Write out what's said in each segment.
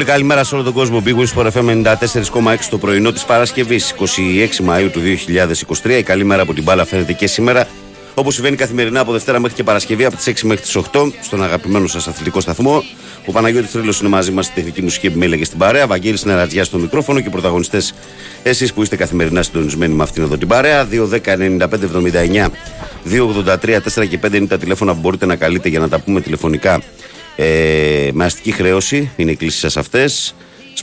Πολύ πολύ καλημέρα σε όλο τον κόσμο. Big Wings for FM 94,6 το πρωινό της Παρασκευής 26 Μαου του 2023. Η καλή μέρα από την μπάλα φαίνεται και σήμερα. Όπως συμβαίνει καθημερινά από Δευτέρα μέχρι και Παρασκευή από τις 6 μέχρι τις 8 στον αγαπημένο σας αθλητικό σταθμό. Ο Παναγιώτης Τρίλος είναι μαζί μας στη τεχνική μουσική επιμέλεια και στην παρέα. Βαγγέλης Νερατζιά στο μικρόφωνο και οι πρωταγωνιστές εσείς που είστε καθημερινά συντονισμένοι με αυτήν εδώ την παρέα. 2-10-95-79 283 4 και 5 είναι τα τηλέφωνα που μπορείτε να καλείτε για να τα πούμε τηλεφωνικά ε, με αστική χρέωση. Είναι οι κλήσεις σας αυτές.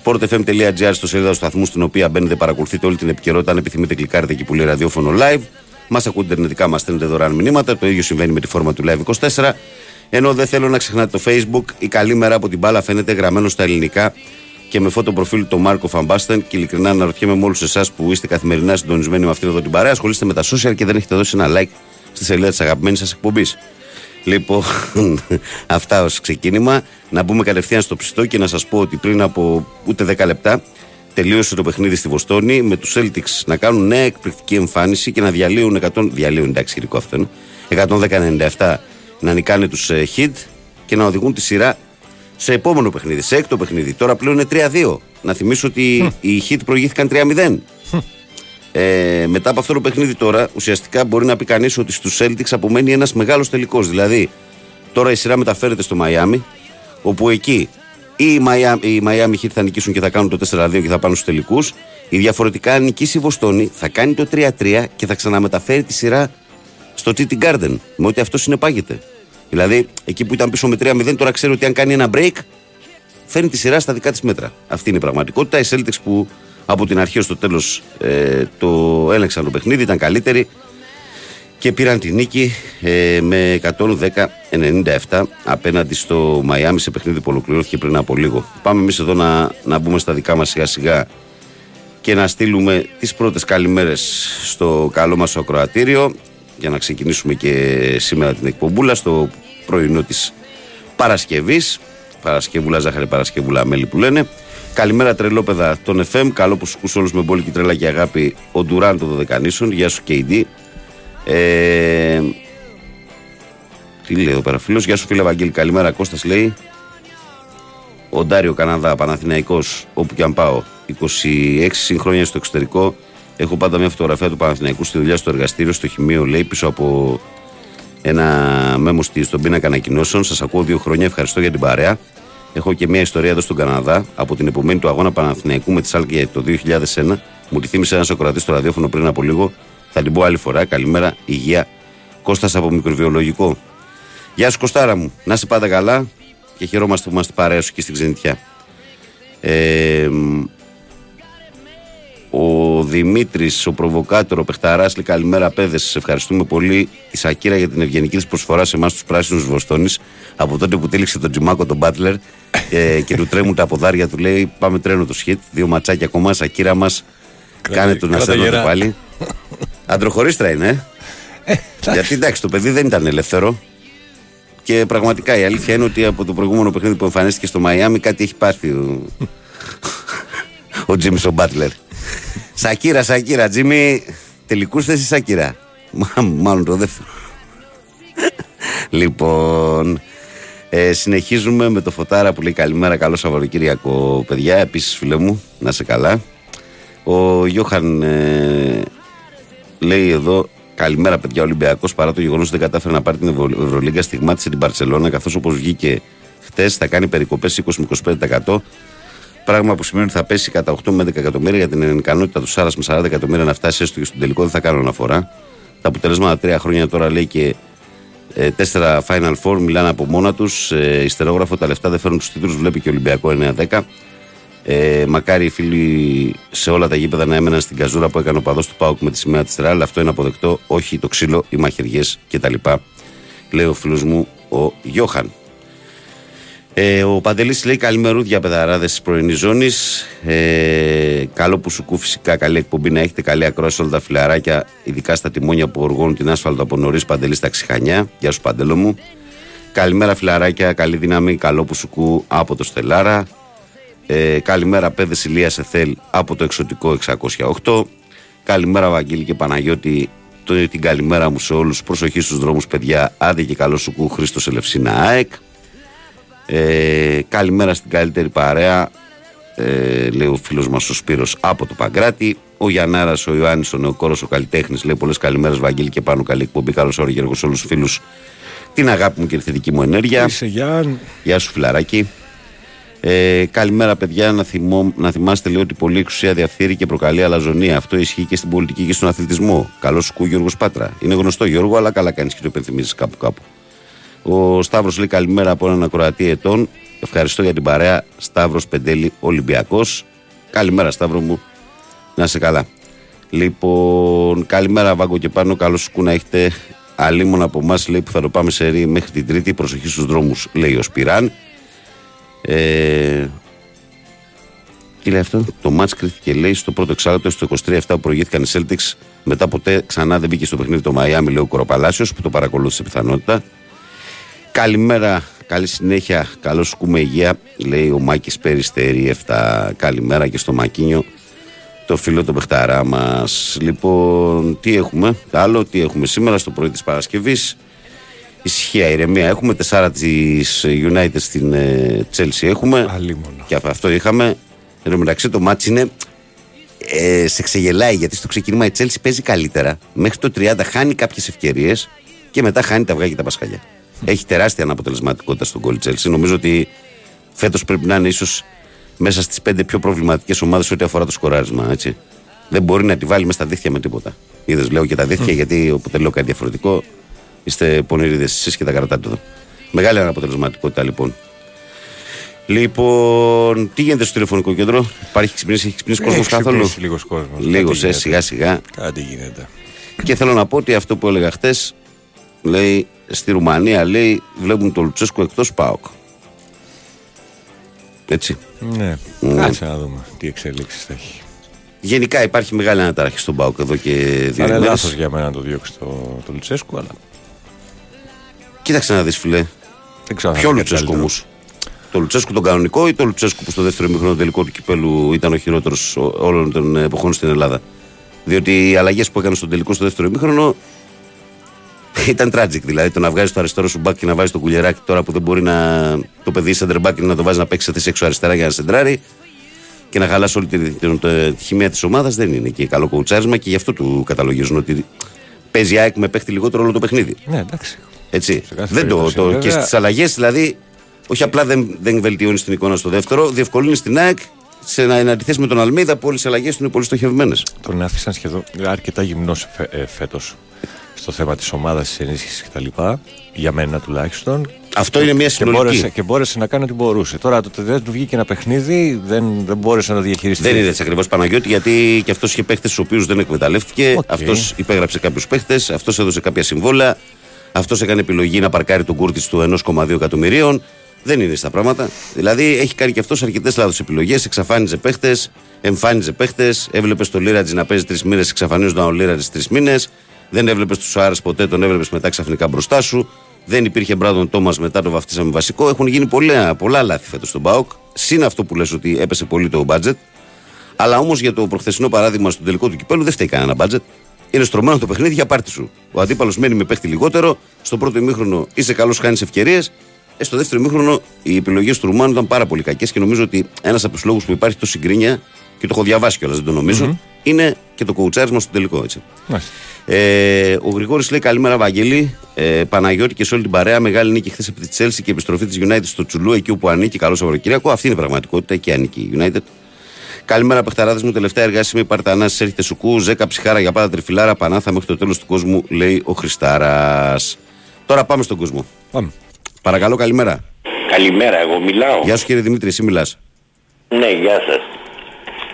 sportfm.gr στο σελίδα του σταθμού στην οποία μπαίνετε, παρακολουθείτε όλη την επικαιρότητα. Αν επιθυμείτε, κλικάρετε εκεί που λέει ραδιόφωνο live. Μας ακούτε ιντερνετικά, μας στέλνετε δωρεάν μηνύματα. Το ίδιο συμβαίνει με τη φόρμα του live 24. Ενώ δεν θέλω να ξεχνάτε το facebook. Η καλή μέρα από την μπάλα φαίνεται γραμμένο στα ελληνικά και με φώτο προφίλ το Μάρκο Φαμπάστεν. Και ειλικρινά αναρωτιέμαι με όλους εσάς που είστε καθημερινά συντονισμένοι με αυτήν εδώ την παρέα. Ασχολείστε με τα social και δεν έχετε δώσει ένα like στη σελίδα της αγαπημένης σας εκπομπής. Λοιπόν, αυτά ως ξεκίνημα. Να μπούμε κατευθείαν στο ψητό και να σας πω ότι πριν από ούτε 10 λεπτά τελείωσε το παιχνίδι στη Βοστόνη με τους Celtics να κάνουν νέα εκπληκτική εμφάνιση και να διαλύουν 100. Διαλύουν, εντάξει, σχετικό αυτό είναι. 110-97 να νικάνε τους Hit και να οδηγούν τη σειρά σε επόμενο παιχνίδι, σε έκτο παιχνίδι. Τώρα πλέον είναι 3-2. Να θυμίσω ότι οι Hit προηγήθηκαν 3-0. Ε, μετά από αυτό το παιχνίδι τώρα, ουσιαστικά μπορεί να πει κανείς ότι στους Celtics απομένει ένας μεγάλος τελικός. Δηλαδή, τώρα η σειρά μεταφέρεται στο Μαϊάμι, όπου εκεί ή οι Miami, οι Miami Heat θα νικήσουν και θα κάνουν το 4-2 και θα πάνε στους τελικούς. Η διαφορετικά, αν νικήσει η Βοστόνη, θα κάνει το 3-3 και θα ξαναμεταφέρει τη σειρά στο TT Garden. Με ό,τι αυτό συνεπάγεται. Δηλαδή, εκεί που ήταν πίσω με 3-0, τώρα ξέρει ότι αν κάνει ένα break, φέρνει τη σειρά στα δικά της μέτρα. Αυτή είναι η πραγματικότητα. Οι Celtics που από την αρχή στο τέλος ε, το έλεγξαν το παιχνίδι, ήταν καλύτεροι και πήραν τη νίκη ε, με 110-97 απέναντι στο Μαϊάμι σε παιχνίδι που ολοκληρώθηκε πριν από λίγο. Πάμε εμείς εδώ να, να μπούμε στα δικά μας σιγά σιγά και να στείλουμε τις πρώτες καλημέρες στο καλό μας ακροατήριο. Για να ξεκινήσουμε και σήμερα την εκπομπούλα στο πρωινό της Παρασκευής. Παρασκευούλα Ζάχαρη, Παρασκευούλα Μέλη που λένε Καλημέρα τρελόπεδα των FM. Καλό που σου ακούς όλους με μπόλικη τρέλα και αγάπη. Ο Ντουράν των Δωδεκανήσων. Γεια σου KD. Ε, τι λέει εδώ πέρα φίλος; Γεια σου φίλε Βαγγέλη. Καλημέρα Κώστας λέει. Ο Ντάριο Καναδά Παναθηναϊκός όπου και αν πάω. 26 χρόνια στο εξωτερικό. Έχω πάντα μια φωτογραφία του Παναθηναϊκού στη δουλειά στο εργαστήριο, στο χημείο λέει πίσω από ένα μέμο στον πίνακα ανακοινώσεων. Σας ακούω δύο χρόνια. Ευχαριστώ για την παρέα. Έχω και μια ιστορία εδώ στον Καναδά από την επομένη του αγώνα Παναθηναϊκού με τη Σάλκη το 2001. Μου τη θύμισε ένας ακροατής στο ραδιόφωνο πριν από λίγο. Θα την πω άλλη φορά. Καλημέρα, υγεία. Κώστας από μικροβιολογικό. Γεια σου Κωστάρα μου. Να είσαι πάντα καλά και χαιρόμαστε που είμαστε παρέα σου και στην ξενιτιά. Ε, ο Δημήτρης, ο προβοκάτορο, ο Πεχταράς, λέει καλημέρα, παιδε. Σε ευχαριστούμε πολύ τη Σακύρα για την ευγενική της προσφορά σε εμάς τους πράσινους Βοστόνης. Από τότε που τήληξε τον Τζιμάκο τον Μπάτλερ ε, και του τρέμουν τα ποδάρια του, λέει: Πάμε τρένο το σχέτ. Δύο ματσάκια ακόμα, Σακύρα μας. Κάνε του να στέλνω πάλι. Αντροχωρίστρα είναι. Ε, Γιατί εντάξει, το παιδί δεν ήταν ελεύθερο. Και πραγματικά η αλήθεια είναι ότι από το προηγούμενο παιχνίδι που εμφανίστηκε στο Μαϊάμι κάτι έχει πάθει ο, ο Τζίμι ο Μπάτλερ. Σακύρα, Σακύρα, Τζίμι, τελικούς θέση Σακύρα; Μάλλον το δεύτερο. Λοιπόν, ε, συνεχίζουμε με το Φωτάρα που λέει καλημέρα, καλό Σαββατοκύριακο παιδιά. Επίσης φίλε μου, να σε καλά. Ο Γιώχαν ε, λέει εδώ καλημέρα παιδιά Ολυμπιακός παρά το γεγονός ότι δεν κατάφερε να πάρει την Ευρω- Ευρωλίγκα στιγμάτισε την Παρσελώνα καθώς όπως βγήκε χτες θα κάνει περικοπές 20 με 25% Πράγμα που σημαίνει ότι θα πέσει κατά 8 με 11 εκατομμύρια για την ικανότητα του Σάρας με 40 εκατομμύρια να φτάσει έστω και στον τελικό. Δεν θα κάνω αναφορά. Τα αποτελέσματα τρία χρόνια τώρα λέει και ε, τέσσερα Final Four μιλάνε από μόνα τους. Ε, ιστερόγραφο τα λεφτά δεν φέρνουν τους τίτλους. Βλέπει και Ολυμπιακό 9-10. Ε, μακάρι οι φίλοι σε όλα τα γήπεδα να έμεναν στην καζούρα που έκανε ο παδός του Πάουκ με τη σημαία της Ρεάλ. Αυτό είναι αποδεκτό. Όχι το ξύλο, οι μαχαιριές κτλ. Λέει ο φίλος μου ο Γιώχαν. Ε, ο Παντελής λέει καλημερούδια παιδαράδε της πρωινής ζώνης. Ε, καλό που σου κού φυσικά καλή εκπομπή να έχετε. Καλή ακρόαση όλα τα φιλαράκια, ειδικά στα τιμόνια που οργώνουν την άσφαλτο από νωρίς. Παντελής στα Ξιχανιά. Γεια σου Παντελό μου. Καλημέρα φιλαράκια, καλή δύναμη. Καλό που σου κού από το Στελάρα. Ε, καλημέρα παιδε Ηλίας Εθέλ από το εξωτικό 608. Καλημέρα Βαγγίλη και Παναγιώτη. Το, την καλημέρα μου σε όλους. Προσοχή στους δρόμους, παιδιά. Άντε και καλό σου κού Χρήστος Ελευσίνα ΑΕΚ. Ε, καλημέρα στην καλύτερη παρέα. Ε, λέει ο φίλος μας ο Σπύρος από το Παγκράτη. Ο Γιαννάρας, ο Ιωάννης, ο Νεοκόρος, ο καλλιτέχνης. Λέει πολλές καλημέρες, Βαγγέλη και πάνω. Καλή εκπομπή. Καλό όρο Γιώργος σε όλους τους φίλους. Την αγάπη μου και τη θετική μου ενέργεια. Είσαι Γιάννη. Γεια σου, φιλαράκι. Ε, καλημέρα, παιδιά. Να, θυμώ, να θυμάστε λέει ότι πολλή εξουσία διαφθείρει και προκαλεί αλαζονία. Αυτό ισχύει και στην πολιτική και στον αθλητισμό. Καλό σου κου Γιώργος Πάτρα. Είναι γνωστό Γιώργο, αλλά καλά κάνεις και το υπενθυμίζεις κάπου κάπου. Ο Σταύρος λέει καλημέρα από έναν ακροατή ετών. Ευχαριστώ για την παρέα. Σταύρος Πεντέλη Ολυμπιακός. Καλημέρα, Σταύρο μου. Να είσαι καλά. Λοιπόν, καλημέρα, Βάγκο και πάνω. Καλώς σου να έχετε αλίμονα από εμάς. Λέει που θα το πάμε σε ρί μέχρι την Τρίτη. Προσοχή στους δρόμους, λέει ο Σπυράν. Ε, τι λέει αυτό, το μάτς κρίθηκε λέει στο πρώτο εξάρτητο στο 23-7 που προηγήθηκαν οι Celtics μετά ποτέ ξανά δεν μπήκε στο παιχνίδι το Μαϊάμι λέει ο Κοροπαλάσιος που το παρακολούθησε πιθανότητα Καλημέρα, καλή συνέχεια, καλώς σου κούμε υγεία, λέει ο Μάκης Περιστερή 7. Καλημέρα και στο Μακίνιο, το φίλο το παιχταρά μας. Λοιπόν, τι έχουμε, άλλο, τι έχουμε σήμερα στο πρωί της Παρασκευής; Ησυχία, ηρεμία. Έχουμε τεσσάρα της United στην ε, Chelsea. Έχουμε. Αλίμονο. Και από αυτό είχαμε. Εν τω μεταξύ το ματς είναι. Ε, σε ξεγελάει γιατί στο ξεκίνημα η Chelsea παίζει καλύτερα. Μέχρι το 30 χάνει κάποιες ευκαιρίες και μετά χάνει τα αυγά και τα πασχάλια. Έχει τεράστια αναποτελεσματικότητα στο γκολ η Chelsea. Νομίζω ότι φέτος πρέπει να είναι ίσως μέσα στις πέντε πιο προβληματικές ομάδες ό,τι αφορά το σκοράρισμα. Έτσι. Δεν μπορεί να τη βάλει μέσα στα δίχτυα με τίποτα. Είδες, λέω και τα δίχτυα, γιατί όποτε λέω κάτι διαφορετικό, είστε πονηρίδες εσείς και τα κρατάτε εδώ. Μεγάλη αναποτελεσματικότητα λοιπόν. Λοιπόν, τι γίνεται στο τηλεφωνικό κέντρο, Υπάρχει ξυπνήσει, έχει ξυπνήσει κόσμος καθόλου; Λίγος κόσμος. Λίγο σε σιγά σιγά. Κάτι γίνεται. Και θέλω να πω ότι αυτό που έλεγα χτε, λέει στη Ρουμανία, λέει βλέπουν τον Λουτσέσκο εκτός ΠΑΟΚ. Έτσι. Ναι. Ναι. Κάτσε να δούμε τι εξελίξεις θα έχει. Γενικά υπάρχει μεγάλη αναταραχή στον ΠΑΟΚ εδώ και δύο Θα είναι ημέρες. λάθος για μένα να το διώξει το, το Λουτσέσκου, αλλά Κοίταξε να δεις, φιλέ. δεν ξέρω. αν Ποιο θα είναι Λουτσέσκο καλύτερο. όμως; Το Λουτσέσκο τον κανονικό ή το Λουτσέσκο που στο δεύτερο ημίχρονο τελικό του κυπέλου ήταν ο χειρότερος όλων των εποχών στην Ελλάδα; Διότι οι αλλαγές που έκανε στον τελικό στο δεύτερο ημίχρονο ήταν tragic. Δηλαδή το να βγάζεις το αριστερό σου μπακ και να βάζεις το κουλιεράκι τώρα που δεν μπορεί να το παιδί center back να το βάζεις να παίξει σε θέση έξω αριστερά για να σεντράρει και να χαλάσει όλη τη, τη, τη, τη χημεία της ομάδας δεν είναι και καλό κοουτσάρισμα και γι' αυτό του καταλογίζουν ότι παίζει η ΑΕΚ με παίχτη λιγότερο όλο το παιχνίδι. Ναι, εντάξει. Έτσι. Σε κάθε Δεν το, περίπτωση, το, και βέβαια. στις αλλαγές δηλαδή, όχι απλά δεν, δεν βελτιώνεις την εικόνα στο δεύτερο, διευκολύνεις την ΑΕΚ σε να είναι αντιθέσει με τον Αλμίδα που όλες οι αλλαγές του είναι πολύ στοχευμένες. Τον άφησαν σχεδόν αρκετά γυμνός φε, ε, φέτος στο θέμα της ομάδας, της ενίσχυσης κτλ. Για μένα τουλάχιστον. Αυτό είναι μια Και συνολική. μπόρεσε, και μπόρεσε να κάνει ό,τι μπορούσε. Τώρα το ότι δεν του βγήκε ένα παιχνίδι, δεν, δεν μπόρεσε να το διαχειριστεί. Δεν είναι έτσι ακριβώς Παναγιώτη, γιατί και αυτός είχε παίχτες του οποίους δεν εκμεταλλεύτηκε. Οκ. Αυτός υπέγραψε κάποιους παίχτες, αυτός έδωσε κάποια συμβόλαια. Αυτός έκανε επιλογή να παρκάρει τον Κούρτιτς του 1,2 εκατομμυρίων. Δεν είναι στα πράγματα. Δηλαδή έχει κάνει και αυτός αρκετές λάθος επιλογές. Εξαφάνιζε παίχτες, εμφάνιζε παίχτες. Έβλεπες τον Λύρατζη να παίζει τρεις μήνες, εξαφανίζονταν ο Λύρατζης τρεις μήνες. Δεν έβλεπες τον Σουάρες ποτέ, τον έβλεπες μετά ξαφνικά μπροστά σου. Δεν υπήρχε Μπράντον Τόμας μετά τον βαφτίσαμε βασικό. Έχουν γίνει πολλά, πολλά λάθη φέτος στον ΠΑΟΚ. Συν αυτό που λες ότι έπεσε πολύ το budget. Αλλά όμως για το προχθεσινό παράδειγμα στον τελικό του κυπέλου δεν φταίει κανένα μπάτζετ. είναι στρωμένο το παιχνίδι για πάρτι σου. Ο αντίπαλος μένει με παίχτη λιγότερο. Στο πρώτο ημίχρονο είσαι καλός, χάνεις ευκαιρίες. Ε, στο δεύτερο ημίχρονο οι επιλογές του Ρουμάνου ήταν πάρα πολύ κακές και νομίζω ότι ένας από τους λόγους που υπάρχει τόσο συγκρίνια και το έχω διαβάσει κιόλας, δεν το νομιζω είναι και το κοουτσάρισμα στο τελικό. Έτσι. Μάλιστα. Ε, ο Γρηγόρης λέει καλημέρα, Βαγγέλη. Ε, Παναγιώτη και σε όλη την παρέα. Μεγάλη νίκη χθες από τη Chelsea και επιστροφή της United στο Τσουλού, εκεί όπου ανήκει. Καλό Σαββατοκύριακο. Αυτή είναι η πραγματικότητα. Εκεί ανήκει η United. Καλημέρα, παιχταράδες μου. Τελευταία εργάσιμη Παρτανάση έρχεται σουκού. Ζέκα ψυχάρα για πάντα τριφυλάρα. Πανάθα μέχρι το τέλος του κόσμου, λέει ο Χριστάρας. Τώρα πάμε στον κόσμο. Πάμε. Παρακαλώ, καλημέρα. Καλημέρα, εγώ μιλάω. Γεια σου κύριε Δημήτρη, εσύ μιλάς. Ναι, γεια σας.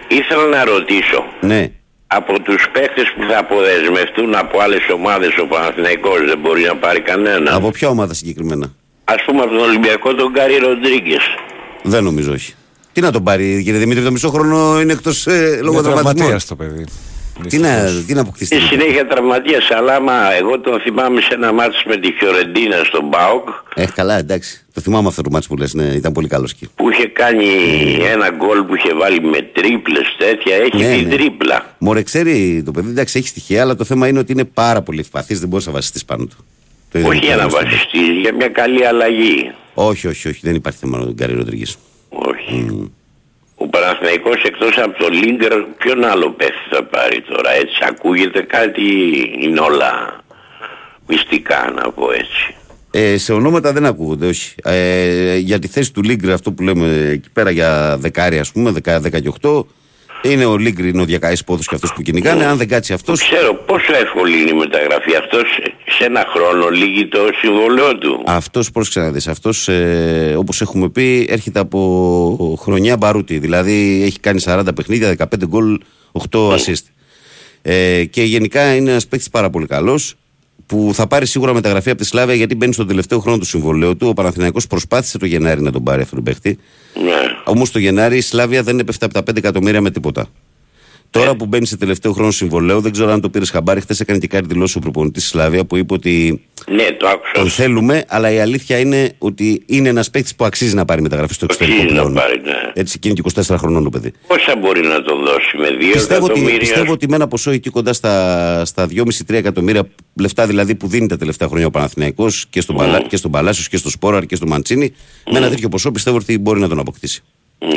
Ήθελα να ρωτήσω, Ναι. Από τους παίχτες που θα αποδεσμευτούν από άλλες ομάδες ο Παναθηναϊκός δεν μπορεί να πάρει κανένα. Από ποια ομάδα συγκεκριμένα; Ας πούμε από τον Ολυμπιακό τον Γκάρι Ροντρίγκες. Δεν νομίζω, όχι. Τι να τον πάρει, κύριε Δημήτρη, το μισό χρόνο είναι εκτός ε, λόγω Είναι τραυματισμού. τραυματίας το παιδί. Τι να, Δυστυχώς. τι να αποκτήσει. Στη συνέχεια τραυματίας, αλλά άμα εγώ τον θυμάμαι σε ένα μάτς με τη Φιωρεντίνα στον ΠΑΟΚ Ε, καλά, εντάξει. Το θυμάμαι αυτό το μάτσο που λες, ναι, ήταν πολύ καλό εκεί. που είχε κάνει ένα γκολ που είχε βάλει με τρίπλες τέτοια, έχει Ναι, την ναι. τρίπλα. Μωρέ, ξέρει το παιδί, εντάξει, έχει στοιχεία, αλλά το θέμα είναι ότι είναι πάρα πολύ ευπαθής, δεν μπορείς να βασιστείς πάνω του. Το είδαμε Όχι και για να άλλο στο- βασιστείς, για μια καλή αλλαγή. Όχι, όχι, όχι, δεν υπάρχει θέμα με τον Γκάρι Ροντρίγκες. Όχι. Ο Παναθηναϊκός εκτός από το Λίγκερ ποιον άλλο παίχτη θα πάρει τώρα έτσι ακούγεται κάτι είναι όλα μυστικά να πω έτσι. Ε, σε ονόματα δεν ακούγονται, όχι. Ε, για τη θέση του Λίγκρ, αυτό που λέμε εκεί πέρα για δεκάρι, ας πούμε, 10, 10 και 8, είναι ο Λίγκρ, είναι ο διακαής πόδος και αυτός που κυνηγάνε. Αν δεν κάτσει αυτό, Ξέρω πόσο εύκολη είναι η μεταγραφή αυτός σε ένα χρόνο λύγει το συμβολέο του. Αυτός, πρόσεξε να δει, αυτός ε, όπως έχουμε πει, έρχεται από χρονιά μπαρούτη. Δηλαδή έχει κάνει 40 παιχνίδια, 15 γκολ, 8 assist. Ε, και γενικά είναι ένας παίκτης πάρα πολύ καλός που θα πάρει σίγουρα μεταγραφή από τη Σλάβια γιατί μπαίνει στον τελευταίο χρόνο του συμβολέου του. Ο Παναθηναϊκός προσπάθησε το Γενάρη να τον πάρει αυτόν τον παίκτη. Ναι. Όμως το Γενάρη η Σλάβια δεν έπεφτε από τα 5 εκατομμύρια με τίποτα. Τώρα που μπαίνει σε τελευταίο χρόνο συμβολέου, δεν ξέρω αν το πήρες χαμπάρι. Χθες έκανε και κάτι δηλώσεις ο προπονητής της Σλάβια που είπε ότι Ναι, το άκουσα. τον θέλουμε, αλλά η αλήθεια είναι ότι είναι ένας παίκτης που αξίζει να πάρει μεταγραφή στο εξωτερικό Αξίζει να πλέον. πάρει, ναι. Έτσι και είναι και 24 χρονών το παιδί. Πόσα μπορεί να το δώσει με δύο Πιστεύω ότι, εκατομμύρια; πιστεύω ότι με ένα ποσό εκεί κοντά στα, στα 2,5-3 εκατομμύρια λεφτά δηλαδή που δίνει τα τελευταία χρόνια ο Παναθηναϊκός και στον, Παλα, και στον Παλάσιος και στο Σπόραρ και στο Μαντσίνη, με ένα τέτοιο ποσό πιστεύω ότι μπορεί να τον αποκτήσει. Μμ.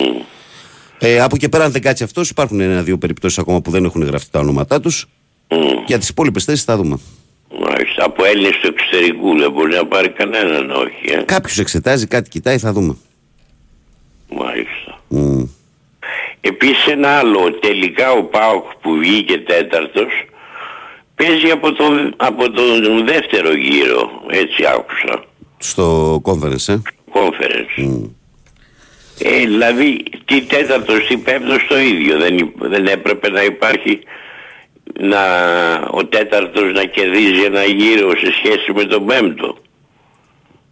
Ε, από εκεί πέρα, αν δεν κάτσει αυτός, υπάρχουν ένα-δύο περιπτώσεις ακόμα που δεν έχουν γραφτεί τα ονόματά τους. Μμ. Για τις υπόλοιπες θέσεις θα δούμε. Μάλιστα. Από Έλληνες του εξωτερικού δεν μπορεί να πάρει κανέναν, όχι. Ε. Κάποιος εξετάζει, κάτι κοιτάει, θα δούμε. Μάλιστα. Μμ. Επίσης ένα άλλο, τελικά ο ΠΑΟΚ που βγήκε τέταρτος παίζει από τον, από τον δεύτερο γύρο, έτσι άκουσα, Στο conference, ε. conference. Ε, δηλαδή τι τέταρτος, τι πέμπτος το ίδιο, δεν, υ- δεν έπρεπε να υπάρχει να, ο τέταρτος να κερδίζει ένα γύρο σε σχέση με τον πέμπτο.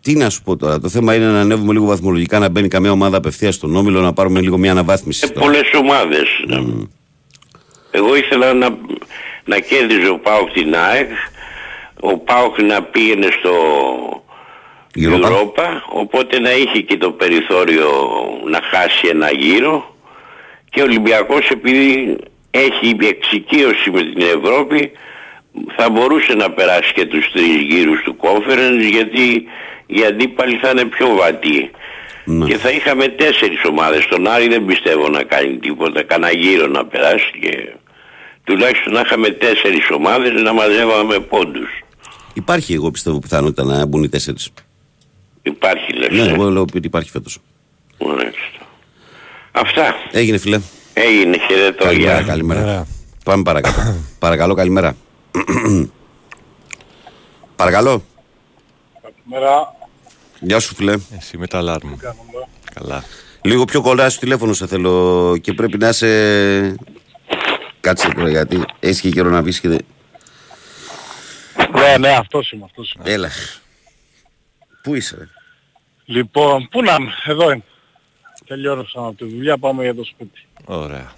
Τι να σου πω τώρα, το θέμα είναι να ανέβουμε λίγο βαθμολογικά, να μπαίνει καμία ομάδα απευθείας στον όμιλο, να πάρουμε λίγο μια αναβάθμιση. Σε τώρα. πολλές ομάδες. Εγώ ήθελα να, να κέρδιζε ο ΠΑΟΚ την ΑΕΚ, ο ΠΑΟΚ να πήγαινε στο Europa. Europa, οπότε να είχε και το περιθώριο να χάσει ένα γύρο και ο Ολυμπιακός επειδή έχει εξοικείωση με την Ευρώπη θα μπορούσε να περάσει και τους τρεις γύρους του conference γιατί οι αντίπαλοι θα είναι πιο βατοί. Ναι. Και θα είχαμε τέσσερις ομάδες. Τον Άρη δεν πιστεύω να κάνει τίποτα, κανένα γύρο να περάσει και τουλάχιστον να είχαμε τέσσερις ομάδες να μαζεύαμε πόντους. Υπάρχει, εγώ πιστεύω, πιθανότητα να μπουν οι τέσσερις. Υπάρχει λες. Ναι, ε. εγώ λέω ότι υπάρχει φέτος. Μάλιστα. Αυτά. Έγινε, φιλέ. Έγινε χαιρετώ. Καλημέρα, Γεια. καλημέρα. Καλημέρα. Πάμε παρακάτω. Παρακαλώ, καλημέρα. Παρακαλώ. Καλημέρα. Γεια σου, φιλέ. Εσύ με τα αλάρμ. Καλά. Λίγο πιο κοντά στο τηλέφωνο σε θέλω και πρέπει να είσαι. Κάτσε τώρα γιατί έχεις και καιρό να βγεις και δεν. Ναι, ναι, αυτός είμαι, αυτός είμαι. Έλα. Πού είσαι, ρε; Λοιπόν, πού να είμαι, εδώ είμαι. Τελειώνωσαμε από τη δουλειά, πάμε για το σπίτι. Ωραία.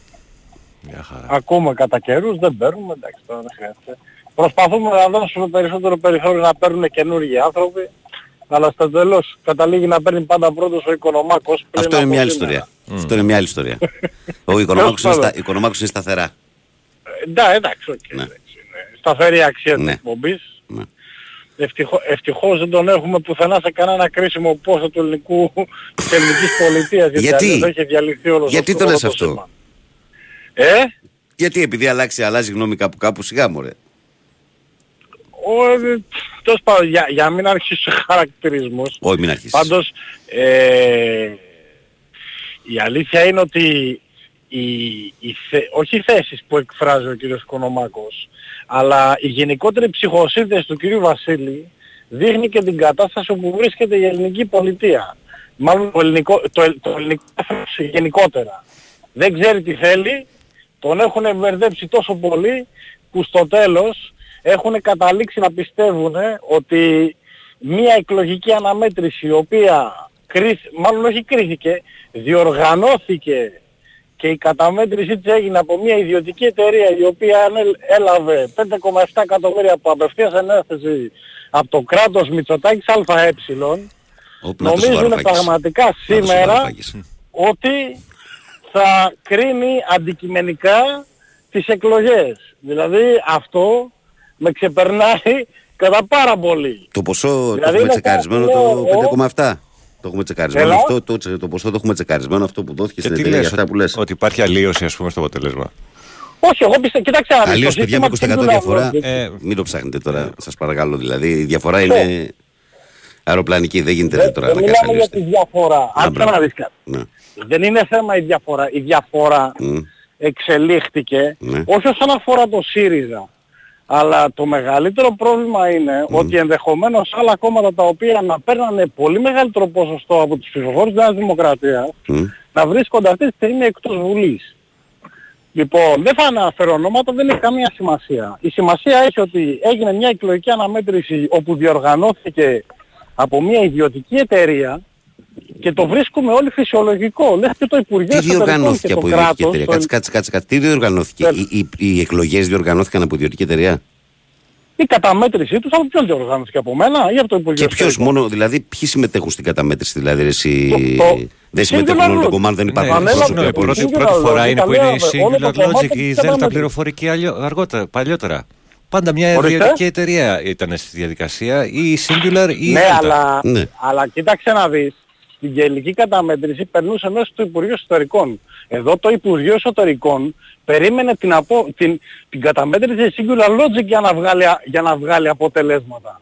Μια χαρά. Ακούμε κατά καιρούς, δεν παίρνουμε, εντάξει, τώρα δεν χρειάζεται. Προσπαθούμε να δώσουμε περισσότερο περιθώριο να παίρνουν καινούργιοι άνθρωποι, αλλά στο τέλος καταλήγει να παίρνει πάντα πρώτος ο Οικονομάκος. πριν Αυτό είναι από μια άλλη σήμερα. ιστορία. Αυτό είναι μια άλλη ιστορία. Ο Οικονομάκος είναι, στα... Οικονομάκος είναι σταθερά. Ε, Ναι, εντάξει, οκ, Ναι. εντάξει, είναι σταθερή αξία Ναι. της εκπομπής. Ναι. Ευτυχώ, ευτυχώς δεν τον έχουμε πουθενά σε κανένα κρίσιμο πόστο του ελληνικού, της ελληνικής πολιτείας. Γιατί; αλλιώς θα είχε διαλυθεί όλος Γιατί αυτός, το λες όλο αυτό; σήμα. Ε, Γιατί επειδή αλλάξει, αλλάζει γνώμη κάπου κάπου, σιγά μωρέ. ο, ε, τέλος πάντων, για, για να μην αρχίσω σε χαρακτηρισμούς. Όχι, μην αρχίσεις. Πάντως, ε, η αλήθεια είναι ότι οι, οι θε- όχι οι θέσεις που εκφράζει ο κύριος Κονομάκος, αλλά η γενικότερη ψυχοσύνθεση του κύριου Βασίλη δείχνει και την κατάσταση όπου βρίσκεται η ελληνική πολιτεία. Μάλλον το ελληνικό, το, ελ- το ελληνικό έθνος γενικότερα. Δεν ξέρει τι θέλει, τον έχουν μπερδέψει τόσο πολύ που στο τέλος έχουν καταλήξει να πιστεύουν ότι μία εκλογική αναμέτρηση η οποία κρίθ- μάλλον όχι κρίθηκε, διοργανώθηκε και η καταμέτρησή της έγινε από μια ιδιωτική εταιρεία η οποία ανέλ- έλαβε 5,7 εκατομμύρια από απευθείας ενέθεση από το κράτος Μητσοτάκης ΑΕ Όπου να το σου νομίζουν Βαρουφάκης. πραγματικά Να το σου σήμερα Βαρουφάκης. ότι θα κρίνει αντικειμενικά τις εκλογές. Δηλαδή αυτό με ξεπερνάει κατά πάρα πολύ. Το ποσό το Δηλαδή έχουμε είναι τσεκαρισμένο κάτι το λέω, 5,7. Το έχουμε τσεκαρισμένο Έλα. αυτό, το, τσε- το ποσό το έχουμε τσεκαρισμένο αυτό που δόθηκε Και στην τι εταιρεία για λες, αυτά που λες. ότι υπάρχει αλλίωση ας πούμε στο αποτέλεσμα. Όχι, εγώ πιστεύω, κοιτάξτε να δεις, Αλλιώς το παιδιά με σύστημα 20% του διαφορά, Singular Logic- Ε, μην το ψάχνετε τώρα, σας παρακαλώ δηλαδή. Η διαφορά είναι αεροπλανική, δεν γίνεται Δεν τώρα δεν να κάνεις μιλάμε για τη αλλιώς. διαφορά. Άκουσα μπράβο. να δεις κάτι. Ναι. Δεν είναι θέμα η διαφορά. Η διαφορά Μμ. εξελίχθηκε Ναι. όχι όσον αφορά το ΣΥΡΙΖΑ. Αλλά το μεγαλύτερο πρόβλημα είναι ότι ενδεχομένως άλλα κόμματα τα οποία να παίρνανε πολύ μεγαλύτερο ποσοστό από τους ψηφοφόρους της Νέας Δημοκρατίας Μμ. να βρίσκονται αυτή τη στιγμή εκτός Βουλής. Λοιπόν, δεν θα αναφέρω ονόματα, δεν έχει καμία σημασία. Η σημασία έχει ότι έγινε μια εκλογική αναμέτρηση όπου διοργανώθηκε από μια ιδιωτική εταιρεία και το βρίσκουμε όλοι φυσιολογικό. Λες και το Υπουργείο Τι Εσωτερικών διοργανώθηκε και το από ιδιωτική κράτος, εταιρεία. το- Κάτσε, κάτσε, κάτσε, κάτσε. Τι διοργανώθηκε; Τέλος. Οι, οι, οι εκλογές διοργανώθηκαν από ιδιωτική εταιρεία; η καταμέτρησή τους από ποιον διοργανώθηκε από μένα ή από το Υπουργείο Και ποιος Εσωτερικών. μόνο, δηλαδή, ποιοι συμμετέχουν στην καταμέτρηση, δηλαδή, ρε, εσύ. Το- το- Δεν συμμετέχουν Singular όλο το Logic. κομμάτι, δεν υπάρχουν Ναι, Ανέλαβε εκπρόσωποι ναι, από το πρώτη, όλους. Singular πρώτη φορά Logic, είναι που είναι η ανέλαβε όλο το Singular κομμάτι Logic, της η Delta καταμέτρησης. πληροφορική αλλιώ- αργότερα, παλιότερα. Πάντα μια Ορίστε. ιδιωτική εταιρεία ήταν στη διαδικασία, ή η Singular ή η Ναι, Delta. αλλά, Ναι. αλλά κοίταξε να δεις. Στην γελική καταμέτρηση περνούσε μέσα στο Υπουργείο Εσωτερικών. Εδώ το Υπουργείο Εσωτερικών περίμενε την, απο, την, την καταμέτρηση Singular Logic για να βγάλει, α- για να βγάλει αποτελέσματα.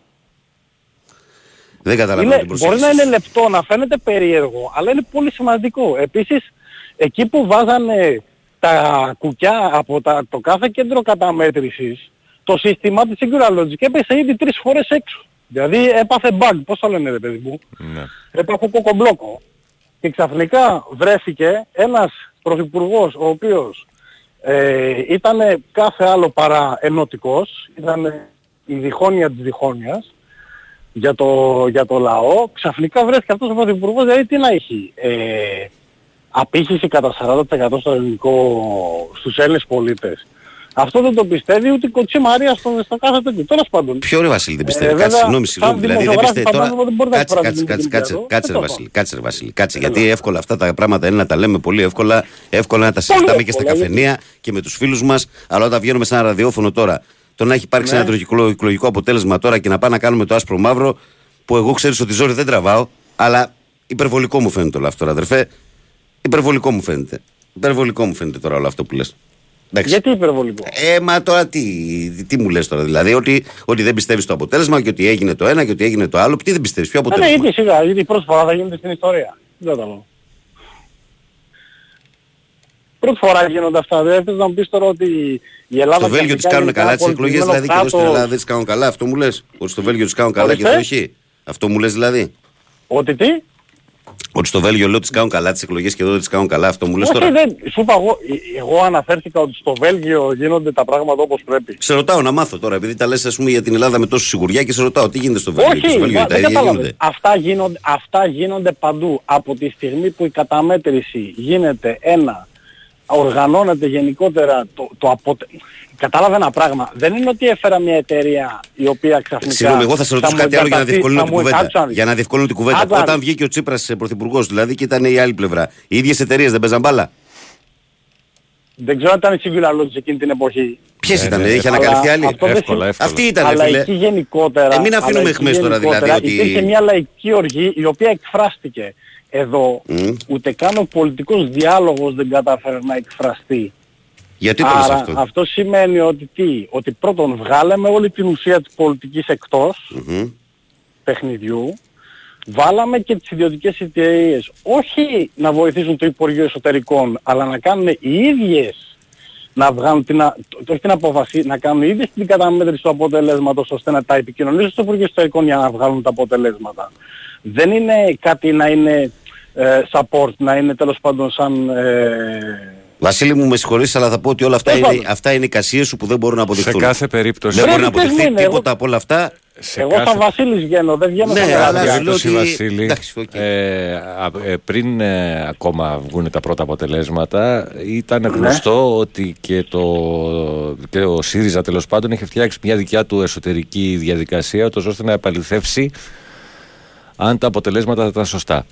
Δεν καταλαβαίνω Είναι, την μπορεί προσέγγιση. να είναι λεπτό, να φαίνεται περίεργο, αλλά είναι πολύ σημαντικό. Επίσης, εκεί που βάζανε τα κουκιά από τα, το κάθε κέντρο καταμέτρησης, το σύστημα της Singular Logic έπεσε ήδη τρεις φορές έξω. Δηλαδή έπαθε bug, πώς το λένε ρε παιδί μου, Ναι. έπαθε κοκομπλόκο. Και ξαφνικά βρέθηκε ένας πρωθυπουργός ο οποίος ε, ήταν κάθε άλλο παρά ενωτικός, ήταν η διχόνοια της διχόνοιας για το, για το λαό, ξαφνικά βρέθηκε αυτός ο πρωθυπουργός, δηλαδή τι να έχει, ε, απήχηση κατά 40% στο ελληνικό, στους Έλληνες πολίτες. Αυτό δεν το πιστεύει ούτε η Κοτσή Μαρία στο, στο κάθε τέτοιο. Τέλος πάντων. Ποιο ρε Βασίλη δεν πιστεύει; Ε, κάτσε, βέβαια, συγγνώμη, σαν συγγνώμη. Δηλαδή δεν δημοσιογράφη πιστεύει τώρα. φαντάζομαι δεν μπορεί να Κάτσε, εκφράσει κάτσε, την κάτσε, opinion κάτσε, κάτσε, του. ρε Δεν το Βασίλη. Κάτσε, ρε Βασίλη. Κάτσε. Γιατί εύκολα αυτά τα πράγματα είναι να τα λέμε πολύ εύκολα, εύκολα να τα συζητάμε και στα εύκολα, καφενεία και με τους φίλους μας. Αλλά όταν βγαίνουμε σε ένα ραδιόφωνο τώρα, το να έχει υπάρξει Ναι. ένα εκλογικό- εκλογικό αποτέλεσμα τώρα και να πάμε να κάνουμε το άσπρο μαύρο, που εγώ ξέρεις ότι ζόρι δεν τραβάω, αλλά υπερβολικό μου φαίνεται όλο αυτό, τώρα, αδερφέ. Υπερβολικό μου φαίνεται. Υπερβολικό μου φαίνεται τώρα όλο αυτό που λε. Γιατί υπερβολικό; Ε, μα τώρα τι, τι μου λες τώρα, δηλαδή ότι, ότι δεν πιστεύεις στο αποτέλεσμα και ότι έγινε το ένα και ότι έγινε το άλλο. Τι δεν πιστεύεις, ποιο Ε, ναι, αποτέλεσμα; γιατί σιγά, γιατί η πρώτη φορά θα γίνεται στην ιστορία. Δεν καταλαβαίνω. Πρώτη φορά γίνονται αυτά. Δεν θες να μου πεις τώρα ότι η Ελλάδα... στο Βέλγιο τις ξαφνικά κάνουν είναι καλά ένα τις εκλογές πολιτισμένο δηλαδή και εδώ στην κράτος. Ελλάδα δεν τις κάνουν καλά. Αυτό μου λες. Ότι στο Βέλγιο τις κάνουν καλά και εδώ Ορίστε. όχι. Αυτό μου λες δηλαδή. Ότι τι; Ότι στο Βέλγιο λέω τις κάνουν καλά τις εκλογές και εδώ δεν τις κάνουν καλά. Αυτό μου λες Όχι, τώρα. δεν, σου είπα εγώ, ε, εγώ αναφέρθηκα ότι στο Βέλγιο γίνονται τα πράγματα όπως πρέπει. Σε ρωτάω να μάθω τώρα, επειδή τα λες ας πούμε για την Ελλάδα με τόσο σιγουριά και σε ρωτάω τι γίνεται στο Βέλγιο. και Όχι, στο Βέλγιο μα, τα δεν ίδια κατάλαβες. γίνονται; Αυτά γίνονται, αυτά γίνονται παντού. Από τη στιγμή που η καταμέτρηση γίνεται ένα, οργανώνεται γενικότερα το, το αποτε... Κατάλαβε ένα πράγμα. Δεν είναι ότι έφερα μια εταιρεία η οποία ξαφνικά... Συγγνώμη, εγώ θα σε ρωτήσω μου κάτι άλλο για να εγκαταστεί- διευκολύνω θα την μου- κουβέντα. άκουσα να δεις. Για να διευκολύνω την κουβέντα. Άκουσα να Όταν ε, δεις. βγήκε ο Τσίπρας πρωθυπουργός δηλαδή και ήταν η άλλη πλευρά. Οι ίδιες εταιρείες δεν παίζαν μπάλα; δεν ξέρω αν ήταν η Singular Logic εκείνη την εποχή. Ποιες Ναι, ήταν, ναι, είχε αλλά ανακαλυφθεί άλλη; αυτό δεν Εύκολα, συ- εύκολα. Αυτή ήταν, αλλά φίλε. εκεί γενικότερα... Ε, μην αφήνουμε αλλά εχμές εκεί τώρα, δηλαδή, γενικότερα ότι- Υπήρχε μια λαϊκή οργή η οποία εκφράστηκε. Εδώ Μμ. ούτε καν ο πολιτικός διάλογος δεν κατάφερε να εκφραστεί. Γιατί το λες Άρα αυτό; σημαίνει ότι τι, ότι πρώτον βγάλαμε όλη την ουσία της πολιτικής εκτός Μμμ. παιχνιδιού, βάλαμε και τις ιδιωτικές εταιρείες όχι να βοηθήσουν το Υπουργείο Εσωτερικών, αλλά να κάνουν οι ίδιες να βγάλουν την, α- το- όχι την απόφαση, να κάνουν οι ίδιες την καταμέτρηση του αποτελέσματος ώστε να τα επικοινωνήσουν στο Υπουργείο Εσωτερικών για να βγάλουν τα αποτελέσματα. Δεν είναι κάτι να είναι ε, support, να είναι τέλος πάντων σαν... Ε, Βασίλη μου, με συγχωρείς, αλλά θα πω ότι όλα αυτά Τέλος είναι, πάντων. αυτά είναι εικασίες σου που δεν μπορούν να Σε αποδειχθούν. κάθε περίπτωση. Δεν μπορεί να Πρέπει να αποδειχθεί είναι, εγώ- τίποτα από όλα αυτά. σε εγώ κάθε σαν Βασίλης βγαίνω, δεν βγαίνω Ναι, σαν αλλά Γαλατιάκης. σου λέω περίπτωση, ότι- Βασίλη, εντάξει, οκ. ε, α- ε, πριν ε, ακόμα βγουν τα πρώτα αποτελέσματα, ήταν Ναι. γνωστό ότι και, το, και ο ΣΥΡΙΖΑ τέλος πάντων είχε φτιάξει μια δικιά του εσωτερική διαδικασία, ούτως ώστε να επαληθεύσει αν τα αποτελέσματα θα ήταν σωστά.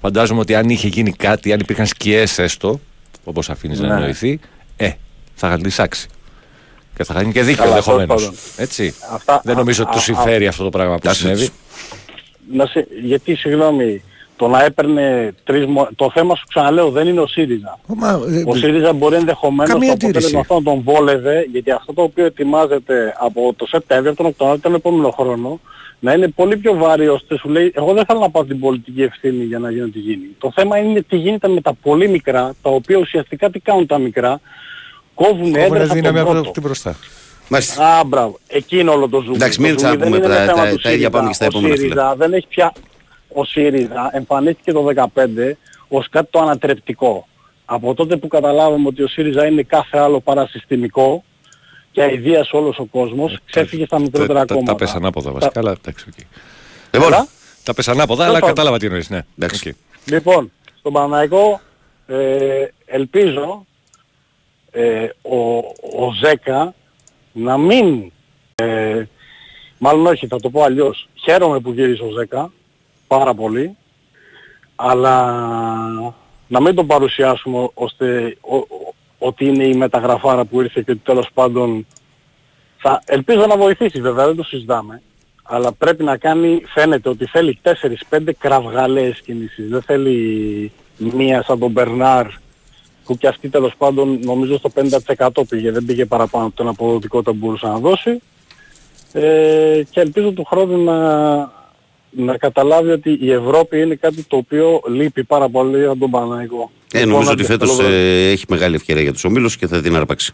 Φαντάζομαι ότι αν είχε γίνει κάτι, αν υπήρχαν σκιές έστω, όπως αφήνεις να Ναι. εννοηθεί, ε, θα είχαν λησάξει. Και θα είχαν και δίκιο Καλά, ενδεχομένως. τέλος πάντων. Έτσι. Αυτά- Δεν νομίζω α- ότι τους α- συμφέρει αυτό το πράγμα που Άσε συνέβη. τους. να σε, γιατί συγγνώμη, το να έπαιρνε τρεις, μο- το θέμα σου ξαναλέω δεν είναι ο ΣΥΡΙΖΑ. Μα, ε, Ο ΣΥΡΙΖΑ μπορεί ενδεχομένως Καμία το αντίρρηση. αποτέλεσμα αυτό να τον βόλευε, γιατί αυτό το οποίο ετοιμάζεται από το Σεπτέμβριο, τον Οκτώβριο, τον επόμενο χρόνο, να είναι πολύ πιο βάρη ώστε σου λέει, εγώ δεν θέλω να πάω την πολιτική ευθύνη για να γίνει ό,τι γίνει. Το θέμα είναι τι γίνεται με τα πολύ μικρά, τα οποία ουσιαστικά τι κάνουν τα μικρά, κόβουν Κόβουνε έδρες από δύναμη τον από πρώτο. την μπροστά. Μάλιστα. Α, μπράβο. Εκεί είναι όλο το ζουμί. Εντάξει, Το μην ζουμί ξαναπούμε δεν είναι τα- θέμα τα- του τα ίδια ΣΥΡΙΖΑ. πάμε και στα Ο επόμενα, φίλε. ΣΥΡΙΖΑ δεν έχει πια... Ο ΣΥΡΙΖΑ εμφανίστηκε το 2015 ως κάτι το ανατρεπτικό. Από τότε που καταλάβαμε ότι ο ΣΥΡΙΖΑ είναι κάθε άλλο παρασυστημικό και αηδίασε όλος ο κόσμος, ξέφυγε στα μικρότερα Τα- τα- κόμματα. Τα πες ανάποδα βασικά, αλλά εντάξει. οκ. Λοιπόν, Καλά. Τα πες ανάποδα, αλλά Λοιπόν. κατάλαβα τι εννοείς, ναι. Εντάξει. Οκ. Λοιπόν, στον Παναθηναϊκό ε, ελπίζω ε, ο, ο Ζέκα να μην, ε, μάλλον όχι θα το πω αλλιώς, χαίρομαι που γύρισε ο Ζέκα, πάρα πολύ, αλλά να μην τον παρουσιάσουμε ώστε ο- ο- ότι είναι η μεταγραφάρα που ήρθε και ότι τέλος πάντων θα, ελπίζω να βοηθήσει βέβαια, δεν το συζητάμε. Αλλά πρέπει να κάνει, φαίνεται ότι θέλει 4-5 κραυγαλαίες κινήσεις. Δεν θέλει μία σαν τον Μπερνάρ που και αυτή τέλος πάντων νομίζω στο 50% πήγε. Δεν πήγε παραπάνω από την αποδοτικότητα που μπορούσε να δώσει. Ε, και ελπίζω του χρόνου να, να καταλάβει ότι η Ευρώπη είναι κάτι το οποίο λείπει πάρα πολύ από τον Παναγικό. ε, νομίζω ότι φέτος ε, έχει μεγάλη ευκαιρία για τους ομίλους και θα την αρπάξει.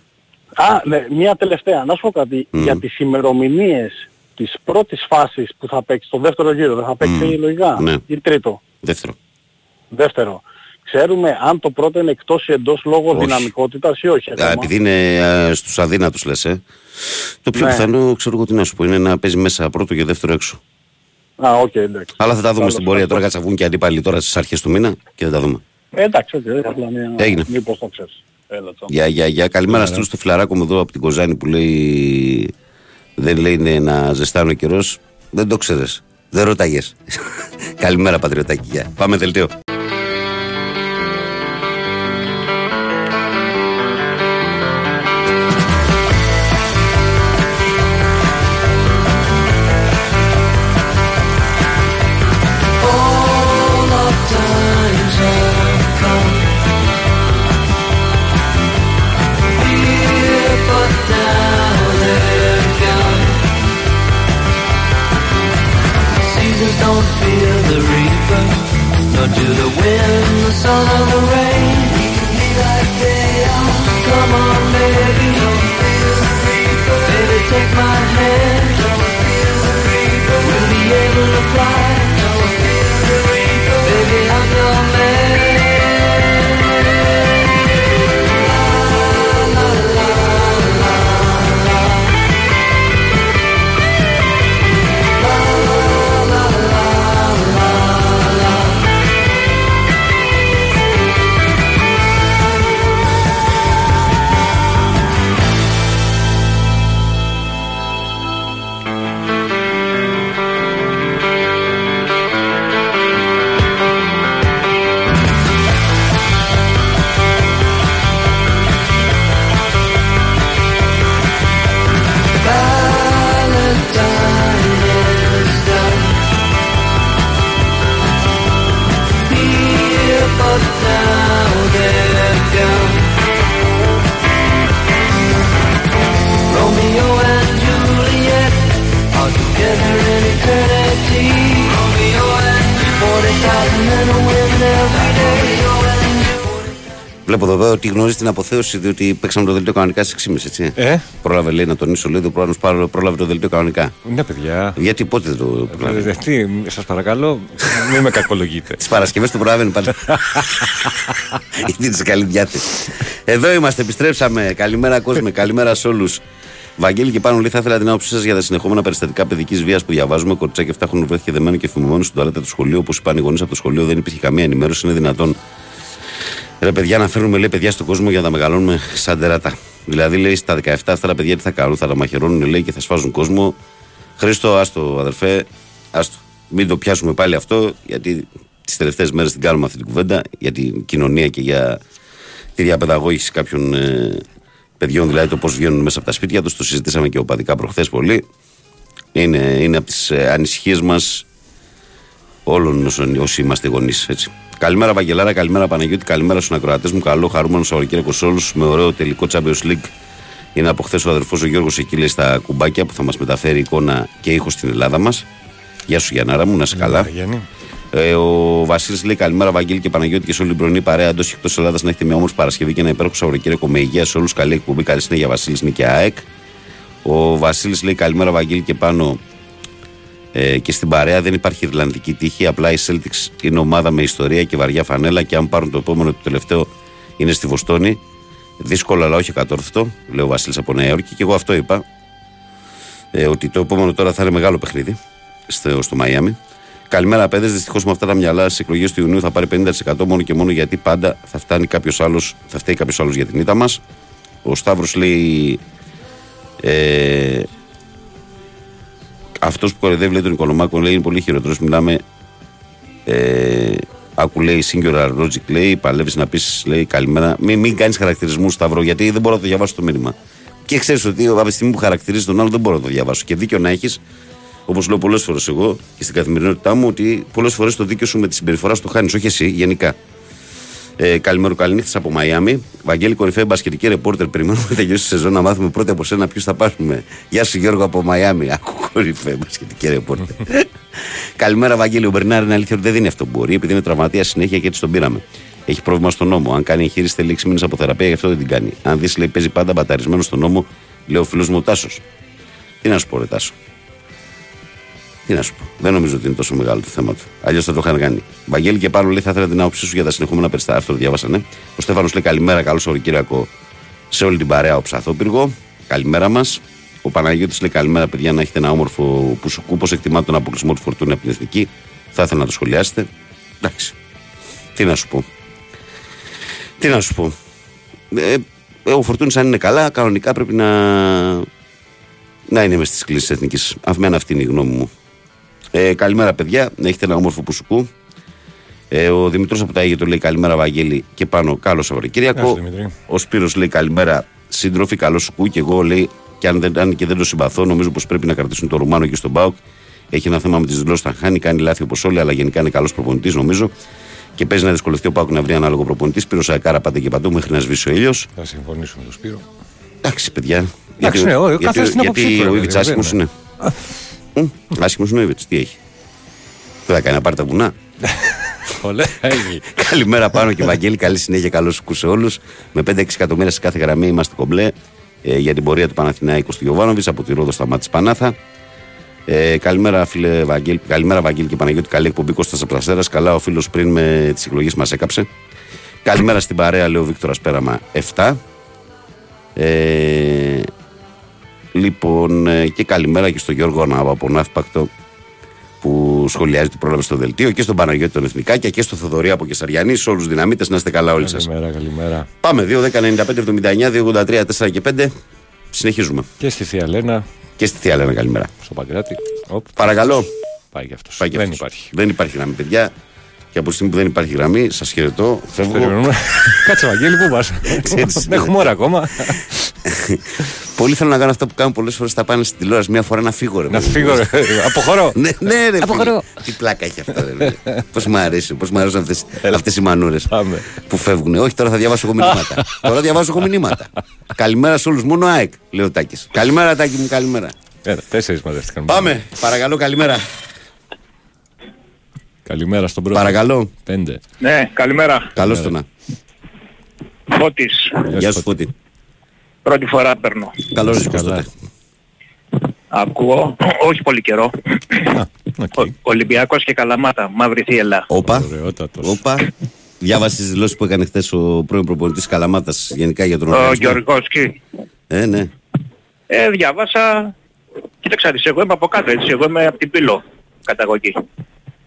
Α, ναι, μία τελευταία. Να σου πω κάτι. Μμ. Για τις ημερομηνίες της πρώτης φάσης που θα παίξει, το δεύτερο γύρο, δεν θα παίξει Μμ. λογικά. Ναι. Ή τρίτο. Δεύτερο. Δεύτερο. Ξέρουμε αν το πρώτο είναι εκτός ή εντός λόγω Όχι. δυναμικότητας ή όχι. Α, ακόμα. επειδή είναι α, στους αδύνατους λες, ε. Το πιο Ναι. πιθανό, ξέρω εγώ τι να σου πω, είναι να παίζει μέσα πρώτο και δεύτερο έξω. Α, οκ, εντάξει. Αλλά θα τα δούμε Καλώς, στην πορεία. Τώρα καλώς. κάτσε να βγουν και αντίπαλοι τώρα στις αρχές του μήνα και θα τα δούμε. Ε, εντάξει, οκ, απλά μία... Έγινε. Μήπως το ξέρεις. Έλα, τσάμπα. Για, για, για καλημέρα στείλω στο φιλαράκο μου εδώ από την Κοζάνη που λέει δεν λέει είναι να ζεστάνει ο καιρός. Δεν το ξέρεις. Δεν ρωτάγες. καλημέρα πατριωτάκι. Γεια. Πάμε δελτίο. Βλέπω εδώ πέρα ότι γνωρίζει την αποθέωση διότι παίξαμε το δελτίο κανονικά στις 6.30 έτσι. Ε, Πρόλαβε λέει να τονίσω λέει το πρόλαβε, πρόλαβε το δελτίο κανονικά. ναι, παιδιά. Γιατί πότε δεν το πρόλαβε; Ε, Τι, σας παρακαλώ, μην με κακολογείτε. Τις Παρασκευές το προλαβαίνει πάλι. Γιατί είναι σε καλή διάθεση. Εδώ είμαστε, επιστρέψαμε. Καλημέρα κόσμο, καλημέρα σε όλους. Βαγγέλη και πάνω λέει, θα ήθελα την άποψή σας για τα συνεχόμενα περιστατικά παιδικής βίας που διαβάζουμε. Κορτσάκι 7 έχουν βρέθηκε δεμένο και φημωμένο στην τουαλέτα του σχολείου. Όπως είπαν οι γονείς από το σχολείο, δεν υπήρχε καμία ενημέρωση. Είναι δυνατόν Ρε παιδιά, να φέρνουμε λέει, παιδιά στον κόσμο για να τα μεγαλώνουμε σαν τεράτα. Δηλαδή, λέει στα 17 αυτά τα παιδιά τι θα κάνουν, θα τα μαχαιρώνουν λέει, και θα σφάζουν κόσμο. Χρήστο, άστο αδερφέ, άστο. Μην το πιάσουμε πάλι αυτό, γιατί τις τελευταίες μέρες την κάνουμε αυτή την κουβέντα για την κοινωνία και για τη διαπαιδαγώγηση κάποιων ε, παιδιών, δηλαδή το πώς βγαίνουν μέσα από τα σπίτια τους. Το συζητήσαμε και οπαδικά προχθές πολύ. Είναι, είναι από τις ε, ανησυχίες μας όλων όσων- όσοι είμαστε γονείς. Καλημέρα, Βαγγελάρα, καλημέρα, Παναγιώτη, καλημέρα στους ακροατές μου. Καλό, χαρούμενο Σαββατοκύριακος σε όλους. Με ωραίο τελικό Champions League. Είναι από χθες ο αδερφός ο Γιώργος εκεί λέει στα κουμπάκια που θα μας μεταφέρει εικόνα και ήχος στην Ελλάδα μας. Γεια σου, Γιάνναρα μου, να είσαι καλά. Γιάννη. Ε, ο Βασίλης λέει καλημέρα, Βαγγέλη και Παναγιώτη και σε όλη την πρωινή παρέα εντός και εκτός Ελλάδας να έχετε μια όμορφη Παρασκευή και ένα υπέροχο Σαββατοκύριακο με υγεία σε όλους. Καλή εκπομπή, καλή συνέχεια, Βασίλης Νίκη ΑΕΚ. Ο Βασίλης λέει καλημέρα, Βαγγέλη και πάνω ε, και στην παρέα δεν υπάρχει Ιρλανδική τύχη. Απλά η Celtics είναι ομάδα με ιστορία και βαριά φανέλα και αν πάρουν το επόμενο το τελευταίο είναι στη Βοστόνη. Δύσκολο αλλά όχι ακατόρθωτο, λέει ο Βασίλης από Νέα Υόρκη και εγώ αυτό είπα. Ε, ότι το επόμενο τώρα θα είναι μεγάλο παιχνίδι στο, στο Μαϊάμι. Καλημέρα, παιδες. Δυστυχώς με αυτά τα μυαλά στις εκλογές του Ιουνίου θα πάρει 50% μόνο και μόνο γιατί πάντα θα, φτάνει κάποιος άλλος, θα φταίει κάποιος άλλος για την ήττα μας. Ο Σταύρος λέει. Ε, αυτός που κοροϊδεύει λέει τον Οικονομάκο λέει είναι πολύ χειρότερος. Μιλάμε. Ε, άκου λέει singular logic λέει, παλεύεις να πεις λέει καλημέρα. Μην, μην κάνεις χαρακτηρισμούς Σταυρό, γιατί δεν μπορώ να το διαβάσω το μήνυμα. Και ξέρεις ότι από τη στιγμή που χαρακτηρίζει τον άλλο δεν μπορώ να το διαβάσω. Και δίκιο να έχεις, όπως λέω πολλές φορές εγώ και στην καθημερινότητά μου, ότι πολλές φορές το δίκιο σου με τη συμπεριφορά σου το χάνεις, όχι εσύ, γενικά. Ε, καλημέρα, καληνύχτα από Μαϊάμι. Βαγγέλη Κορυφαία, μπασκετική ρεπόρτερ. Περιμένουμε να τελειώσει η σεζόν να μάθουμε πρώτα από σένα ποιου θα πάρουμε. Γεια σου Γιώργο από Μαϊάμι. Άκου κορυφαία, μπασκετική ρεπόρτερ. Καλημέρα, Βαγγέλη. Ο Μπερνάρ είναι αλήθεια ότι δεν δίνει αυτό που μπορεί, επειδή είναι τραυματία συνέχεια και έτσι τον πήραμε. Έχει πρόβλημα στον νόμο. Αν κάνει εγχείρηση θέλει 6 μήνες από θεραπεία, γι' αυτό δεν την κάνει. Αν δεις, λέει, παίζει πάντα μπαταρισμένο στον νόμο, λέει ο φίλος μου ο Τάσος. Τι να σου πω, ρε Τάσο. Τι να σου πω. Δεν νομίζω ότι είναι τόσο μεγάλο το θέμα του. Αλλιώς θα το είχαν κάνει. Βαγγέλη και πάνω λέει: Θα ήθελα την άποψή σου για τα συνεχόμενα περιστατικά. Αυτό το διάβασα, ναι. Ο Στέφανος λέει: Καλημέρα, καλό Σαββατοκύριακο σε όλη την παρέα, ο Ψαθόπυργο. Καλημέρα μας. Ο Παναγιώτης λέει: Καλημέρα, παιδιά, να έχετε ένα όμορφο πουσουκού. Πώς εκτιμάτε τον αποκλεισμό του φορτούνη από την εθνική; Θα ήθελα να το σχολιάσετε. Εντάξει. Τι να σου πω. Τι να σου πω. Ε, ε, ο Φορτούνης, αν είναι καλά, κανονικά πρέπει να, να είναι μες στις κλήσεις της εθνικής. Αμένα αυτή είναι η γνώμη μου. Ε, καλημέρα, παιδιά. Να έχετε ένα όμορφο πουσουκού. Ε, ο Δημητρό από τα Αίγυπτο λέει καλημέρα, Βαγγέλη, και πάνω καλό Γεια Σαββατοκύριακο. σου, Δημήτρη. Ο Σπύρος λέει καλημέρα, σύντροφοι, καλό σουκού. Και εγώ λέει, και αν, δεν, αν και δεν το συμπαθώ, νομίζω πως πρέπει να κρατήσουν το Ρουμάνο και στον Μπάουκ. Έχει ένα θέμα με τις δηλώσεις θα χάνει, κάνει λάθη όπως όλοι, αλλά γενικά είναι καλός προπονητής νομίζω. Και παίζει να δυσκολευτεί ο Πάουκ να βρει ανάλογο προπονητή. Σπύρο Σακάρα πάντα και παντού μέχρι να σβήσει ο ήλιος. Θα συμφωνήσω με τον Σπύρο. Εντάξει, παιδιά. Εντάξει, ναι, ο- ο καθένας την άποψή γιατί του, ο ρε, Ιβιτ δεν άσχημο είναι. Είναι. Άσχημος είναι ο Ιβιτ, τι έχει; Δεν θα κάνει να πάρει τα βουνά; Ωραία, έχει. Καλημέρα πάνω και Βαγγέλη, καλή συνέχεια, καλό σου σε όλους. Με 5-6 εκατομμύρια σε κάθε γραμμή είμαστε κομπλέ ε, για την πορεία του Παναθηναϊκού του Γιωβάνοβιτς από τη Ρόδο Σταμάτη Πανάθα. Ε, καλημέρα, φίλε Βαγγέλη, καλημέρα, Βαγγέλη και Παναγιώτη. Καλή εκπομπή Κώστας Απλαστέρα. Καλά, ο φίλος πριν με τις εκλογές μας έκαψε. Καλημέρα στην παρέα, λέει ο Βίκτορα Πέραμα 7. Ε, λοιπόν, ε, και καλημέρα και στον Γιώργο Ανάβα από Ναύπακτο που σχολιάζει την πρόλαβε στο δελτίο και στον Παναγιώτη των Εθνικάκια και στο Θοδωρή από Κεσαριανής. Σε όλους τους δυναμίτες να είστε καλά όλοι σας. Καλημέρα, καλημέρα. Πάμε 2, 10, 95, 79, 283, 4 και 5. Συνεχίζουμε. Και στη Θεία Λένα, Και στη Θεία λέμε καλημέρα. στο Παγκράτη. Οπ, Παρακαλώ. πάει και αυτός. Πάει και Δεν αυτός. υπάρχει. Δεν υπάρχει γραμμή, παιδιά. Και από τη στιγμή που δεν υπάρχει γραμμή, σας χαιρετώ. Φεύγω. Περιμένουμε. Κάτσε, Βαγγέλη, πού πας; Έτσι, Δεν έχουμε ώρα ακόμα. Πολύ θέλω να κάνω αυτά που κάνουν πολλές φορές στα πάνε στην τηλεόραση. Μία φορά να φύγω, ρε. Να παιδί. φύγω, ρε. Αποχωρώ. Ναι, ναι, ρε. Αποχωρώ. φίλε. Τι πλάκα έχει αυτό, ρε. Πώς μου αρέσει, πώς μου αρέσουν αυτές οι μανούρες Πάμε. που φεύγουν. Όχι, τώρα θα διαβάσω εγώ μηνύματα. τώρα διαβάζω εγώ μηνύματα. καλημέρα σε όλους. Μόνο ΑΕΚ, λέει ο Τάκης. Καλημέρα, Τάκη μου, καλημέρα. Ένα, τέσσερις μαζεύτηκαν. Πάμε, παρακαλώ, καλημέρα. Καλημέρα στον πρώτο. Παρακαλώ. Πέντε. Ναι, καλημέρα. Καλώς τον. Φώτης. Γεια σου Φώτη. Πρώτη φορά παίρνω. Καλώς ήρθες Καλά. τότε. Ακούω, όχι πολύ καιρό. Α, οκ. Ο, Ολυμπιακός και Καλαμάτα, μαύρη θύελλα. Όπα. Ωραιότατος. Όπα. Διάβασες τις δηλώσεις που έκανε χθες ο πρώην προπονητής Καλαμάτας γενικά για τον Ο οργανισμό. Γεωργόσκι. Ε, ναι. Ε, διάβασα. Κοίταξα, δεις, εγώ είμαι από κάτω, έτσι. Εγώ είμαι από την Πύλο καταγωγή.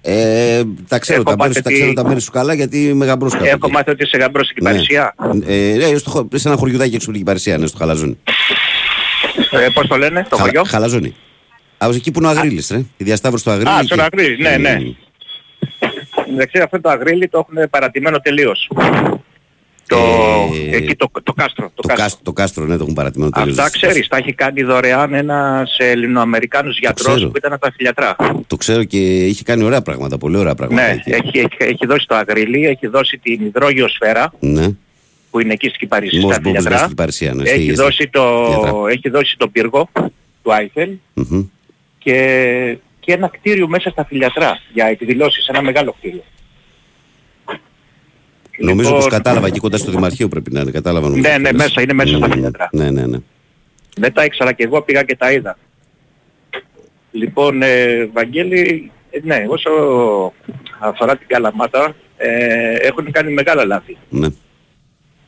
Ε, τα ξέρω, Έχω τα μέρη, σου, μάθει τα ξέρω ότι- τα μέρη σου καλά γιατί είμαι γαμπρός κάτω Έχω εκεί. μάθει ότι είσαι γαμπρός στην Ναι. Παρισιά. Ε, ναι, στο, χω- σε ένα χωριουδάκι έξω από την Παρισία, ναι, στο Χαλαζόνι. Ε, πώς το λένε, το Χα- χωριό; Χαλαζόνι. Α, ως εκεί που είναι ο Αγρίλης, ρε. Η διασταύρωση του Αγρίλη. Α, εκεί. στον Αγρίλη, ναι, ναι. Μμμ. Εντάξει, αυτό το αγρίλι το έχουν παρατημένο τελείως. Το, Ε, εκεί το, το κάστρο. Το, Το, κάστρο. κάστρο, το κάστρο, ναι, το έχουν παρατημένο τελείως. Αυτά ξέρεις, τα έχει κάνει δωρεάν ένας Ελληνοαμερικάνος γιατρός ξέρω. που ήταν από τα φιλιατρά. Το ξέρω και είχε κάνει ωραία πράγματα, πολύ ωραία πράγματα. Ναι, εκεί. έχει, έχει, έχει δώσει το αγρίλι, έχει δώσει την υδρόγειο σφαίρα Ναι. που είναι εκεί στην Κυπαρισία Μος στα Μπόμπος φιλιατρά. στην Παρισία, ναι. Έχει στη- δώσει, το, φιλιατρά. έχει δώσει τον πύργο του Άιφελ Μμμ. και, και ένα κτίριο μέσα στα φιλιατρά για εκδηλώσεις, ένα μεγάλο κτίριο. Νομίζω Λοιπόν, πως κατάλαβα εκεί κοντά στο Δημαρχείο πρέπει να είναι. Κατάλαβα νομίζω. Ναι, ναι, κιόλας. μέσα, είναι μέσα στα Μμμ. φιλιατρά. Ναι, ναι, ναι. Δεν τα ήξερα και εγώ πήγα και τα είδα. Λοιπόν, ε, Βαγγέλη, ε, ναι, όσο αφορά την Καλαμάτα, ε, έχουν κάνει μεγάλα λάθη. ναι.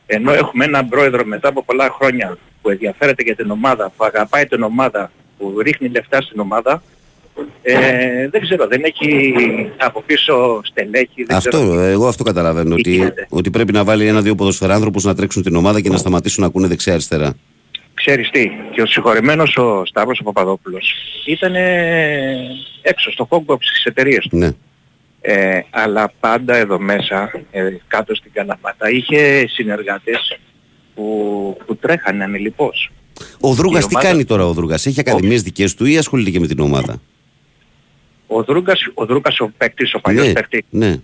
Ενώ έχουμε έναν πρόεδρο μετά από πολλά χρόνια που ενδιαφέρεται για την ομάδα, που αγαπάει την ομάδα, που ρίχνει λεφτά στην ομάδα, ε, δεν ξέρω, δεν έχει από πίσω στελέχη, δεν ξέρω. Αυτό, εγώ αυτό καταλαβαίνω. Τι Ότι, γίνεται. ότι πρέπει να βάλει ένα-δύο ποδοσφαιράνθρωπους να τρέξουν την ομάδα και να σταματήσουν να ακούνε δεξιά-αριστερά. Ξέρεις τι, και ο συγχωρεμένος ο Σταύρος ο Παπαδόπουλος ήταν έξω στο κόμπο της εταιρείας του. Ναι. Ε, αλλά πάντα εδώ μέσα, ε, κάτω στην Καλαμάτα, είχε συνεργάτες που, που τρέχανε ανελιπώς. Ο Δρούγας Η τι ομάδα- κάνει τώρα ο Δρούγας, έχει ακαδημίες δικές του ή ασχολείται και με την ομάδα; Ο Δρούγκας, ο, Δρούγκας, ο παίκτης, ο παλιός ναι, παίκτης, ναι.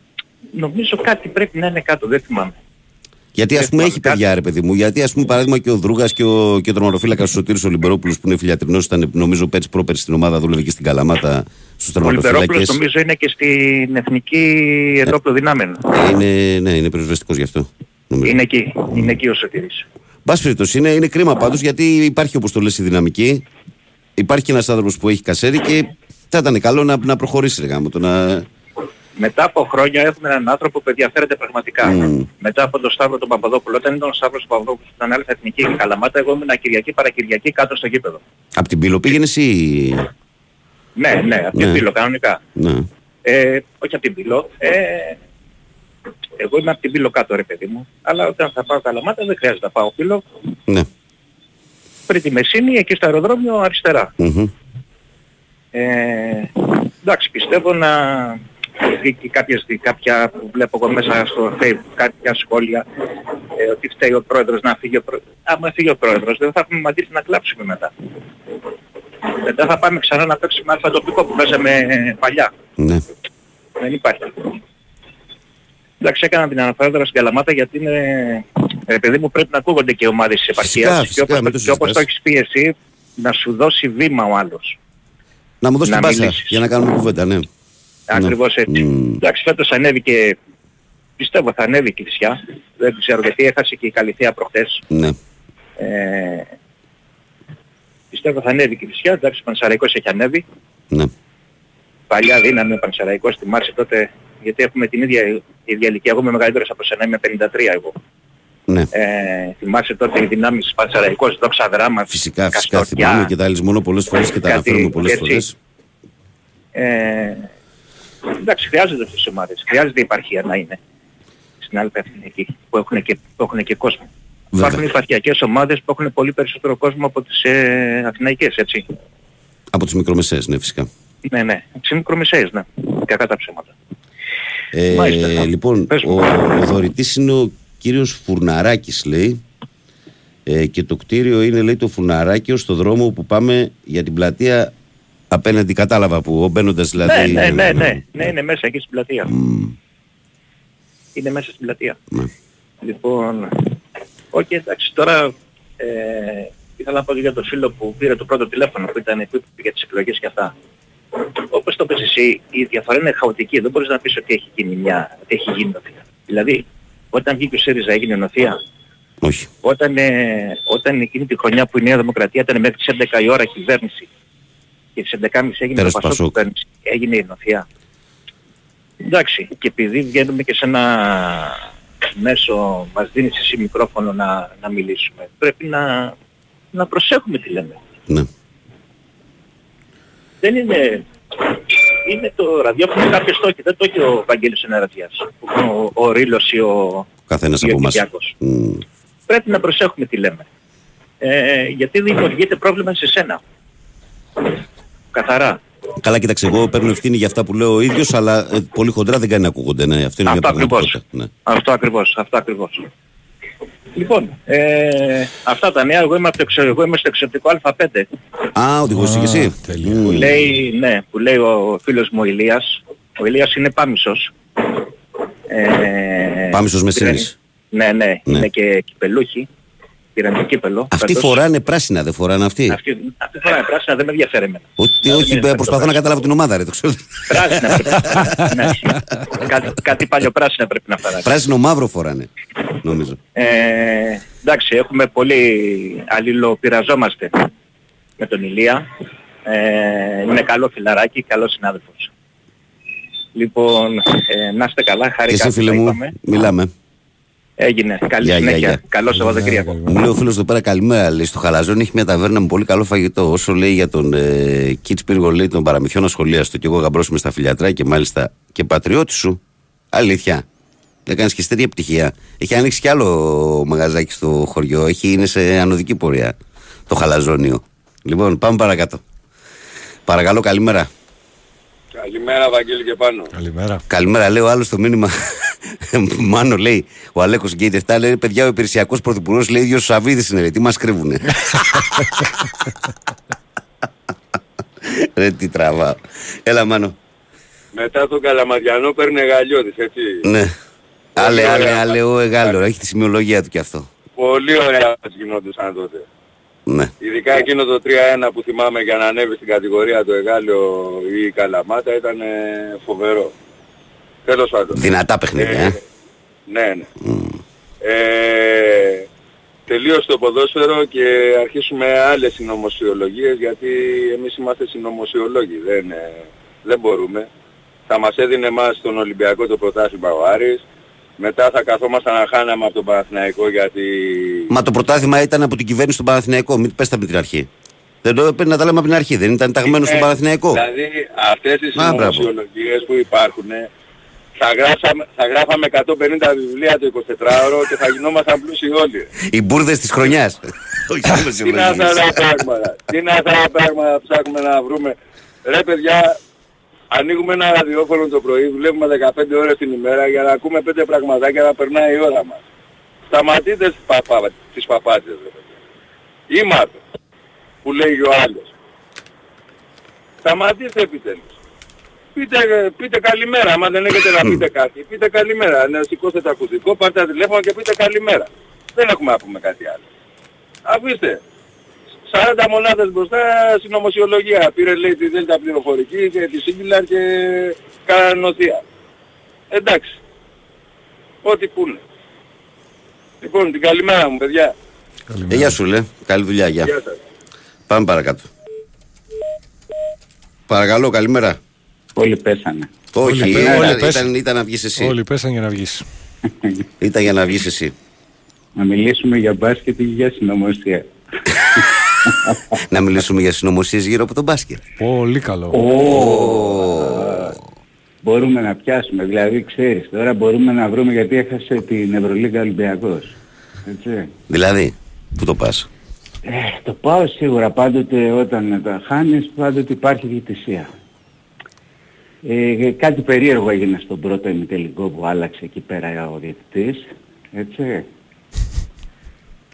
νομίζω κάτι πρέπει να είναι κάτω, δεν θυμάμαι. Γιατί ας Δεν πούμε θυμάμαι έχει κάτι. παιδιά ρε παιδί μου. Γιατί ας πούμε παράδειγμα και ο Δρούγα και ο, και ο τερματοφύλακας ο Σωτήρης Ολυμπερόπουλος που είναι φιλιατρινός ήταν νομίζω πέρσι πρόπερσι στην ομάδα δούλευε και στην Καλαμάτα στους Ο Λιμπερόπουλος τερματοφύλακες. νομίζω είναι και στην Εθνική Ενόπλο Δυνάμεων. Ε, είναι, ναι, είναι πυροσβεστικός γι' αυτό. Νομίζω. Είναι εκεί, είναι εκεί ο Σωτήρης. Πάση περιπτώσει είναι, είναι κρίμα πάντως γιατί υπάρχει όπως το λες η δυναμική. Υπάρχει και ένας άνθρωπος που έχει κασέρι και θα ήταν καλό να, να προχωρήσει ρε γάμο, το να... Μετά από χρόνια έχουμε έναν άνθρωπο που ενδιαφέρεται πραγματικά. Μμ. Μετά από τον Σταύρο τον Παπαδόπουλο, όταν ήταν ο Σταύρος τον Παπαδόπουλος που ήταν άλλη εθνική η Καλαμάτα, εγώ ήμουν Κυριακή παρακυριακή κάτω στο γήπεδο. Απ' την πύλο πήγαινες ή... Ναι, ναι, από την Ναι. Πύλο κανονικά. Ναι. Ε, όχι από την Πύλο. Ε, εγώ είμαι από την Πύλο κάτω ρε παιδί μου. Αλλά όταν θα πάω Καλαμάτα δεν χρειάζεται να πάω Πύλο. Ναι. Πριν τη Μεσίνη, εκεί στο αεροδρόμιο αριστερά. Μμμ. Ε, εντάξει, πιστεύω να δει και κάποιες, κάποια που βλέπω εγώ μέσα στο Facebook, κάποια σχόλια, ε, ότι φταίει ο πρόεδρος να φύγει ο πρόεδρος. Άμα φύγει ο πρόεδρος δεν θα έχουμε μαντήσει να κλάψουμε μετά. Μετά θα πάμε ξανά να παίξουμε αλφα τοπικό που παίζαμε ε, παλιά. Ναι. Δεν υπάρχει. Εντάξει, έκανα την αναφορά τώρα στην Καλαμάτα γιατί είναι, ε, παιδί μου πρέπει να ακούγονται και οι ομάδες της Φυσικά, επαρχίας φυσικά, και, όπως, μην το- το και όπως το συζητάς. έχεις πει εσύ να σου δώσει βήμα ο άλλος. Να μου δώσει Να την πάσα μιλήσεις. για να κάνουμε κουβέντα, ναι. Ακριβώς έτσι. Μμ. Εντάξει, φέτος ανέβηκε, πιστεύω θα ανέβει η Κηφισιά. Δεν ξέρω γιατί έχασε και η Καλυθέα προχτές. Ναι. Ε, πιστεύω θα ανέβει η Κηφισιά. Εντάξει, ο Πανσεραϊκός έχει ανέβει. Ναι. Παλιά δύναμη ο Πανσεραϊκός, θυμάσαι τότε, γιατί έχουμε την ίδια, η ίδια ηλικία. Εγώ είμαι μεγαλύτερος από σένα, είμαι 53 εγώ. Ναι. Ε, θυμάσαι τότε οι δυνάμεις της Πανσεραϊκός, δόξα δράμα, Φυσικά, φυσικά Καστοριά. θυμάμαι και τα λησμονώ πολλές φορές και τα Κάτι αναφέρουμε πολλές έτσι. φορές. Ε, εντάξει, χρειάζεται αυτές τις ομάδες. Χρειάζεται η επαρχία να είναι στην άλλη εθνική που έχουν και, που έχουν και κόσμο. Βέβαια. Υπάρχουν υπαρχιακές ομάδες που έχουν πολύ περισσότερο κόσμο από τις ε, αθηναϊκές, έτσι. Από τις μικρομεσαίες, ναι φυσικά. Ναι, ναι. Τις μικρομεσαίες, ναι. Κακά τα ψέματα. Ε, Μάλιστα. λοιπόν, Πες ο, μου. ο δωρητής είναι ο κύριος Φουρναράκης λέει ε, και το κτίριο είναι λέει το Φουρναράκιο στο δρόμο που πάμε για την πλατεία απέναντι κατάλαβα που μπαίνοντας Ναι, δηλαδή ναι, ναι, ναι. Ναι, είναι μέσα εκεί στην πλατεία. Μμ, Είναι μέσα στην πλατεία. ναι. Λοιπόν, όχι εντάξει, τώρα ε, ήθελα να πω για τον φίλο που πήρε το πρώτο τηλέφωνο που ήταν που είπε για τις εκλογές και αυτά. όπως το πες εσύ, η διαφορά είναι χαοτική. Δεν μπορείς να πεις ότι έχει γίνει μια, ότι έχει γίνει νοθεία. Δηλαδή, όταν βγήκε ο ΣΥΡΙΖΑ έγινε νοθεία; Όχι. Όταν, ε, όταν εκείνη τη χρονιά που η Νέα Δημοκρατία ήταν μέχρι τις 11 η ώρα κυβέρνηση και τις 11.30 έγινε Τέλος το Πασόκ Πασόκ. κυβέρνηση, έγινε η νοθεία; Εντάξει, και επειδή βγαίνουμε και σε ένα μέσο, μας δίνεις εσύ μικρόφωνο να, να μιλήσουμε, πρέπει να, να προσέχουμε τι λέμε. Ναι. Δεν είναι... Είναι το ραδιόφωνο κάποιος το έχει, δεν το έχει ο Βαγγέλης Εναρατιάς, ο, ο Ρήλος ή ο, Καθένας ή ο από εμάς. Κυριάκος. Μμ. Πρέπει να προσέχουμε τι λέμε. Ε, γιατί δημιουργείται πρόβλημα σε σένα. Καθαρά. Καλά, κοίταξε, εγώ παίρνω ευθύνη για αυτά που λέω ο ίδιος, αλλά ε, πολύ χοντρά δεν κάνει να ακούγονται. Ναι, αυτό είναι μια Αυτό ακριβώς. πραγματικότητα. Ναι. Αυτό ακριβώς, αυτό ακριβώς. Λοιπόν, ε, αυτά τα νέα, εγώ είμαι, από το, εξω- εγώ είμαι στο εξωτικό Α5 Α, οδηγός είσαι και εσύ. τέλεια. Μμ. που λέει, ναι, που λέει ο φίλος μου ο Ηλίας. Ο Ηλίας είναι πάμισος. Ε, Πάμισος Μεσίνης. Ναι, ναι, Ναι. είναι και κυπελούχοι. Πήραν το κύπελο. Αυτοί φέτος. φοράνε πράσινα, δεν φοράνε αυτοί; Αυτή, αυτή φορά πράσινα δεν με ενδιαφέρει εμένα. Ότι, Δεν όχι, με ε, προσπαθώ να ενδιαφέρει. καταλάβω την ομάδα, ρε, το ξέρω. Πράσινα πρέπει να ναι. κάτι, κάτι παλιοπράσινα πρέπει να φοράει. Πράσινο μαύρο φοράνε, νομίζω. Ε, εντάξει, έχουμε πολύ αλληλοπειραζόμαστε με τον Ηλία. Ε, είναι καλό φιλαράκι, καλός συνάδελφος. Λοιπόν, ε, να είστε καλά, Και χάρηκα εσύ, που φίλε τα μου, είπαμε. μιλάμε. Έγινε. Καλή Γεια, γεια, συνέχεια. γεια. Καλό Σαββατοκύριακο. Μου λέει ο φίλο εδώ πέρα καλημέρα. Λέει στο Χαλαζόν έχει μια ταβέρνα με πολύ καλό φαγητό. Όσο λέει για τον ε, Κίτς Πύργο, λέει τον παραμυθιών ασχολίαστο και εγώ γαμπρός είμαι στα φιλιατρά και μάλιστα και πατριώτη σου. Αλήθεια. Έκανε και στέρια πτυχία. Έχει ανοίξει κι άλλο μαγαζάκι στο χωριό. Έχει, είναι σε ανωδική πορεία. Το χαλαζόνιο. Λοιπόν, πάμε παρακάτω. Παρακαλώ, καλημέρα. Καλημέρα Βαγγέλη και πάνω. Καλημέρα. Καλημέρα, λέει ο άλλος το μήνυμα. Μάνο λέει, ο Αλέκος Γκέιτ 7 λέει: Παιδιά, ο υπηρεσιακός πρωθυπουργός λέει: ίδιος ο Σαββίδης είναι, ρε, τι μας κρύβουνε; ρε, τι τραβά. Έλα, Μάνο. Μετά τον Καλαμαδιανό παίρνει Γαλλιώτης, έτσι. Ναι. Άλλε, ωραία. άλλε, άλλε, ο Εγάλο. Έχει τη σημειολογία του κι αυτό. Πολύ ωραία μας γινόντουσαν τότε. Ναι. Ειδικά εκείνο το 3-1 που θυμάμαι για να ανέβει στην κατηγορία του Εγάλιο ή η Καλαμάτα ήταν ε, φοβερό. Τέλος πάντων. Δυνατά παιχνίδια, ε. Ναι, ναι. Ε, τελείωσε το ποδόσφαιρο και αρχίσουμε άλλες συνωμοσιολογίες γιατί εμείς είμαστε συνωμοσιολόγοι. Δεν, ε, δεν μπορούμε. Θα μας έδινε εμάς τον Ολυμπιακό το πρωτάθλημα ο Άρης. Μετά θα καθόμασταν να χάναμε από τον Παναθηναϊκό γιατί... Μα το πρωτάθλημα ήταν από την κυβέρνηση του Παναθηναϊκού. Μην πες τα από την αρχή. Δεν το έπαιρνε να τα λέμε από την αρχή. Δεν ήταν ταγμένο στον Ε, Παναθηναϊκό. Δηλαδή αυτές οι Α, μπράβο. συνωμοσιολογίες που υπάρχουν θα, γράψαμε, θα γράφαμε 150 βιβλία το 24ωρο και θα γινόμασταν πλούσιοι όλοι. Οι μπουρδες της χρονιάς. Όχι, Τι είναι αυτά τα πράγματα. Τι είναι αυτά τα πράγματα που ψάχνουμε να βρούμε. Ρε παιδιά, ανοίγουμε ένα ραδιόφωνο το πρωί, δουλεύουμε 15 ώρες την ημέρα για να ακούμε 5 πραγματάκια να περνάει η ώρα μας. Σταματήτε τις, παπά, τις παπάτσες ρε παιδιά. Είμαστε, που λέει ο άλλος. Σταματήστε επιτέλους. Πείτε, πείτε καλημέρα, άμα δεν έχετε να πείτε κάτι. Πείτε καλημέρα, να σηκώσετε το ακουστικό, πάρτε τα τηλέφωνα και πείτε καλημέρα. Δεν έχουμε να πούμε κάτι άλλο. Αφήστε. 40 μονάδες μπροστά συνωμοσιολογία. Πήρε λέει τη Δέλτα πληροφορική και τη Σίγγιλαρ και κάνανε νοθεία. Εντάξει. Ό,τι πούνε. Λοιπόν, την καλημέρα μου παιδιά. Ε, γεια σου, λέ. Καλή δουλειά, γεια. Γεια σας. Πάμε παρακάτω. Παρακαλώ, καλημέρα. Όλοι πέσανε. Όχι, πέ- ήταν, όλοι ήταν, πέσαν. ήταν να βγεις εσύ. Όλοι πέσαν για να βγεις. Ήταν για να βγεις εσύ. Να μιλήσουμε για μπάσκετ ή για συνωμοσία. Να μιλήσουμε για συνωμοσίες γύρω από τον μπάσκετ. Πολύ καλό. Μπορούμε να πιάσουμε, δηλαδή ξέρεις, τώρα μπορούμε να βρούμε γιατί έχασε την Ευρωλίγα Ολυμπιακός. Έτσι. Δηλαδή, πού το πας; Ε, το πάω σίγουρα πάντοτε όταν τα χάνεις, πάντοτε υπάρχει διαιτησία. Ε, κάτι περίεργο έγινε στον πρώτο ημιτελικό που άλλαξε εκεί πέρα ο διαιτητής. Έτσι.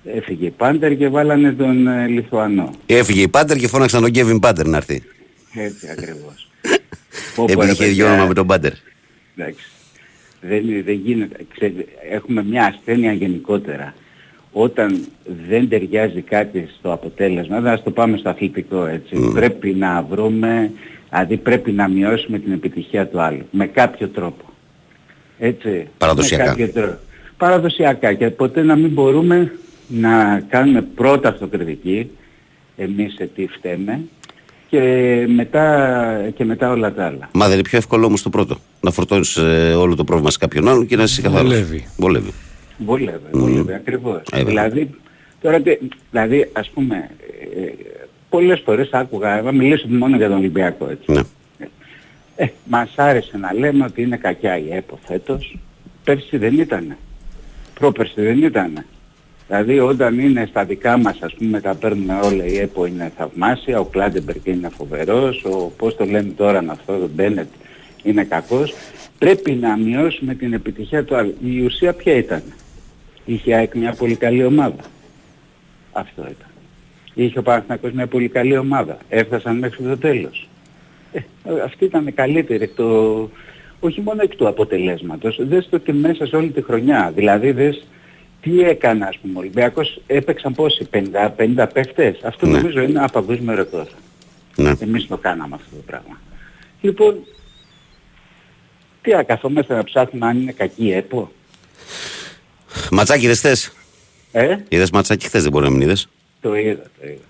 Έφυγε η Πάντερ και βάλανε τον ε, Λιθουανό. Έφυγε η Πάντερ και φώναξαν τον Κέβιν Πάντερ να έρθει. Έτσι ακριβώς. Πω, πω, Επειδή ρε είχε παιδιά, δυο όνομα με τον Πάντερ. Εντάξει. Δεν, δεν γίνεται. Ξέρετε, έχουμε μια ασθένεια γενικότερα. Όταν δεν ταιριάζει κάτι στο αποτέλεσμα, δεν ας το πάμε στο αθλητικό έτσι, πρέπει να βρούμε Δηλαδή πρέπει να μειώσουμε την επιτυχία του άλλου με κάποιο τρόπο. Έτσι. Παραδοσιακά. Με κάποιο τρόπο. Παραδοσιακά και ποτέ να μην μπορούμε να κάνουμε πρώτα αυτοκριτική εμείς σε τι φταίμε και μετά, και μετά όλα τα άλλα. Μα δεν είναι πιο εύκολο όμως το πρώτο. Να φορτώνεις ε, όλο το πρόβλημα σε κάποιον άλλον και να είσαι καθαρός. Βολεύει. Βολεύει. Βολεύει, βολεύει ακριβώς. Ε, βέβαια. δηλαδή, τώρα, τι- δηλαδή, ας πούμε, ε, πολλές φορές άκουγα, να μιλήσω μόνο για τον Ολυμπιακό έτσι. Ναι. Ε, μας άρεσε να λέμε ότι είναι κακιά η ΕΠΟ φέτος. Πέρσι δεν ήτανε. Πρόπερσι δεν ήτανε. Δηλαδή όταν είναι στα δικά μας ας πούμε τα παίρνουμε όλα η ΕΠΟ είναι θαυμάσια, ο Κλάντεμπεργκ είναι φοβερός, ο πώς το λέμε τώρα αυτό, ο Μπένετ είναι κακός. Πρέπει να μειώσουμε την επιτυχία του άλλου. Η ουσία ποια ήταν; Είχε η ΑΕΚ μια πολύ καλή ομάδα. Αυτό ήταν. Είχε ο Παναθηναϊκός μια πολύ καλή ομάδα. Έφτασαν μέχρι το τέλος. Ε, αυτή ήταν η καλύτερη εκ το, όχι μόνο εκ του αποτελέσματος, δες το και μέσα σε όλη τη χρονιά. Δηλαδή δες τι έκανε ας πούμε ο Ολυμπιακός, έπαιξαν πόσοι, 50, 50 παίχτες; Αυτό Ναι. νομίζω είναι ένα παγκόσμιο ρεκόρ. Ναι. Εμείς το κάναμε αυτό το πράγμα. Λοιπόν, τι να καθόμαστε να ψάχνουμε αν είναι κακή η ΕΠΟ; Ματσάκι δεν θες. Ε, Είδες ματσάκι χθες δεν μπορεί να μην είδες; το είδα, το είδα.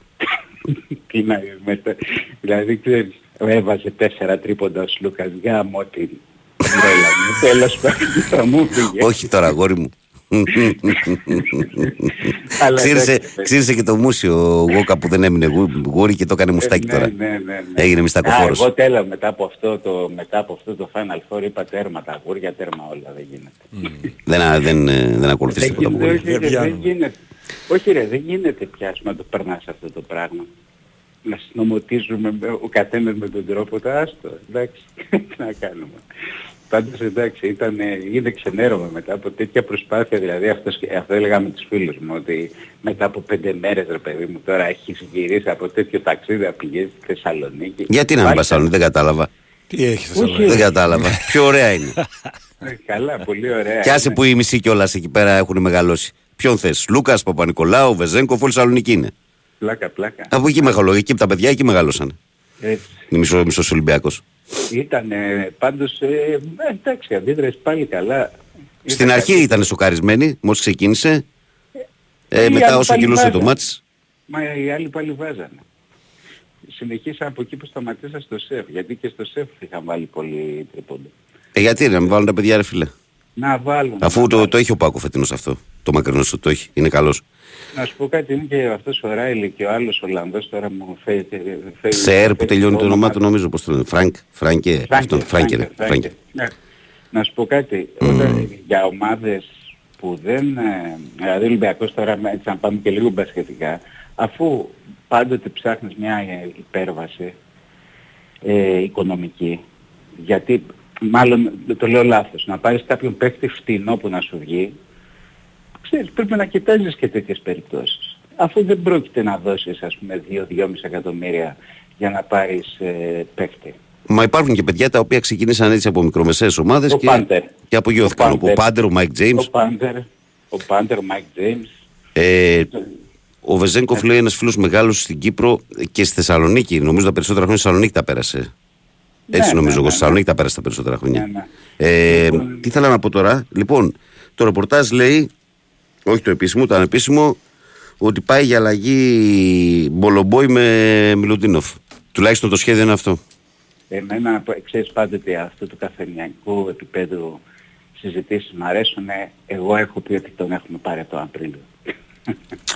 τι να μετά, δηλαδή ξέρεις, έβαζε τέσσερα τρίποντα ο Σλούκας, γάμο την τρέλα μου, τέλος πάντων θα μου πήγε. Όχι τώρα αγόρι μου. Αλλά ξύρισε, εντάξει, ξύρισε και το μουσιο ο Γόκα που δεν έμεινε γου- γούρι και το έκανε μουστάκι ναι, τώρα. Ναι, ναι, ναι. Έγινε Α, μιστακοφόρος. εγώ τέλα μετά από αυτό το, μετά από αυτό το Final Four είπα τέρμα τα αγούρια, τέρμα όλα, δεν γίνεται. Δεν, α- δεν, ε, δεν ακολουθείς Δεν τίποτα από γίνεται, γούρι. όχι, ρε, πιάνουν. δεν γίνεται. Όχι ρε, δεν γίνεται πια ας πούμε, να το περνάς αυτό το πράγμα. Να συνομωτίζουμε με- ο καθένας με τον τρόπο του άστο. Εντάξει, τι να κάνουμε. Πάντως εντάξει, ήταν, είδε ξενέρωμα μετά από τέτοια προσπάθεια, δηλαδή αυτός, αυτό έλεγα με τους φίλους μου, ότι μετά από πέντε μέρες ρε παιδί μου τώρα έχεις γυρίσει από τέτοιο ταξίδι να πηγαίνεις στη Θεσσαλονίκη. Γιατί να μην Πάλι πας άλλο, δεν κατάλαβα. Τι έχει Όχι. Θεσσαλονίκη; Δεν κατάλαβα. Πιο ωραία είναι. Ε, Καλά, πολύ ωραία. Κι άσε είναι. που οι μισοί κιόλας εκεί πέρα έχουν μεγαλώσει. Ποιον θες, Λούκας, Παπα-Νικολάου, Βεζέγκοφ, όλη Θεσσαλονίκη είναι. Πλάκα, πλάκα. Από εκεί μεγαλώ, εκεί τα παιδιά εκεί μεγαλώσαν. Έτσι. Είναι μισό, μισός Ολυμπιακός. Ήταν πάντως, ε, ε, εντάξει, αντίδραση πάλι καλά. Στην Ήταν αρχή καλή. ήταν σοκαρισμένοι, μόλις ξεκίνησε. Ε, Οι μετά άλλοι όσο πάλι κυλούσε το βάζανε. μάτς. Μα οι άλλοι πάλι βάζανε. Συνεχίσα από εκεί που σταματήσα στο σεφ, γιατί και στο σεφ είχα βάλει πολύ τρίποντο. Ε, γιατί να μην βάλουν τα παιδιά ρε φίλε; Να βάλουν. Αφού να το, βάλουν. το έχει ο Πάκο φετινός αυτό. Το μακρινό σου το έχει. Είναι καλός. Να σου πω κάτι, είναι και αυτός ο Ράιλι και ο άλλος Ολλανδός τώρα μου φέρει... φέρει- Σερ που φέρει τελειώνει το όνομά του όνομα. νομίζω. Πώς το λένε. Φρανκ. Φρανκε. Αυτόν. Φράνκε. ρε. Φράνκε. Ναι. Να σου πω κάτι, όταν, για ομάδες που δεν... ε, Δηλαδή ο Ολυμπιακός τώρα, με- έτσι να πάμε και λίγο μπασκετικά, αφού πάντοτε ψάχνεις μια ε, υπέρβαση ε, οικονομική, γιατί μάλλον το λέω λάθος, να πάρεις κάποιον παίκτη φτηνό που να σου βγει, ξέρεις, πρέπει να κοιτάζεις και τέτοιες περιπτώσεις. Αφού δεν πρόκειται να δώσεις ας πούμε 2-2,5 εκατομμύρια για να πάρεις ε, παίκτη. Μα υπάρχουν και παιδιά τα οποία ξεκίνησαν έτσι από μικρομεσαίες ομάδες Ο και, Πάντερ. και απογειώθηκαν. Ο Ο Πάντερ, ο Μάικ Τζέιμς. Ο Πάντερ, ο Πάντερ, ο Μάικ Τζέιμς. Ε, ο Βεζέγκοφ λέει ένας φίλος μεγάλος στην Κύπρο και στη Θεσσαλονίκη. Νομίζω τα περισσότερα χρόνια στη Θεσσαλονίκη τα πέρασε. Έτσι Ναι, νομίζω ναι, εγώ. ναι, Στη Θεσσαλονίκη τα πέρασε τα περισσότερα χρόνια. Ναι, ναι. Ε, Λοιπόν- τι ήθελα να πω τώρα. Λοιπόν, το ρεπορτάζ λέει, όχι το επίσημο, το ανεπίσημο, ότι πάει για αλλαγή Μπολομπόη με Μιλουτίνοφ. Τουλάχιστον το σχέδιο είναι αυτό. Εμένα, ξέρεις πάντοτε αυτό του καφενιακού επίπεδου συζητήσεις μου αρέσουν. Εγώ έχω πει ότι τον έχουμε πάρει από τον Απρίλιο.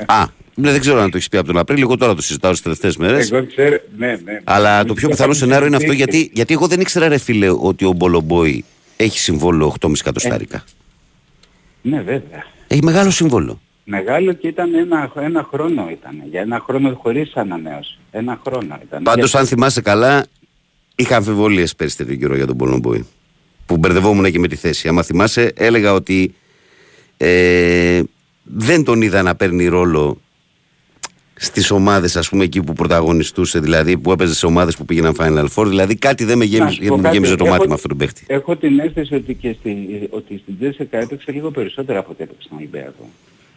Α, ναι, δεν ξέρω αν το έχεις πει από τον Απρίλιο. Εγώ τώρα το συζητάω στις τελευταίες μέρες. Εγώ ξέρω, ναι, ναι. Αλλά το Μου πιο είχε πιθανό κάνει σενάριο είναι αυτό συζητήσεις. γιατί, γιατί εγώ δεν ήξερα, ρε φίλε, ότι ο Μπολομπόη έχει συμβόλαιο 8,5 εκατοστάρικα. Ναι, βέβαια. Έχει μεγάλο σύμβολο. Μεγάλο και ήταν ένα, ένα χρόνο ήταν. Για ένα χρόνο χωρίς ανανέωση. Ένα χρόνο ήταν. Πάντως, Για- αν θυμάσαι καλά, είχα αμφιβολίες πέρσι τέτοιο καιρό για τον Μπολομπόη. Που μπερδευόμουν και με τη θέση. Άμα θυμάσαι, έλεγα ότι ε, δεν τον είδα να παίρνει ρόλο στις ομάδες, ας πούμε, εκεί που πρωταγωνιστούσε, δηλαδή που έπαιζε σε ομάδες που πήγαιναν Final Four. Δηλαδή κάτι δεν με Να γέμιζε, σου πω μου κάτι, γέμιζε το έχω- μάτι με αυτόν τον παίχτη. Έχω την αίσθηση ότι και στη, ότι στην Τζέσσεκα έπαιξε λίγο περισσότερο από ό,τι έπαιξε στον Ολυμπιακό.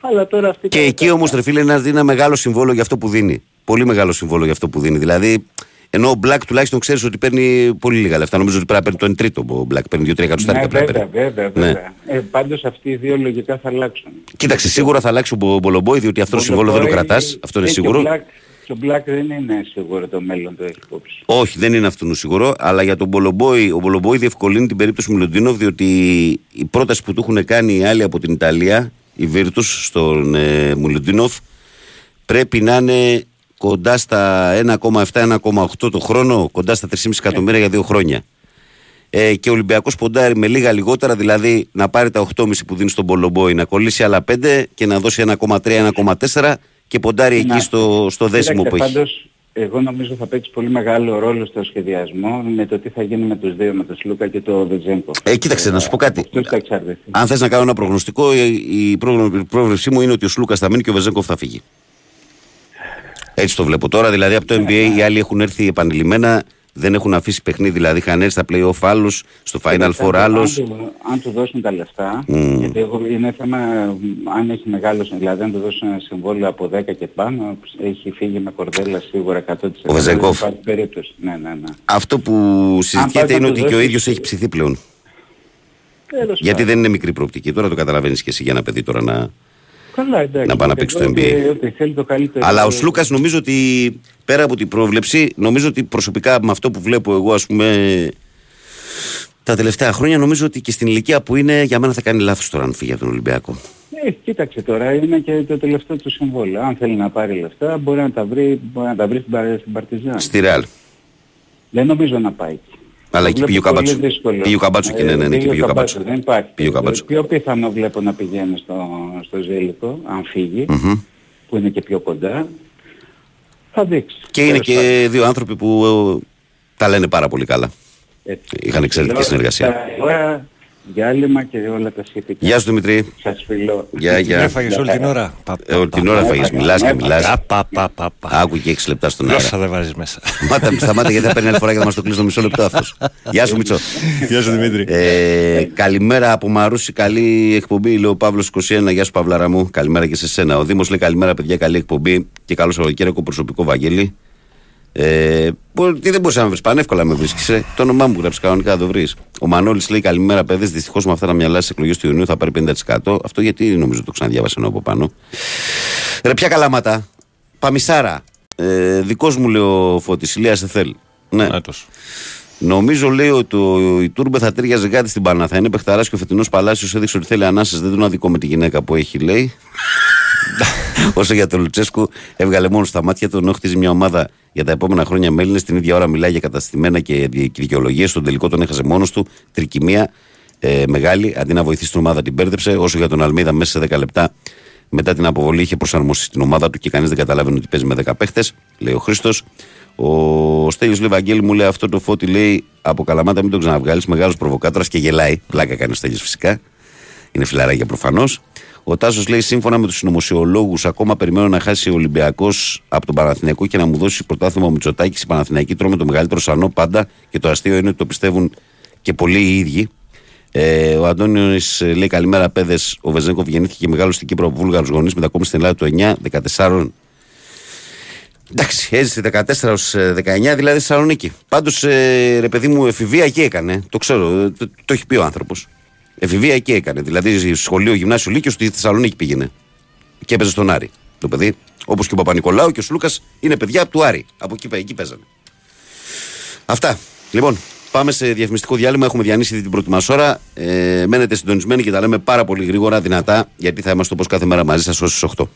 Αλλά τώρα αυτή Και εκεί όμως, ρε φίλε, είναι ένα μεγάλο συμβόλαιο για αυτό που δίνει. Πολύ μεγάλο συμβόλαιο για αυτό που δίνει. Δηλαδή, Ενώ ο Black τουλάχιστον ξέρεις ότι παίρνει πολύ λίγα λεφτά. Νομίζω ότι πρέπει να παίρνει το 1 τρίτο. Ο Black παίρνει 2-3 εκατοστάρικα. Ναι, πρέπει να βέβαια, παίρνει. βέβαια, Ναι. βέβαια. Ε, πάντως αυτοί οι δύο λογικά θα αλλάξουν. Κοίταξε, σίγουρα θα αλλάξει ο Μπο- Μπολομπόη, διότι αυτό το συμβόλαιο δεν το κρατάς. Αυτό είναι Ε, και ο σίγουρο. Black- Και ο Black δεν είναι σίγουρο το μέλλον του έχει υπόψη. Όχι, δεν είναι αυτού σίγουρο, αλλά για τον Μπολομπόη, ο Μπολομπόη διευκολύνει την περίπτωση Μιλοντίνοβ, διότι η πρόταση που του έχουν κάνει οι άλλοι από την Ιταλία, η Virtus, στον ε, Μιλοντίνοβ, πρέπει να είναι κοντά στα 1,7-1,8 το χρόνο, κοντά στα 3,5 εκατομμύρια για δύο χρόνια. Ε, και ο Ολυμπιακός ποντάρει με λίγα λιγότερα, δηλαδή να πάρει τα 8,5 που δίνει στον Μπολομπόη, να κολλήσει άλλα 5 και να δώσει 1,3-1,4 και ποντάρει εκεί Να- στο, στο δέσιμο που Κοίταξε, έχει. πάντως, εγώ νομίζω θα παίξει πολύ μεγάλο ρόλο στο σχεδιασμό με το τι θα γίνει με τους δύο, με τον Σλούκα και τον Βετζέγκο. Ε, κοίταξε, να σου πω κάτι. Αυτός θα εξαρτηθεί. Αν θες να κάνω ένα προγνωστικό, η, η πρόγνω- η πρόβλεψή μου είναι ότι ο Σλούκας θα μείνει και ο Βεζέγκοφ θα φύγει. Έτσι το βλέπω τώρα. Δηλαδή από το NBA οι άλλοι έχουν έρθει επανειλημμένα, δεν έχουν αφήσει παιχνίδι. Δηλαδή είχαν έρθει στα playoff άλλους, στο Final Κοίταξε, Four αν άλλο. του- Αν του δώσουν τα λεφτά, Μμμ. γιατί εγώ, είναι θέμα μ, αν έχει μεγάλο, δηλαδή αν του δώσουν ένα συμβόλαιο από 10 και πάνω, έχει φύγει με κορδέλα σίγουρα 100%. Ο Βεζέγκοφ. Δεν Υπάρχει περίπτωση. Ναι, ναι, ναι. Αυτό που Αν συζητιέται πάει είναι να ότι του και ο δώσεις- ίδιος έχει ψηθεί πλέον. Τέλος Γιατί πάντων. δεν είναι μικρή προοπτική. Τώρα το καταλαβαίνεις και εσύ για ένα παιδί τώρα να. Καλά, εντάξει. να πάει να Και παίξει το εγώ NBA. ότι- Ότι θέλει το καλύτερο. Αλλά ο Σλούκας νομίζω ότι πέρα από την πρόβλεψη, νομίζω ότι προσωπικά με αυτό που βλέπω εγώ, ας πούμε, τα τελευταία χρόνια, νομίζω ότι και στην ηλικία που είναι, για μένα θα κάνει λάθος τώρα αν φύγει από τον Ολυμπιακό. Ε, κοίταξε τώρα, είναι και το τελευταίο του συμβόλαιο. Αν θέλει να πάρει λεφτά, μπορεί να τα βρει, μπορεί να τα βρει στην, Πα- στην Παρτιζάν. Στη Ρεάλ. Δεν νομίζω να πάει εκεί. Αλλά Το εκεί πήγε ο βλέπω πολύ Καμπάτσο. δύσκολο. Πήγε ο Καμπάτσο και ναι, ναι, ναι, εκεί πήγε ο Καμπάτσο. Δεν υπάρχει. Πήγε ο Καμπάτσο. Πιο πιθανό βλέπω να πηγαίνει στο, στο Ζέλικο, αν φύγει, Μμμ. που είναι και πιο κοντά. Θα δείξει. Και είναι Τέλος πάντων. και δύο άνθρωποι που ε, τα λένε πάρα πολύ καλά. Έτσι. είχαν εξαιρετική Λέω, συνεργασία. Τα ώρα, Διάλειμμα και όλα τα σχετικά. Γεια σου Δημητρή. Σας φιλώ. Γεια, Την γεια. έφαγες όλη την ώρα. Πα, Ε, όλη την ώρα φαγες, μιλάς και μιλάς. Πα, πα, πα, πα, πα. Άκου και 6 λεπτά στον Γλώσσα αέρα. δεν βάζεις μέσα. Σταμάτα, σταμάτα γιατί θα παίρνει άλλη φορά και θα μας το κλείσει το μισό λεπτό αυτός. Γεια σου Μητσό. Γεια σου Δημήτρη. Ε, καλημέρα από Μαρούση, καλή εκπομπή. Λέει ο Παύλος 21. Γεια σου, Παυλάρα μου. Καλημέρα και σε σένα. Ο Δήμος λέει καλημέρα, παιδιά, καλή εκπομπή και καλό Σαββατοκύριακο προσωπικό Βαγγέλη. Ε, μπο- τι δεν μπορεί να με βρεις, πανεύκολα με βρίσκεις. Το όνομά μου γράψεις κανονικά, το βρεις. Ο Μανώλης λέει καλημέρα, παιδί. Δυστυχώς με αυτά τα μυαλά στις εκλογές του Ιουνίου θα πάρει 50%. Αυτό γιατί νομίζω το ξαναδιάβασα ενώ από πάνω. Ρε, ποια καλάματα. Παμισάρα. Ε, Δικός μου λέει ο Φώτης, Ηλία Εθέλ. Ναι. Νάτος. Νομίζω λέει ότι το, η Τούρμπε θα ταιριάζει κάτι στην Πανά. Θα είναι παιχταράς και ο φετινός Παλάσιος έδειξε ότι θέλει ανάσες. Δεν τον αδικό με τη γυναίκα που έχει, λέει. Όσο για τον Λουτσέσκου, έβγαλε μόνο στα μάτια του ενώ χτίζει μια ομάδα για τα επόμενα χρόνια με Έλληνες. Την ίδια ώρα μιλάει για καταστημένα και δικαιολογίες. Στον τελικό τον έχασε μόνος του. Τρικυμία ε, μεγάλη. Αντί να βοηθήσει την ομάδα, την μπέρδεψε. Όσο για τον Αλμίδα, μέσα σε 10 λεπτά μετά την αποβολή είχε προσαρμοστεί στην ομάδα του και κανείς δεν καταλάβαινε ότι παίζει με 10 παίχτες. Λέει ο Χρήστος. Ο Στέλιος λέει Βαγγέλη μου λέει αυτό το φώτι λέει από καλαμάτα μην το ξαναβγάλεις. Μεγάλος προβοκάτορας και γελάει. Πλάκα κάνει ο Στέλιος φυσικά. Είναι φιλαράκια προφανώς. Ο Τάσος λέει: Σύμφωνα με τους συνωμοσιολόγους, ακόμα περιμένω να χάσει ο Ολυμπιακός από τον Παναθηναϊκό και να μου δώσει πρωτάθλημα ο Μητσοτάκη. Οι Παναθηναϊκοί τρώμε το μεγαλύτερο σανό πάντα και το αστείο είναι ότι το πιστεύουν και πολλοί οι ίδιοι. Ε, ο Αντώνιος λέει: Καλημέρα, παιδες. Ο Βεζέγκοφ γεννήθηκε μεγάλο στην Κύπρο από βούλγαρου γονείς, μετακόμισε στην Ελλάδα το 9, 14. Εντάξει, έζησε 14 ως 19, δηλαδή στη Θεσσαλονίκη. Πάντως, ε, ρε παιδί μου, εφηβεία εκεί έκανε. Το ξέρω, ε, το, το έχει πει ο άνθρωπος. Εφηβεία εκεί έκανε. Δηλαδή, σχολείο, γυμνάσιο, λύκειος στη Θεσσαλονίκη πήγαινε. Και έπαιζε στον Άρη. Το παιδί. Όπως και ο Παπα-Νικολάου και ο Σλούκας είναι παιδιά του Άρη. Από εκεί, εκεί παίζανε. Αυτά. Λοιπόν, πάμε σε διαφημιστικό διάλειμμα. Έχουμε διανύσει ήδη την πρώτη μας ώρα. Ε, μένετε συντονισμένοι και τα λέμε πάρα πολύ γρήγορα, δυνατά, γιατί θα είμαστε όπως κάθε μέρα μαζί σας ω τι 8.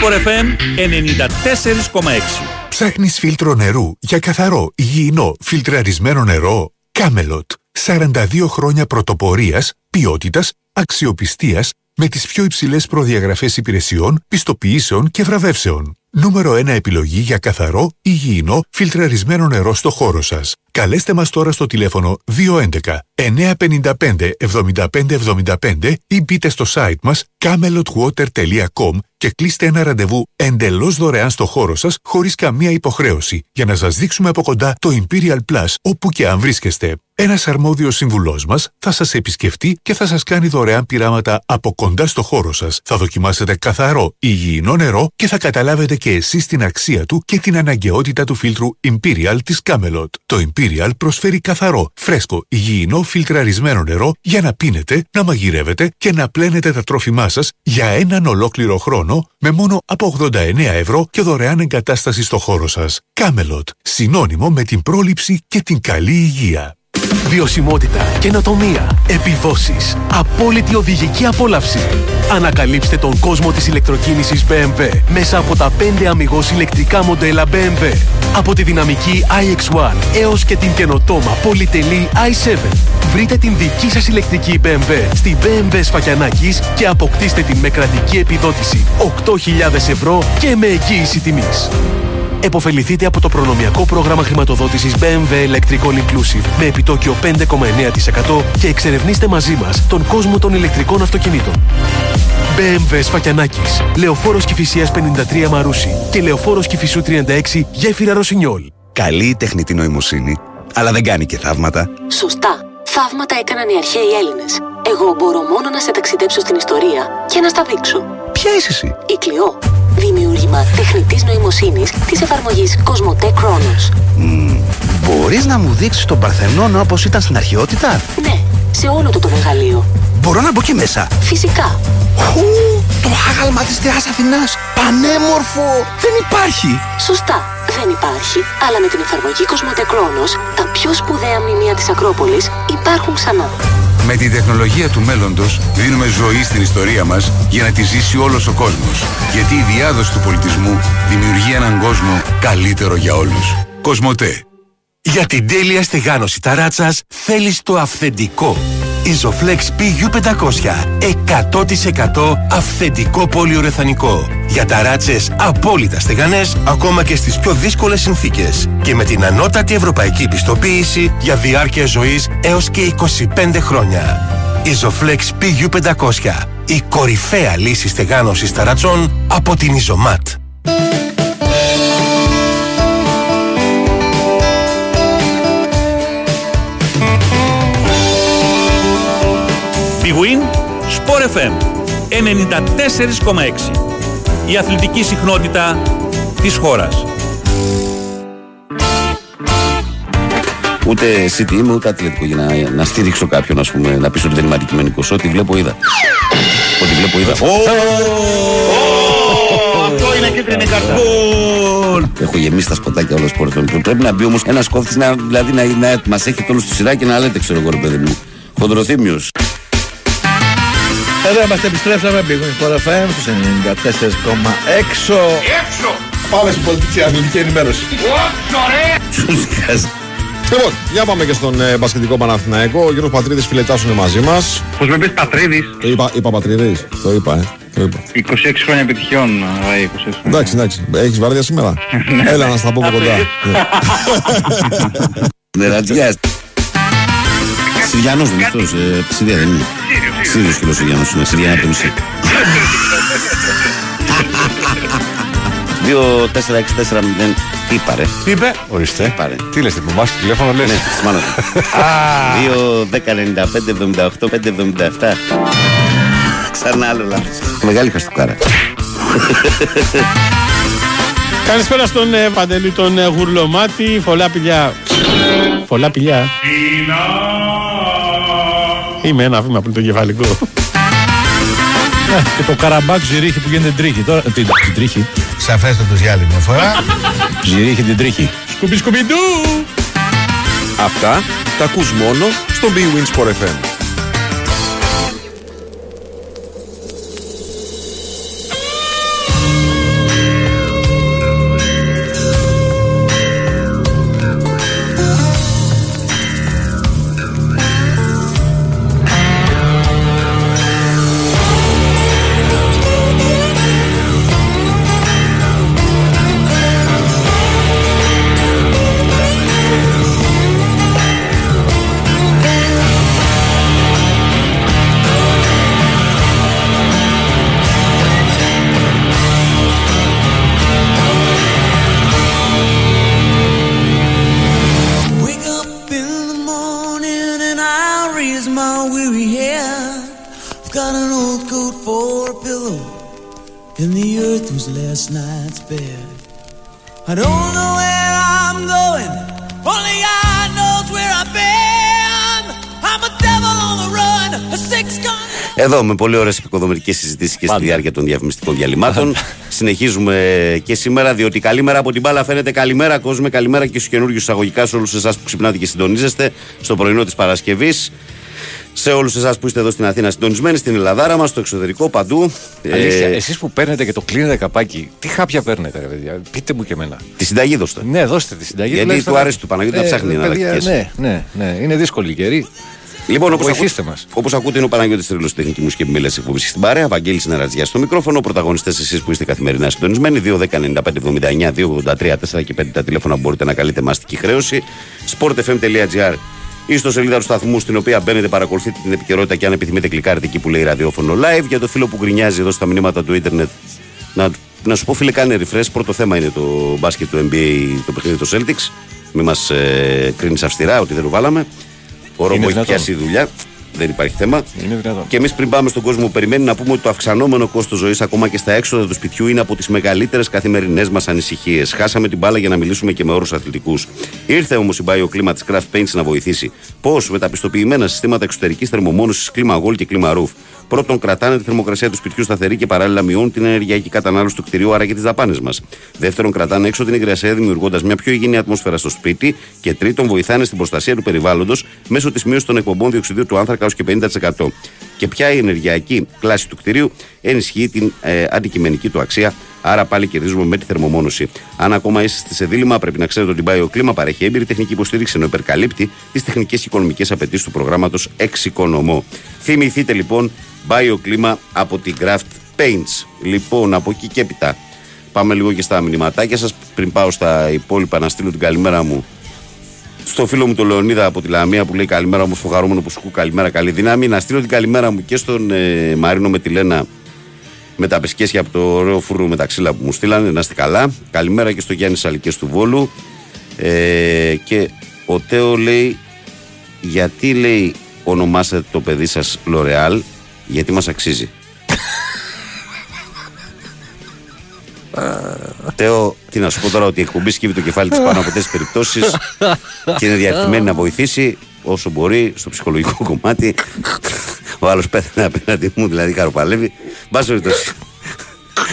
Η Winsport FM 94,6. Ψάχνεις φίλτρο νερού για καθαρό, υγιεινό, φιλτραρισμένο νερό; Κάμελοτ. 42 χρόνια πρωτοπορίας, ποιότητας, αξιοπιστίας με τις πιο υψηλές προδιαγραφές υπηρεσιών, πιστοποιήσεων και βραβεύσεων. Νούμερο 1 επιλογή για καθαρό, υγιεινό, φιλτραρισμένο νερό στο χώρο σας. Καλέστε μας τώρα στο τηλέφωνο 211 955 75 75 ή μπείτε στο site μας camelotwater.com και κλείστε ένα ραντεβού εντελώς δωρεάν στο χώρο σας χωρίς καμία υποχρέωση για να σας δείξουμε από κοντά το Imperial Plus όπου και αν βρίσκεστε. Ένας αρμόδιος συμβουλός μας θα σας επισκεφτεί και θα σας κάνει δωρεάν πειράματα από κοντά στο χώρο σας. Θα δοκιμάσετε καθαρό, υγιεινό νερό και θα καταλάβετε και εσείς την αξία του και την αναγκαιότητα του φίλτρου Imperial της Camelot. Το Imperial προσφέρει καθαρό, φρέσκο, υγιεινό φιλτραρισμένο νερό για να πίνετε, να μαγειρεύετε και να πλένετε τα τρόφιμά σας για έναν ολόκληρο χρόνο με μόνο από 89 ευρώ και δωρεάν εγκατάσταση στο χώρο σας. Camelot, συνώνυμο με την πρόληψη και την καλή υγεία. Βιωσιμότητα, καινοτομία, επιδόσεις, απόλυτη οδηγική απόλαυση. Ανακαλύψτε τον κόσμο της ηλεκτροκίνησης BMW μέσα από τα 5 αμυγός ηλεκτρικά μοντέλα BMW. Από τη δυναμική iX1 έως και την καινοτόμα πολυτελή i7. Βρείτε την δική σας ηλεκτρική BMW στη BMW Σφακιανάκης και αποκτήστε την με κρατική επιδότηση 8.000 ευρώ και με εγγύηση τιμής. Εποφεληθείτε από το προνομιακό πρόγραμμα χρηματοδότησης BMW Electrical Inclusive με επιτόκιο 5,9% και εξερευνήστε μαζί μας τον κόσμο των ηλεκτρικών αυτοκινήτων. BMW Σφακιανάκης, Λεωφόρος Κηφισίας 53 Μαρούσι και Λεωφόρος Κηφισού 36 Γέφυρα Ρωσινιόλ. Καλή η τεχνητή νοημοσύνη, αλλά δεν κάνει και θαύματα. Σωστά. Θαύματα έκαναν οι αρχαίοι Έλληνες. Εγώ μπορώ μόνο να σε ταξιδέψω στην ιστορία και να στα δείξω. Ποια είσαι εσύ; Η Κλειό. Δημιούργημα τεχνητής νοημοσύνης της εφαρμογής Cosmote Chronos. Μπορείς να μου δείξεις τον Παρθενώνα όπως ήταν στην αρχαιότητα; Ναι, σε όλο του το μεγαλείο. Μπορώ να μπω εκεί μέσα; Φυσικά. Χου, το άγαλμα της Θεάς Αθηνάς. Πανέμορφο. Δεν υπάρχει. Σωστά. Δεν υπάρχει, αλλά με την εφαρμογή Cosmote Chronos, τα πιο σπουδαία μνημεία της Ακρόπολης υπάρχουν ξανά. Με την τεχνολογία του μέλλοντος δίνουμε ζωή στην ιστορία μας για να τη ζήσει όλος ο κόσμος. Γιατί η διάδοση του πολιτισμού δημιουργεί έναν κόσμο καλύτερο για όλους. Κοσμοτέ. Για την τέλεια στεγάνωση ταράτσας θέλεις το αυθεντικό. Isoflex PU500. 100% αυθεντικό πολυουρεθανικό. Για ταράτσες απόλυτα στεγανές ακόμα και στις πιο δύσκολες συνθήκες. Και με την ανώτατη ευρωπαϊκή πιστοποίηση για διάρκεια ζωής έως και 25 χρόνια. Isoflex PU500. Η κορυφαία λύση στεγάνωσης ταρατσών από την Isomat. Big Win, Sport FM 94,6. Η αθλητική συχνότητα της χώρας. Ούτε City είμαι, ούτε Ατλέτικο για να, να στήριξω κάποιον, ας πούμε, να πεις ότι δεν είμαι αντικειμενικός. Ό,τι βλέπω είδα. Ό,τι βλέπω είδα. Αυτό είναι κίτρινη κάρτα. Έχω γεμίσει τα σποτάκια όλα σπορ FM. Πρέπει να μπει όμως ένας κόφτη να, δηλαδή, να, να μας έχει όλου στη σειρά και να λέτε, ξέρω εγώ, ρε παιδί μου. Χοντροθύμιος. Εδώ είμαστε, επιστρέψαμε, πήγαμε στο FM στους 94,6. Πάμε στην πολιτική αθλητική ενημέρωση. Λοιπόν, για πάμε και στον ε, μπασκετικό Παναθηναϊκό. Ο Γιώργος Πατρίδης φιλετάς είναι μαζί μας. Πώς με πεις Πατρίδης; Το είπα, είπα Πατρίδης. Το είπα, ε. Το είπα. 26 χρόνια επιτυχιών, ε, 26 χρόνια. Εντάξει, εντάξει. Έχεις βαρδιά σήμερα; Έλα να στα πω από κοντά. Νερατζιάς. Συριανός είναι αυτός, ε, Συρία δεν είναι. Σύριος και ο Συριανός είναι, Συριανά από το μισή. 2-4-6-4-0. Τι είπα ρε; Τι είπε, ορίστε. Είπα, ρε; Τι λες, τυπωμάς στο τηλέφωνο, λες; Ναι, στη μάνα του. 2-10-95-78-5-77. Ξανά άλλο λάθος. Μεγάλη χαστούκάρα. Καλησπέρα στον ε, Παντελή τον ε, Γουρλωμάτη, φωλά πηλιά. Φωλά πηλιά. Είμαι ένα βήμα πριν το κεφαλικό. Ε, Και το καραμπάκ ζυρίχη που γίνεται τρίχη. Τώρα, την, την τρίχη. Σαφέστατος για άλλη μια φορά. Ζυρίχη την τρίχη. Σκουμπι σκουμπιντού. Αυτά τα ακούς μόνο στο Big Win Sport FM. Εδώ με πολύ ωραίες επικοδομητικές συζητήσεις και στη διάρκεια των διαφημιστικών διαλυμάτων. Συνεχίζουμε και σήμερα, διότι καλημέρα από την μπάλα φαίνεται καλημέρα κόσμο, καλημέρα και στους καινούριους εισαγωγικάς σε όλους εσάς που ξυπνάτε και συντονίζεστε στο πρωινό της Παρασκευής. Σε όλους εσάς που είστε εδώ στην Αθήνα συντονισμένοι, στην Ελλαδάρα μας, στο εξωτερικό, παντού. Αλήθεια, Ε, εσείς που παίρνετε και το κλείνετε καπάκι, τι χάπια παίρνετε, ρε παιδιά. Πείτε μου και εμένα. Τη συνταγή δώστε. Ναι, δώστε τη συνταγή. Γιατί τουλάχιστον. του αρέσει του Παναγιώτη να ψάχνει ρε παιδιά, εναλλακτικές. Ναι, ναι, ναι. Είναι δύσκολη η καιρή. Λοιπόν, όπως Βοηθήστε μας. Όπως ακούτε, είναι ο Παναγιώτης Τρίλος, τεχνική μουσική επιμέλεια τη εκπομπής στην παρέα. Βαγγέλης Νερατζιάς στο μικρόφωνο. Πρωταγωνιστές εσείς που είστε καθημερινά συντονισμένοι. 2.195.79, 2.83, 4 και 5 τα τηλέφωνα που μπορείτε να καλείτε μαστική χρέωση. sportfm.gr ή στο σελίδα του σταθμού στην οποία μπαίνετε, παρακολουθείτε την επικαιρότητα και αν επιθυμείτε κλικάρετε εκεί που λέει ραδιόφωνο live. Για το φίλο που γκρινιάζει εδώ στα μηνύματα του ίντερνετ, να, να σου πω φίλε, κάνε refresh. Πρώτο θέμα είναι το μπάσκετ του NBA, το παιχνίδι του Celtics. Μην μας ε, κρίνεις αυστηρά ότι δεν το βάλαμε. Ο Ρώμο έχει δυνατόν. πιάσει δουλειά. Δεν υπάρχει θέμα. Είναι δυνατόν. Και εμείς πριν πάμε στον κόσμο που περιμένει να πούμε ότι το αυξανόμενο κόστος ζωής ακόμα και στα έξοδα του σπιτιού είναι από τις μεγαλύτερες καθημερινές μας ανησυχίες. Χάσαμε την μπάλα για να μιλήσουμε και με όρους αθλητικούς. Ήρθε όμως η Bioklima της Craft Paints να βοηθήσει. Πώς; Με τα πιστοποιημένα συστήματα εξωτερικής θερμομόνωσης κλίμα Gold και κλίμα Roof. Πρώτον, κρατάνε τη θερμοκρασία του σπιτιού σταθερή και παράλληλα μειώνουν την ενεργειακή κατανάλωση του κτηρίου, άρα και τις δαπάνες μας. Δεύτερον, κρατάνε έξω την υγρασία δημιουργώντας μια πιο υγιεινή ατμόσφαιρα στο σπίτι. Και τρίτον, βοηθάνε στην προστασία του περιβάλλοντος μέσω της μείωσης των εκπομπών διοξιδίου του άνθρακα ω και 50%. Και πια η ενεργειακή κλάση του κτηρίου ενισχύει την ε, αντικειμενική του αξία, άρα πάλι κερδίζουμε με τη θερμομόνωση. Αν ακόμα είστε σε δίλημα, πρέπει να ξέρετε ότι η BioClima παρέχει έμπειρη τεχνική υποστήριξη ενώ υπερκαλύπτει τις τεχνικές και οικονομικές απαιτήσεις του προγράμματος Εξοικονομώ. Θυμηθείτε λοιπόν BioClima από την Craft Paints. Λοιπόν, από εκεί και έπειτα. Πάμε λίγο και στα μηνυματάκια σας. Πριν πάω στα υπόλοιπα, να στείλω την καλημέρα μου στο φίλο μου τον Λεωνίδα από τη Λαμία που λέει καλημέρα όμως φοχαρούμενο που σου ακούω, καλημέρα, καλή δύναμη. Να στείλω την καλημέρα μου και στον ε, Μαρίνο με τη Λένα με τα πεσκέσια από το ωραίο φούρνο με τα ξύλα που μου στείλανε. Να είστε καλά. Καλημέρα και στο Γιάννη Σαλικέ του Βόλου. Ε, και ο Τέο λέει γιατί λέει ονομάσατε το παιδί σας Λορεάλ γιατί μας αξίζει. Τέο, τι να σου πω τώρα, ότι η εκπομπή σκύβει το κεφάλι της πάνω από τέτοιες περιπτώσεις και είναι διατεθειμένη να βοηθήσει όσο μπορεί στο ψυχολογικό κομμάτι. Ο άλλος πέθανε απέναντι μου, δηλαδή καροπαλεύει. Μπα περιπτώσει.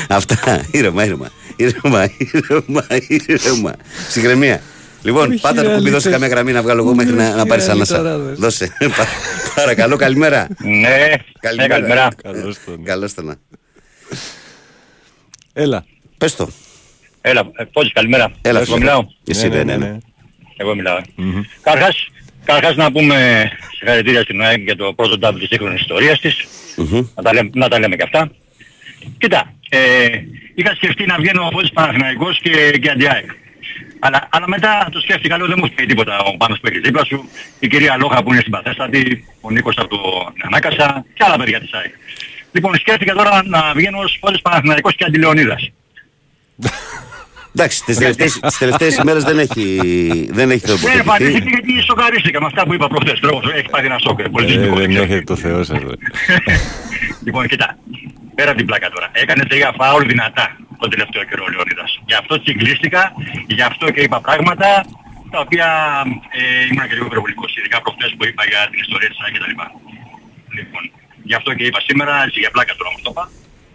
Αυτά. Ήρεμα, ήρεμα. Ήρεμα, ήρεμα, ήρεμα. Συγκρεμία. Λοιπόν, Όχι, πάτα το κουμπί, δώσε αλήθεια. καμιά γραμμή να βγάλω εγώ μέχρι να, να πάρεις Όχι, ανάσα. αλήθαράδες. Δώσε. Πα- Παρακαλώ, καλημέρα. Ναι, Καλημέρα. καλημέρα. Καλώς τον. Καλώς το να. Έλα. Πες το. Έλα, ε, Φώτης, καλημέρα. Έλα, Εγώ φίλε. μιλάω. Εσύ, ναι, ναι, ναι. Εγώ μιλάω. Καταρχάς, καταρχάς να πούμε συγχαρητήρια στην ΑΕΚ για το πρώτο τάμπ της σύγχρονης ιστορίας της. Μμμ. Να τα, λέμε, να τα λέμε και αυτά. Κοίτα, ε, είχα σκεφτεί να βγαίνω από της Παναθηναϊκός και, και αντιάεκ. Αλλά, αλλά μετά το σκέφτηκα, λέω δεν μου φταίει τίποτα ο Πάνος που έχει δίπλα σου, η κυρία Λόχα που είναι συμπαθέστατη, ο Νίκος από το Ανάκασα και άλλα παιδιά της ΑΕΚ. Λοιπόν, σκέφτηκα τώρα να βγαίνω ως πόλης Παναθηναϊκός και αντιλεωνίδας. Εντάξει, τις τελευταίες, τις τελευταίες ημέρες δεν έχει, δεν έχει Δεν τοποθετηθεί. εμφανίστηκε γιατί σοκαρίστηκα με αυτά που είπα προχθές. Τρόπος, έχει πάθει ένα σοκ. ε, Ε, πολιτιστικό. δεν έχετε το Θεό σας. ρε. Λοιπόν, κοιτά. Πέρα από την πλάκα τώρα. Έκανε τρία φάουλ δυνατά τον τελευταίο καιρό ο Λεωνίδας. Γι' αυτό τσιγκλίστηκα, γι' αυτό και είπα πράγματα τα οποία ε, ήμουν και λίγο υπερβολικός, ειδικά προχθές που είπα για την ιστορία της ΑΕΚ κτλ. Λοιπόν, γι' αυτό και είπα σήμερα, έτσι για πλάκα τώρα μου το είπα,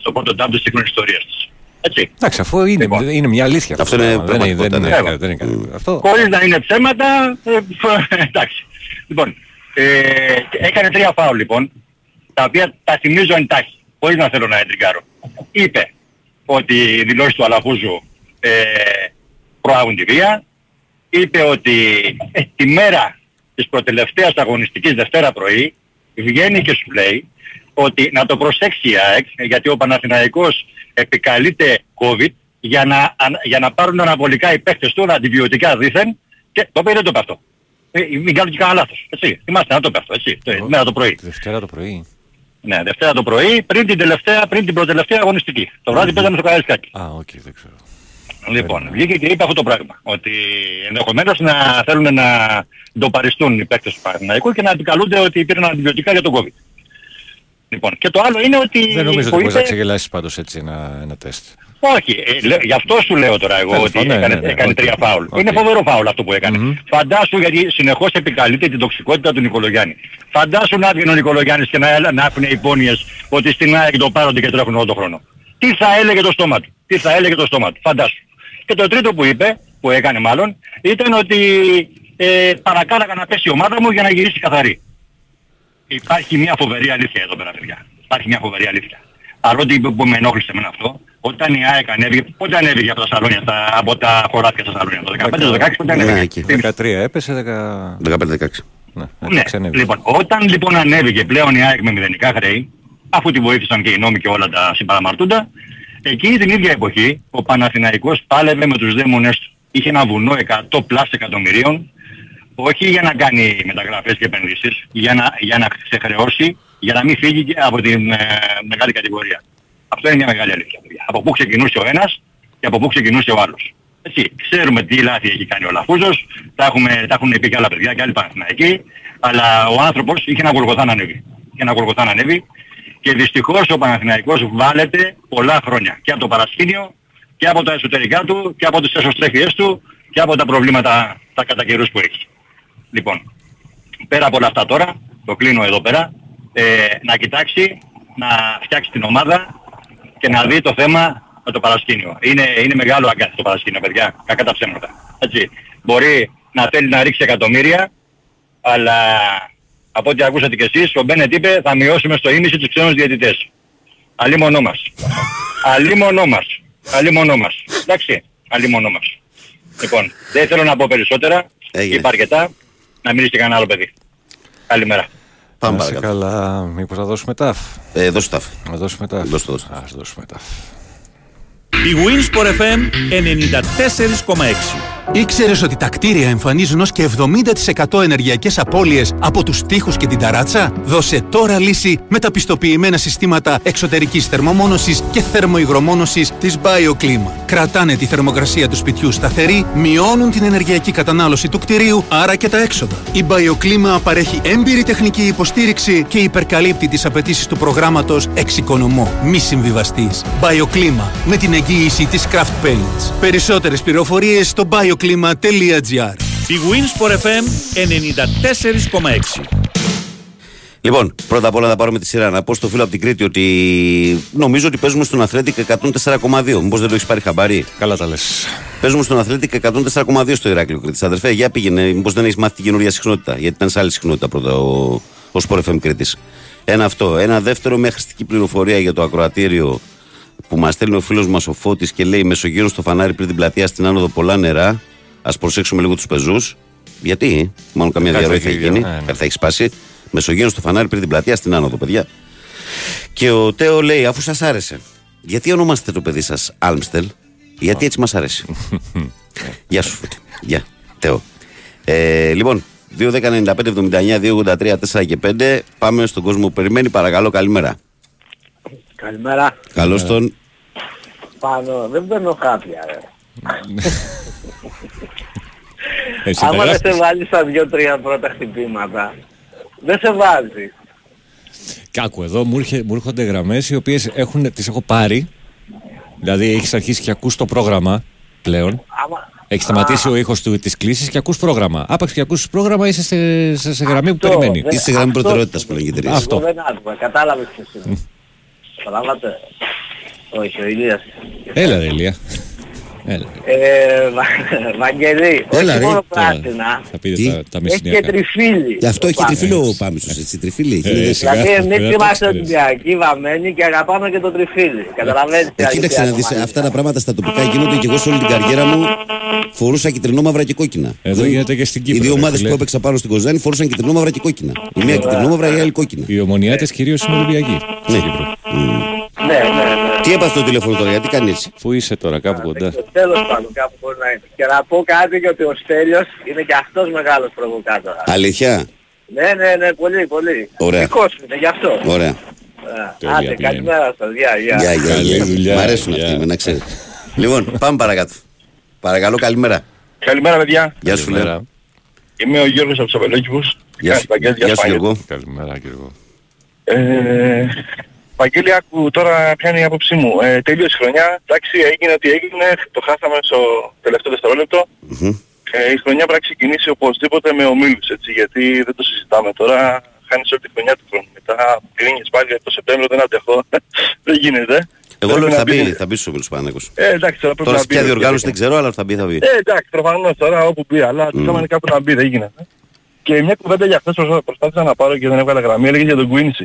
στο πρώτο τάμπ της σύγχρονης ιστορίας της. Έτσι. Εντάξει, αφού είναι, είναι μια αλήθεια. Αυτό είναι το πράγμα. δεν, είναι- δεν, είναι, πραγματικότητα, ναι. δεν είναι κάτι. Αυτό. Χωρίς να είναι ψέματα, ε, εντάξει. Λοιπόν, ε, έκανε τρία φάουλ λοιπόν, τα οποία τα θυμίζω εντάχει, χωρίς να θέλω να εντριγκάρω. Είπε ότι οι δηλώσεις του Αλαφούζου ε, προάγουν τη βία. Είπε ότι ε, τη μέρα της προτελευταίας αγωνιστικής Δευτέρα πρωί βγαίνει και σου λέει ότι να το προσέξει η ΑΕΚ γιατί ο Παναθηναϊκός επικαλείται COVID για να, αν- για να πάρουν αναβολικά οι παίκτες του αντιβιωτικά δήθεν και το είπε δεν το είπε αυτό. Ε, μην κάνω και κανένα λάθος. Έτσι. Είμαστε να το είπε αυτό. Έτσι. Το, μέρα το πρωί. Δευτέρα το πρωί. Ναι, Δευτέρα το πρωί πριν την τελευταία, πριν την προτελευταία αγωνιστική. Το βράδυ παίζαμε στο Καραϊσκάκι. Α, οκ, δεν ξέρω. Λοιπόν, βγήκε και είπε αυτό το πράγμα. Ότι ενδεχομένως να θέλουν να ντοπαριστούν οι παίκτες του Παναθηναϊκού και να επικαλούνται ότι πήραν αντιβιωτικά για τον COVID. Λοιπόν, και το άλλο είναι ότι... Δεν νομίζω που ότι μπορείς να είπε- ξεγελάσεις πάντως έτσι ένα, ένα τεστ. όχι, ε, λέ- γι' αυτό σου λέω τώρα εγώ Τέλος ότι πάντων, ναι, έκανε, ναι, ναι, έκανε οκ. τρία φάουλ. Οκ. Είναι φοβερό φάουλ αυτό που έκανε. Φαντάσου γιατί συνεχώς επικαλείται την τοξικότητα του Νικολογιάννη. Φαντάσου να έβγαινε ο Νικολογιάννης και να, έλα- να έχουν υπόνοιες ότι στην ΑΕΚ το πάρονται και τρέχουν όλο τον χρόνο. Τι θα έλεγε το στόμα του; Τι θα έλεγε το στόμα του; Φαντάσου. Και το τρίτο που είπε, που έκανε μάλλον, ήταν ότι ε, παρακάλαγα να πέσει η ομάδα μου για να γυρίσει καθαρή. Υπάρχει μια φοβερή αλήθεια εδώ πέρα παιδιά. Υπάρχει μια φοβερή αλήθεια. Παρότι που με ενόχλησε εμένα αυτό, όταν η ΑΕΚ ανέβηκε, πότε ανέβηκε από τα σαλόνια, στα, από τα χωράφια στα σαλόνια, το 15, το 16, πότε Ναι, ανέβηκε. εκεί. 13 έπεσε, 10... 15-16. Ναι, Ναι, εντάξει, ανέβηκε. λοιπόν, όταν λοιπόν ανέβηκε πλέον η ΑΕΚ με μηδενικά χρέη, αφού τη βοήθησαν και οι νόμοι και όλα τα συμπαραμαρτούντα, εκείνη την ίδια εποχή ο Παναθηναϊκός πάλευε με τους δαίμονες του. Είχε ένα βουνό 100 πλάς εκατομμυρίων, όχι για να κάνει μεταγραφές και επενδύσεις, για να, για να ξεχρεώσει, για να μην φύγει και από την ε, μεγάλη κατηγορία. Αυτό είναι μια μεγάλη αλήθεια. παιδιά. Από πού ξεκινούσε ο ένας και από πού ξεκινούσε ο άλλος. Έτσι, ξέρουμε τι λάθη έχει κάνει ο Λαφούζος, τα, έχουμε, τα έχουν πει και άλλα παιδιά και άλλοι Παναθηναϊκοί, αλλά ο άνθρωπος είχε ένα γολγοθά να ανέβει. Είχε ένα γολγοθά να ανέβει και δυστυχώς ο Παναθηναϊκός βάλεται πολλά χρόνια και από το παρασκήνιο και από τα εσωτερικά του και από τις εσωστρέφειές του και από τα προβλήματα τα κατά καιρούς που έχει. Λοιπόν, πέρα από όλα αυτά τώρα, το κλείνω εδώ πέρα, ε, να κοιτάξει, να φτιάξει την ομάδα και να δει το θέμα με το παρασκήνιο. Είναι, είναι μεγάλο αγκάθι το παρασκήνιο, παιδιά, κακά τα ψέματα. Έτσι. Μπορεί να θέλει να ρίξει εκατομμύρια, αλλά από ό,τι ακούσατε κι εσείς, ο Μπένετ είπε θα μειώσουμε στο ίμιση τους ξένους διαιτητές. Αλλή μονό μας. Αλλή μονό μας. Αλλή μονό μας. Εντάξει, αλλή μονό μας. Λοιπόν, δεν θέλω να πω περισσότερα. Έγινε. Είπα αρκετά. Να μιλήσει και κανένα άλλο παιδί. Καλημέρα. Πάμε Να είσαι παρακάτω. καλά, μήπως θα δώσουμε ταφ. Ε, δώσε τα. Να δώσουμε ταφ. Δώσε το, δώσε το. Ας δώσουμε ταφ. Η Winsport FM 94,6. Ήξερες ότι τα κτίρια εμφανίζουν ως και 70% ενεργειακές απώλειες από τους τοίχους και την ταράτσα; Δώσε τώρα λύση με τα πιστοποιημένα συστήματα εξωτερικής θερμομόνωσης και θερμοϊγρομόνωσης της BioClima. Κρατάνε τη θερμοκρασία του σπιτιού σταθερή, μειώνουν την ενεργειακή κατανάλωση του κτιρίου, άρα και τα έξοδα. Η BioClima παρέχει έμπειρη τεχνική υποστήριξη και υπερκαλύπτει τις απαιτήσεις του προγράμματος Εξοικονομώ. Μη συμβιβαστής. BioClima με την εγγύηση της Craft Paints. Περισσότερες πληροφορίες στο bioclima.gr Η Winsport FM 94,6. Λοιπόν, πρώτα απ' όλα θα πάρουμε τη σειρά. Να πω στο φίλο από την Κρήτη ότι νομίζω ότι παίζουμε στον Αθλέτικ 104,2. Μήπως δεν το έχεις πάρει χαμπάρι; Καλά τα λες. Παίζουμε στον Αθλέτικ 104,2 στο Ηράκλειο Κρήτη. Αδερφέ, για πήγαινε. Μήπως δεν έχεις μάθει την καινούργια συχνότητα; Γιατί ήταν σε άλλη συχνότητα πρώτα ο, ο Sport FM Κρήτης. Ένα αυτό. Ένα δεύτερο, μια χρηστική πληροφορία για το ακροατήριο που μας στέλνει ο φίλος μας ο Φώτης και λέει Μεσογείων στο φανάρι πριν την πλατεία στην άνοδο πολλά νερά. Α προσέξουμε λίγο τους πεζούς. Γιατί, μάλλον καμία Κάτι διαρροή θα θα έχει γίνει. γίνει, ναι, ναι. Κάτι θα έχεις σπάσει. Μεσογείων στο φανάρι πριν την πλατεία στην άνοδο, παιδιά. Και ο Τέο λέει, αφού σας άρεσε, γιατί ονομάστε το παιδί σας Άλμστελ, γιατί έτσι μας αρέσει; Γεια σου, Φώτη. Γεια, Τέο. Ε, λοιπόν, 2.195.79, 2.83, 4 και 5. Πάμε στον κόσμο που περιμένει. Παρακαλώ, καλημέρα. Καλημέρα. Καλώς τον. Πάνω, δεν παίρνω κάποια ρε. Έτσι Άμα δεν σε τεράστιος. βάλεις στα δύο-τρία πρώτα χτυπήματα, δεν σε βάζει. Κάκου, εδώ μου, έρχε- μου έρχονται γραμμές οι οποίες τις έχω πάρει. Δηλαδή έχεις αρχίσει και ακούς το πρόγραμμα πλέον. Άμα... Έχει σταματήσει ο ήχος της κλίση και ακούς πρόγραμμα. Άπαξ και ακούς πρόγραμμα είσαι σε, σε, σε γραμμή που Αυτό, περιμένει. δεν- Είσαι γραμμή αυτό- προτεραιότητας που λένε και οι εταιρείες. Αυτό. Εγώ δεν άκουγα, κατάλαβες ποιος είναι. Καταλάβατε. Όχι, ο Ηλίας. Έλα ρε Ηλία. Έλα. Ε, Βα- Βαγγελή, Έλα, όχι ρε. μόνο Έλα. πράσινα, Θα πείτε Τι; τα, τα έχει και μεσηνιακά. τριφύλι. Γι' αυτό το έχει πάνω. τριφύλο ο Πάμισος, έτσι. Τριφύλι έχει. Ε, είναι σιγά. Δηλαδή εμείς Βέβαια, το είμαστε ξέρεις. Ολυμπιακοί βαμμένοι και αγαπάμε και το τριφύλι. Καταλαβαίνεις τι Ε, κοίταξε αλήθεια να δεις, κομμάτια. αυτά τα πράγματα στα τοπικά γίνονται και εγώ σε όλη την καριέρα μου φορούσα κυτρινό μαύρα και κόκκινα. Εδώ Δεν- γίνεται και στην Οι Κύπρο. δύο ρε ομάδες φίλε. που έπαιξα πάνω στην Κοζάνη φορούσαν κυτρινό μαύρα και κόκκινα. Η μία κυτρινό μαύρα, η άλλη κόκκινα. Οι ομονιάτες κυρίως είναι Ολυμπιακοί. Ναι. στην Κύπρο. Ναι, ναι, ναι. Τι έπαθε το τηλέφωνο τώρα, γιατί κάνει έτσι. Πού είσαι τώρα, κάπου κοντά. Στο τέλος πάντων κάπου μπορεί να είναι. Και να πω κάτι γιατί ο Στέλιος είναι και αυτός μεγάλος προβοκάτορας. Αλήθεια; Ναι, ναι, ναι, πολύ, πολύ. Ωραία. Δικός μου είναι, γι' αυτό. Ωραία. Α, Τέλεια, Άντε, πλέον. καλημέρα σας. Γεια, γεια. Γεια, γεια, Καλή γεια. δουλειά, Μ' αρέσουν γεια. αυτοί, με να ξέρετε. Λοιπόν, πάμε παρακάτω. Παρακαλώ, καλημέρα. Καλημέρα παιδιά. Γεια σου, φίλε. Είμαι ο Γιώργος από τους Απελόκηβους. Γεια σου, Παγγέλη, γεια σου Σπάγγελ. Γιώργο. Καλημέρα Γιώργο. Ε, Παγγέλη, άκου τώρα ποια είναι η άποψή μου. Ε, τέλειωσε η χρονιά, εντάξει έγινε ό,τι έγινε, το χάσαμε στο τελευταίο δευτερόλεπτο. Μμμ. Ε, η χρονιά πρέπει να ξεκινήσει οπωσδήποτε με ομίλους, έτσι, γιατί δεν το συζητάμε τώρα. Χάνεις όλη τη χρονιά του χρόνου. Μετά κρίνεις πάλι το Σεπτέμβριο, δεν αντεχώ. δεν γίνεται. Εγώ Πρέπει λέω ότι να θα μπει- μπει, θα μπει στους Ομίλους Παναθηναϊκός. Ε, εντάξει, τώρα πρέπει Τώρα να σε μπει. ποια ρε, διοργάνωση γιατί- δεν ξέρω, αλλά θα μπει, θα μπει. Ε, εντάξει, προφανώς τώρα όπου μπει, αλλά το θέμα είναι κάπου να μπει, δεν γίνεται. Και μια κουβέντα για χθες προσπά- προσπάθησα να πάρω και δεν έβγαλα γραμμή, έλεγε για τον Quincy.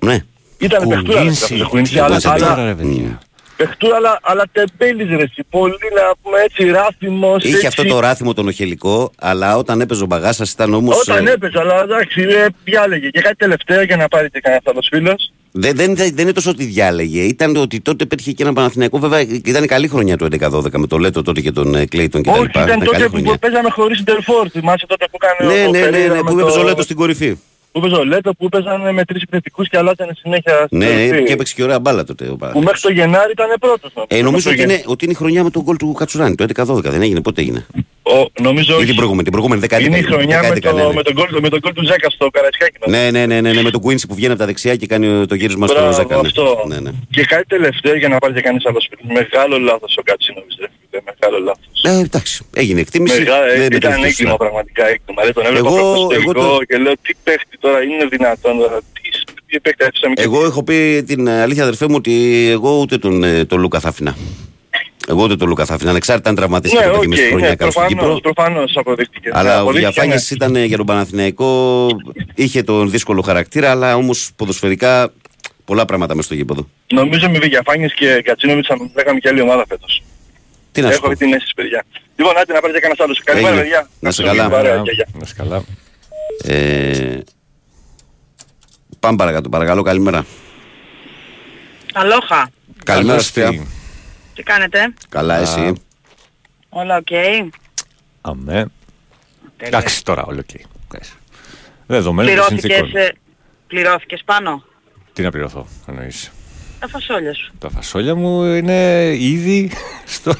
Ναι. Ήταν παιχτούρα ρε, το Quincy, Τι αλλά, έπαιζε αλλά, τώρα, ρε παιδιά. παιχτούρα, αλλά, αλλά τεμπέλης ρε, εσύ, πολύ να πούμε έτσι ράθιμος, Είχε έτσι. αυτό το ράθιμο τον οχελικό, αλλά όταν έπαιζε ο Μπαγάσας ήταν όμως... Όταν ε, έπαιζε, αλλά εντάξει, ε, διάλεγε. Και κάτι τελευταίο για να πάρει και κανένα άλλος φίλος. Δεν, δεν, δεν είναι τόσο ότι διάλεγε. Ήταν ότι τότε πέτυχε και ένα Παναθηναϊκό. Βέβαια ήταν καλή χρονιά το 11-12 με το Λέτο τότε και τον ε, Κλέιτον κτλ. Όχι, ήταν τότε που παίζαμε χωρίς Ιντερφόρ. Θυμάσαι τότε που έκανε Ναι, ο ναι, ναι, Περέιρα ναι, με που έπαιζε το- ο Λέτος στην κορυφή. Που έπαιζε ο Λέτο που παίζανε με τρεις επιθετικούς και αλλάζανε συνέχεια στην Ναι, κορυφή. και έπαιξε και ωραία μπάλα τότε ο Που Παναθηναϊκός. μέχρι το Γενάρη ήταν πρώτος. Ε, νομίζω Μέχρι ότι το είναι, ότι είναι η χρονιά με τον γκολ του Κατσουράνη, το 11-12. Δεν έγινε, πότε έγινε; Ο, νομίζω Ή όχι. την προηγούμενη, την προηγούμενη δεκαετία. Είναι η χρονιά με Δεκαετία, ναι, το, ναι. με τον γκολ με τον γκολ του Ζέκα στο Καραϊσκάκι. Ναι, ναι, ναι, ναι, ναι, με τον Κουίντσι που βγαίνει από τα δεξιά και κάνει το γύρισμα στο Μπράβο, Ζάκα. ναι. αυτό. Ναι, ναι. Και κάτι τελευταίο για να πάρει και κανείς άλλος φίλος. Μεγάλο λάθος ο Κατσίνοβιτς, ρε φίλε. Μεγάλο λάθος. Ε, εντάξει, έγινε εκτίμηση. Μεγάλο, δεν ήταν μετρήθηκε έγκλημα σωστά. πραγματικά έγκλημα. Δηλαδή τον έβλεπα Εγώ- εγώ, εγώ εγώ το- και λέω τι παίχτη τώρα είναι δυνατόν τώρα. Τι, τι παίχτη άφησαμε και Εγώ έχω πει την αλήθεια αδερφέ μου ότι εγώ ούτε τον, ε, τον Λούκα θα άφηνα. Εγώ ούτε τον Λούκα θα άφηνα. Ανεξάρτητα αν τραυματίστηκε Ναι, ποτέ οκ, και μέσα στη χρονιά ναι, κάτω στην Κύπρο. προφανώς, προφανώς αποδείχτηκε. Αλλά ο Αποδείχτηκε, Διαφάνης ναι. ήταν ε, για τον Παναθηναϊκό, είχε τον δύσκολο χαρακτήρα, αλλά όμως ποδοσφαιρικά πολλά πράγματα μες στο γήπεδο. Νομίζω με Βιγιαφάνιες και Κατσίνοβιτς θα λέγαμε και άλλη ομάδα φέτος. Τι να σου Έχω πω. αυτή την αίσθηση, παιδιά. Λοιπόν, άντε να πάρετε κανένας άλλος. Καλημέρα, Έγινε. παιδιά. Να σε Καλή καλά. παρέα. Γεια, γεια. Να σε καλά. Ε, πάμε παρακάτω, παρακαλώ, καλημέρα. Aloha. Καλημέρα, Σοφία. Τι κάνετε; Καλά, εσύ. Όλα οκ. Αμέ. Εντάξει τώρα, όλο οκ. Εντάξει. Δεδομένου των Πληρώθηκες, συνθήκων. ε, πληρώθηκες πάνω; Τι να πληρωθώ, εννοείς. Τα φασόλια σου. Τα φασόλια μου είναι ήδη στο...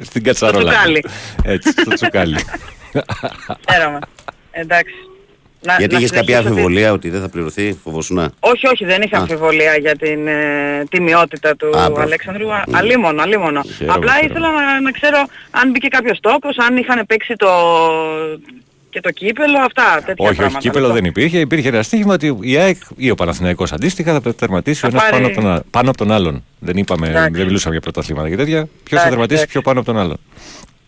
στην κατσαρόλα. τσουκάλι. Έτσι, στο τσουκάλι. Χαίρομαι. Εντάξει. Να, Γιατί να είχες κάποια συνεχίσω ότι- αμφιβολία ότι δεν θα πληρωθεί, φοβόσουνα; Όχι, όχι, δεν είχα Α. αμφιβολία για την ε, τιμιότητα του Α, μπράβο. Αλέξανδρου. Α, Μμ. Αλίμονο, αλίμονο. Χαίρομαι, Απλά χαίρομαι. ήθελα να, να ξέρω αν μπήκε κάποιος τόκος, αν είχαν παίξει το... και το κύπελο, αυτά, τέτοια όχι, όχι, πράγματα. κύπελο δεν υπήρχε. Υπήρχε ένα στοίχημα ότι η ΑΕΚ ή ο Παναθηναϊκός αντίστοιχα θα τερματίσει ο Θα ένας πάρει- πάνω, από τον, α- πάνω από τον άλλον. Δεν, είπαμε, Εντάξει. δεν μιλούσαμε για πρωταθλήματα και τέτοια. Ποιος θα Εντάξει, τερματίσει εντάξει. πιο πάνω από τον άλλον.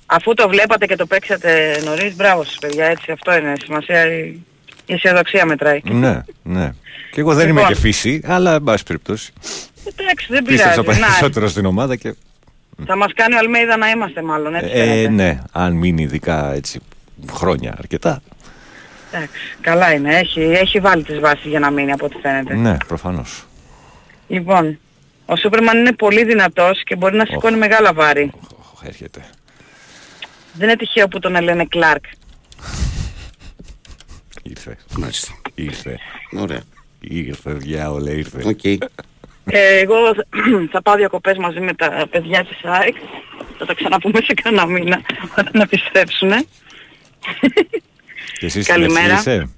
Αφού το βλέπατε και το παίξατε νωρίς, μπράβο σας παιδιά, έτσι, αυτό είναι σημασία, η, η αισιοδοξία μετράει. ναι, ναι. Και εγώ δεν είμαι Λοιπόν. και φύση, αλλά εν πάση περιπτώσει. Εντάξει, δεν Πίστεψα πειράζει. Να, περισσότερο στην ομάδα και. θα μας κάνει ο Αλμέιδα να είμαστε μάλλον, έτσι Ε, φαίνεται. ναι, αν μείνει ειδικά έτσι χρόνια αρκετά. Εντάξει, καλά είναι, έχει, έχει βάλει τις βάσεις για να μείνει από ό,τι φαίνεται. Ναι, προφανώς. Λοιπόν, ο Σούπερμαν είναι πολύ δυνατός και μπορεί να σηκώνει μεγάλα βάρη. Έρχεται. Δεν είναι τυχαίο που τον λένε Κλάρκ. Ήρθε. Μάλιστα. Ήρθε. Ωραία. Ήρθε, διάολε, ήρθε. Οκ. Ε, εγώ θα πάω διακοπές μαζί με τα παιδιά της ΑΕΚ. Θα τα ξαναπούμε σε κανένα μήνα όταν επιστρέψουνε. Και εσύ στην Καλημέρα. αρχή είσαι;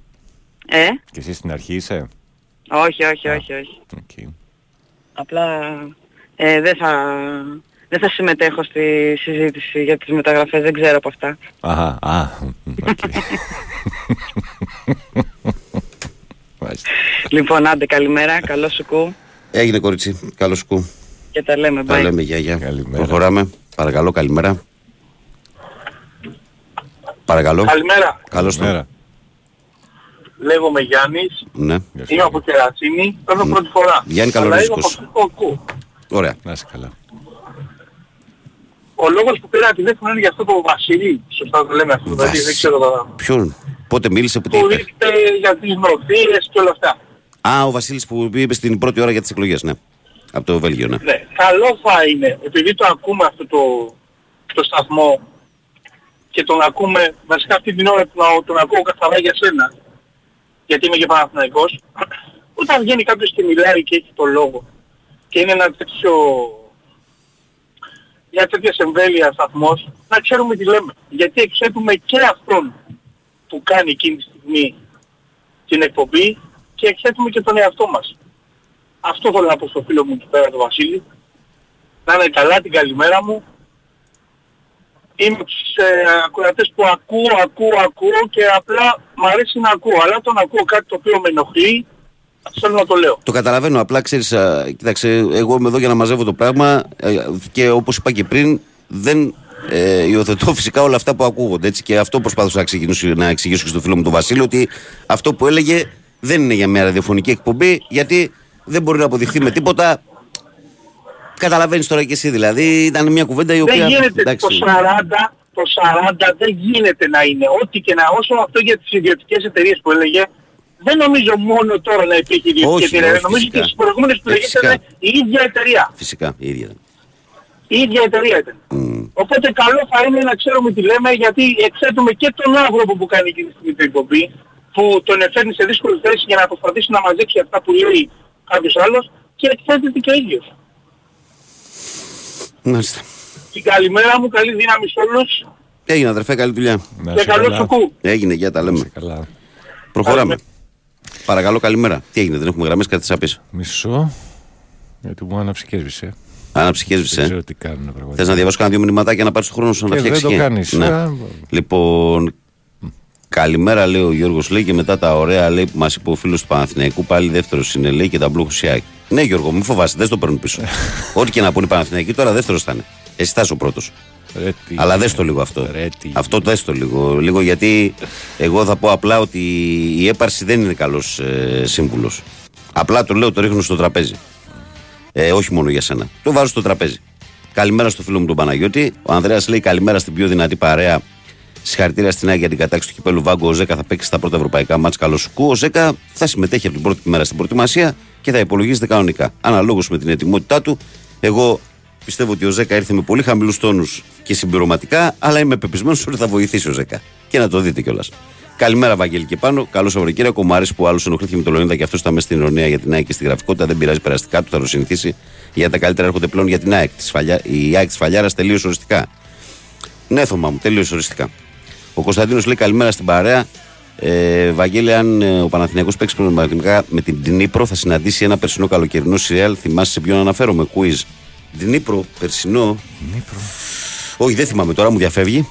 Ε, Και εσύ στην αρχή είσαι; όχι, όχι, όχι, όχι. Οκ. Απλά ε, δεν θα, δεν θα συμμετέχω στη συζήτηση για τις μεταγραφές, δεν ξέρω από αυτά. Αχα, α, οκ. Μάλιστα. λοιπόν, άντε καλημέρα, καλό σουκού Έγινε κορίτσι. Καλό σουκού. και τα λέμε. Τα Bye. λέμε γεια γεια. Προχωράμε. Παρακαλώ, καλημέρα. Παρακαλώ. Καλημέρα. Καλώς το. Λέγομαι Γιάννης. Ναι. Είμαι από Κερατσίνη. Παίρνω πρώτη φορά. Γιάννη, Αλλά είμαι καλορίσκος. από αυτό που ακούω. Ωραία. Να είσαι καλά. Ο λόγος που πήρα τηλέφωνο είναι για αυτό το Βασίλη. Σωστά το λέμε αυτό. Δηλαδή δεν ξέρω τώρα. Ποιον; Πότε μίλησε, που τι Που είπε. είπε για τις νοθείες και όλα αυτά. Α, ο Βασίλης που είπε στην πρώτη ώρα για τις εκλογές, ναι. Από το Βέλγιο, ναι. Ναι, καλό θα είναι, επειδή το ακούμε αυτό το, το σταθμό και τον ακούμε, βασικά αυτή την ώρα που να- τον ακούω καθαρά για σένα, γιατί είμαι και Παναθηναϊκός, όταν βγαίνει κάποιος και μιλάει και έχει το λόγο και είναι ένα τέτοιο μια τέτοια εμβέλεια σταθμός, να ξέρουμε τι λέμε. Γιατί εξέτουμε και αυτόν που κάνει εκείνη τη στιγμή την εκπομπή και εξέτουμε και τον εαυτό μας. Αυτό θέλω να πω στο φίλο μου εκεί πέρα, τον Βασίλη. Να είναι καλά την καλημέρα μου. Είμαι από τους ε, ακροατές που ακούω, ακούω, ακούω και απλά μ' αρέσει να ακούω. Αλλά όταν ακούω κάτι το οποίο με ενοχλεί, θέλω να το λέω. Το καταλαβαίνω. Απλά ξέρεις, κοίταξε, εγώ είμαι εδώ για να μαζεύω το πράγμα ε, και όπως είπα και πριν, δεν ε, υιοθετώ φυσικά όλα αυτά που ακούγονται. Έτσι, και αυτό προσπάθησα να εξηγήσω, να εξηγήσω και στο φίλο μου τον Βασίλη ότι αυτό που έλεγε δεν είναι για μια ραδιοφωνική εκπομπή, γιατί δεν μπορεί να αποδειχθεί με τίποτα. Καταλαβαίνεις τώρα και εσύ δηλαδή. Ήταν μια κουβέντα η οποία. Δεν γίνεται εντάξει, το 40, το 40 δεν γίνεται να είναι. Ό,τι και να όσο αυτό για τις ιδιωτικές εταιρείες που έλεγε, δεν νομίζω μόνο τώρα να υπήρχε ιδιωτική Όχι, εταιρεία. όχι, νομίζω φυσικά. και στις προηγούμενες Ε, επιλογές φυσικά. ήταν η ίδια εταιρεία. Φυσικά, η ίδια. Η ίδια εταιρεία ήταν. Οπότε καλό θα είναι να ξέρουμε τι λέμε γιατί εξέτουμε και τον άνθρωπο που κάνει εκείνη τη στιγμή την εκπομπή που τον εφέρνει σε δύσκολη θέση για να προσπαθήσει να μαζέψει αυτά που λέει κάποιος άλλος και εκθέτεται και ο ίδιος. Μάλιστα. Την καλημέρα μου, καλή δύναμη σε όλους Έγινε αδερφέ, καλή δουλειά. και καλό σου κου. Έγινε, για τα λέμε. Προχωράμε. Παρακαλώ, καλημέρα. Τι έγινε, δεν έχουμε γραμμές, κάτι θα πεις. Μισό. Γιατί μου άναψε και έσβησε. Άναψε και έσβησε. Δεν ξέρω τι κάνουν πραγματικά. Θες να διαβάσω κανένα δύο μηνυματάκια να πάρεις το χρόνο σου να Ε, τα φτιάξεις. δεν το κάνεις. Α. Λοιπόν, καλημέρα λέει ο Γιώργος λέει και μετά τα ωραία λέει που μας είπε ο φίλος του Παναθηναϊκού. Πάλι δεύτερος είναι λέει και τα μπλούχου Σιάκ. Ναι, Γιώργο, μην φοβάσαι, δεν στο παίρνουν πίσω. Ό,τι και να πούνε οι Παναθηναϊκοί τώρα δεύτερο θα είναι. Εσύ θα είσαι ο πρώτος. Αλλά δες το λίγο αυτό. Αυτό δες το λίγο. Λίγο γιατί εγώ θα πω απλά ότι η έπαρση δεν είναι καλός ε, σύμβουλος. Απλά το λέω, το ρίχνω στο τραπέζι. Ε, όχι μόνο για σένα. Το βάζω στο τραπέζι. Καλημέρα στο φίλο μου τον Παναγιώτη. Ο Ανδρέας λέει καλημέρα στην πιο δυνατή παρέα. Συγχαρητήρια στην Άγια για την κατάξη του κυπέλου Βάγκο. Ο Ζέκα θα παίξει στα πρώτα ευρωπαϊκά μάτς καλό σου κου. Ο Ζέκα θα συμμετέχει από την πρώτη μέρα στην προετοιμασία και θα υπολογίζεται κανονικά. Αναλόγως με την ετοιμότητά του, εγώ πιστεύω ότι ο Ζέκα ήρθε με πολύ χαμηλούς τόνους και συμπληρωματικά, αλλά είμαι πεπισμένος ότι θα βοηθήσει ο Ζέκα. Και να το δείτε κιόλας. Καλημέρα, Βαγγέλη και πάνω. Καλό Σαββατοκύριακο. Μου άρεσε που άλλος ενοχλήθηκε με το Λεωνίδα και αυτός ήταν μέσα στην ηρωνία για την ΑΕΚ και στη γραφικότητα. Δεν πειράζει περαστικά του, θα το συνηθίσει. Για τα καλύτερα έρχονται πλέον για την ΑΕΚ. Της Φαλιά- Η ΑΕΚ της Φαλιάρας τελείωσε οριστικά. Ναι, Θωμά μου, τελείωσε οριστικά. Ο Κωνσταντίνος λέει καλημέρα στην παρέα. Ε, Βαγγέλη, αν ε, ο Παναθηναϊκός παίξει πραγματικά με την Dnipro, θα συναντήσει ένα περσινό καλοκαιρινό σιρέλ. Θυμάσαι σε ποιον αναφέρομαι, quiz. Dnipro, περσινό. Όχι, δεν θυμάμαι τώρα, μου διαφεύγει.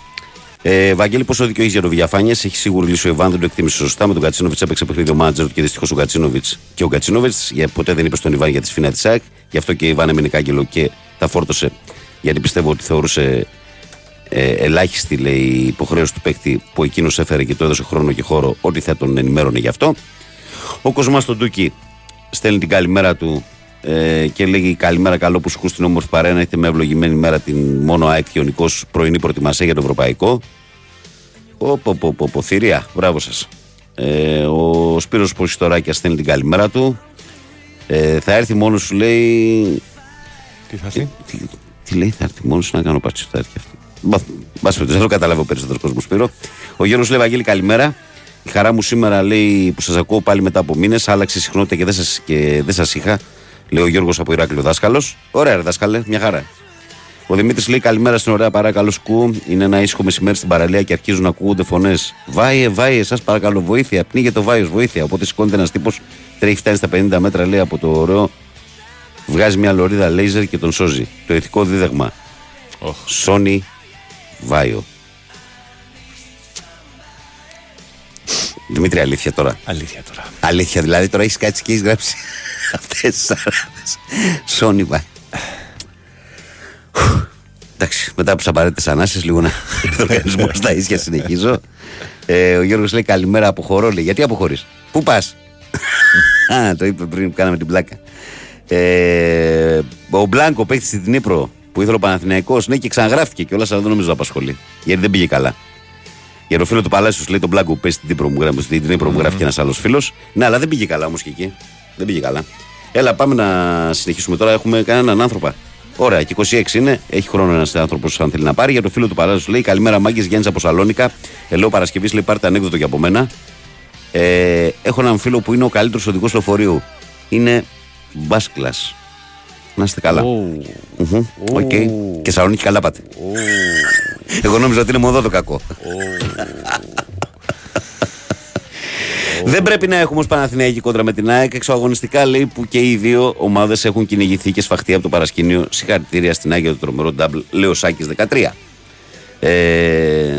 Ε, Βαγγέλη, πόσο δίκιο έχεις για το Βιαφάνιες; Έχει σίγουρη λύση ο Εβάν, δεν το εκτίμησε σωστά. Με τον Κατσίνοβιτς έπαιξε παιχνίδι ο μάτζερ του και δυστυχώς ο Κατσίνοβιτς και ο Κατσίνοβιτς ποτέ δεν είπε στον Ιβάν για τη σφίνα της ΑΕΚ. Γι' αυτό και η Ιβάν έμεινε κάγκελο και τα φόρτωσε. Γιατί πιστεύω ότι θεωρούσε ε, ελάχιστη λέει, η υποχρέωση του παίκτη που εκείνος έφερε και του έδωσε χρόνο και χώρο ότι θα τον ενημέρωνε γι' αυτό. Ο Κοσμάς τον Τούκι στέλνει την καλημέρα του ε, και λέγει καλημέρα καλό που σου ακούς στην όμορφη παρέα να έχετε με ευλογημένη μέρα την μόνο ΑΕΚ Ιωνικός πρωινή προετοιμασία για το Ευρωπαϊκό. Πω, πω, πω, πω, πω, θηρία. Μπράβο σας. Ε, ο Σπύρος Ποσιστοράκια στέλνει την καλημέρα του. Ε, θα έρθει μόνος σου λέει... Τι θα έρθει; Τι, τι λέει θα έρθει μόνος σου να κάνω πάτσι. Θα έρθει αυτό. Μπα- μπας περιπτώσει, δεν το καταλάβω περισσότερο κόσμος Σπύρο. Ο Γιώργος λέει Βαγγέλη καλημέρα. Η χαρά μου σήμερα λέει που σας ακούω πάλι μετά από μήνες. Άλλαξε η συχνότητα και δεν σας, και δεν σας είχα. Λέει ο Γιώργος από Ηράκλειο δάσκαλος. Ωραία ρε δάσκαλε, μια χαρά. Ο Δημήτρης λέει καλημέρα στην ωραία παράκαλο σκου. Είναι ένα ήσυχο μεσημέρι στην παραλία και αρχίζουν να ακούγονται φωνές. Βάιε, βάιε, σας παρακαλώ, βοήθεια. Πνίγεται το βάιος, βοήθεια. Οπότε σηκώνεται ένας τύπος, τρέχει φτάνει στα 50 μέτρα, λέει από το ωραίο. Βγάζει μια λωρίδα λέιζερ και τον σώζει. Το ηθικό δίδαγμα. Σόνι Βάιο. Δημήτρη, αλήθεια τώρα. Αλήθεια τώρα. Αλήθεια, δηλαδή τώρα έχεις κάτσει και έχεις γράψει αυτές τις Σόνι Βάιο. Εντάξει, μετά από τις απαραίτητες ανάσει, λίγο να έρθει ο οργανισμό στα ίσια συνεχίζω. Ε, ο Γιώργος λέει καλημέρα, αποχωρώ. Λέει, γιατί αποχωρείς, Πού πας; Α, το είπε πριν που κάναμε την πλάκα. Ε, ο Μπλάνκο παίχτης στην Νύπρο που ήθελε ο Παναθηναϊκός, ναι, και ξαναγράφηκε κιόλας, αλλά δεν νομίζω να απασχολεί. Γιατί δεν πήγε καλά. Για το φίλο του Παλάσιου λέει τον Μπλάνκο που παίζει στην Νύπρο μου, γράφει- στην Νύπρο μου γράφει και ένας άλλος φίλος. Ναι, αλλά δεν πήγε καλά όμως και εκεί. Δεν πήγε καλά. Έλα, πάμε να συνεχίσουμε τώρα. Έχουμε κανέναν άνθρωπο. Ωραία, και 26 είναι. Έχει χρόνο ένας άνθρωπος αν θέλει να πάρει. Για το φίλο του Παλάσιου λέει Καλημέρα, Μάγκε Γιάννης από Σαλόνικα. Ελαιό Παρασκευής λέει πάρτε ανέκδοτο και από μένα. Ε, έχω έναν φίλο που είναι ο καλύτερος οδηγός λεωφορείου. Είναι μπάσκλα. Να είστε καλά. Μμμ, Οκ. Και Σαλονίκη καλά πάτε. Εγώ νόμιζα ότι είναι μοδό το κακό. Δεν πρέπει να έχουμε ως Παναθηναϊκή κόντρα με την ΑΕΚ. Εξωαγωνιστικά λέει που και οι δύο ομάδες έχουν κυνηγηθεί και σφαχτεί από το παρασκήνιο. Συγχαρητήρια στην ΑΕΚ για το τρομερό double. Λέω Σάκης 13. Ε,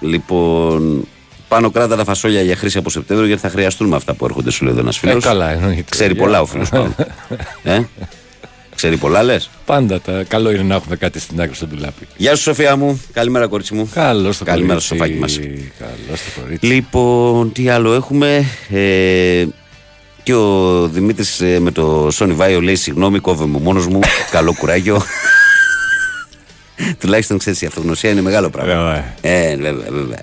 λοιπόν, πάνω κράτα τα φασόλια για χρήση από Σεπτέμβριο γιατί θα χρειαστούν με αυτά που έρχονται, σου λέει εδώ ένας φίλος. Ε, καλά, εννοείται. Ξέρει πολλά ο φίλος πάνω. ε; Ξέρει πολλά λες; Πάντα τα, καλό είναι να έχουμε κάτι στην άκρη στο ντουλάπι. Γεια σου, Σοφία μου. Καλημέρα, κορίτσι μου. Καλώς το Καλημέρα στο κορίτσι. σοφάκι μας. Καλώς το κορίτσι. Λοιπόν, τι άλλο έχουμε. Ε, και ο Δημήτρης με το Sony Vaio λέει: Συγγνώμη, κόβε μου μόνος μου. Καλό κουράγιο. Τουλάχιστον ξέρεις, η αυτογνωσία είναι μεγάλο πράγμα. Ε, βέβαια, βέβαια.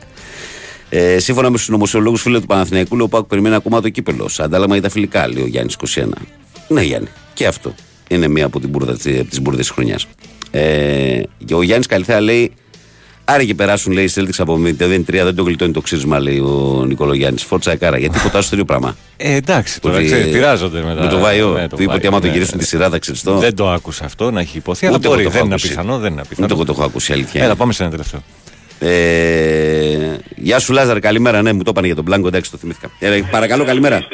Ε, σύμφωνα με τους νομοσιολόγους φίλου του Παναθηναϊκού, λέει ο Πάκου περιμένει ακόμα το κύπελο. Σε αντάλλαγμα για τα φιλικά, λέει ο Γιάννης 21. Ναι, Γιάννη, και αυτό είναι μία από τις μπουρδες της χρονιάς. Ε, και ο Γιάννης Καλυθέα λέει: Άρα και περάσουν, λέει, οι Celtics από 0-3, δεν το γλιτώνει το ξύρισμα, λέει ο Νικόλο Γιάννης. Φόρτσα εκάρα. Γιατί ποτά στο ίδιο πράγμα. Ε, εντάξει, τώρα Ότι, ξέρεις, πειράζονται μετά. Με το Βάιο. Ναι, το Του είπε ότι Βάιο, άμα το ναι, γυρίσουν ναι. τη σειρά θα ξυριστώ. Δεν το άκουσα αυτό να έχει υποθεί, αλλά Ούτε εγώ μπορεί. το έχω Δεν είναι ακούσει. απιθανό, δεν είναι απιθανό. Ούτε εγώ το έχω ακούσει, αλήθεια. Έλα, πάμε σε ένα τελευταίο. Ε, γεια σου Λάζαρ, καλημέρα. Ναι, μου το είπανε για τον Μπλάνκο, εντάξει, το θυμήθηκα. Ε, παρακαλώ, καλημέρα.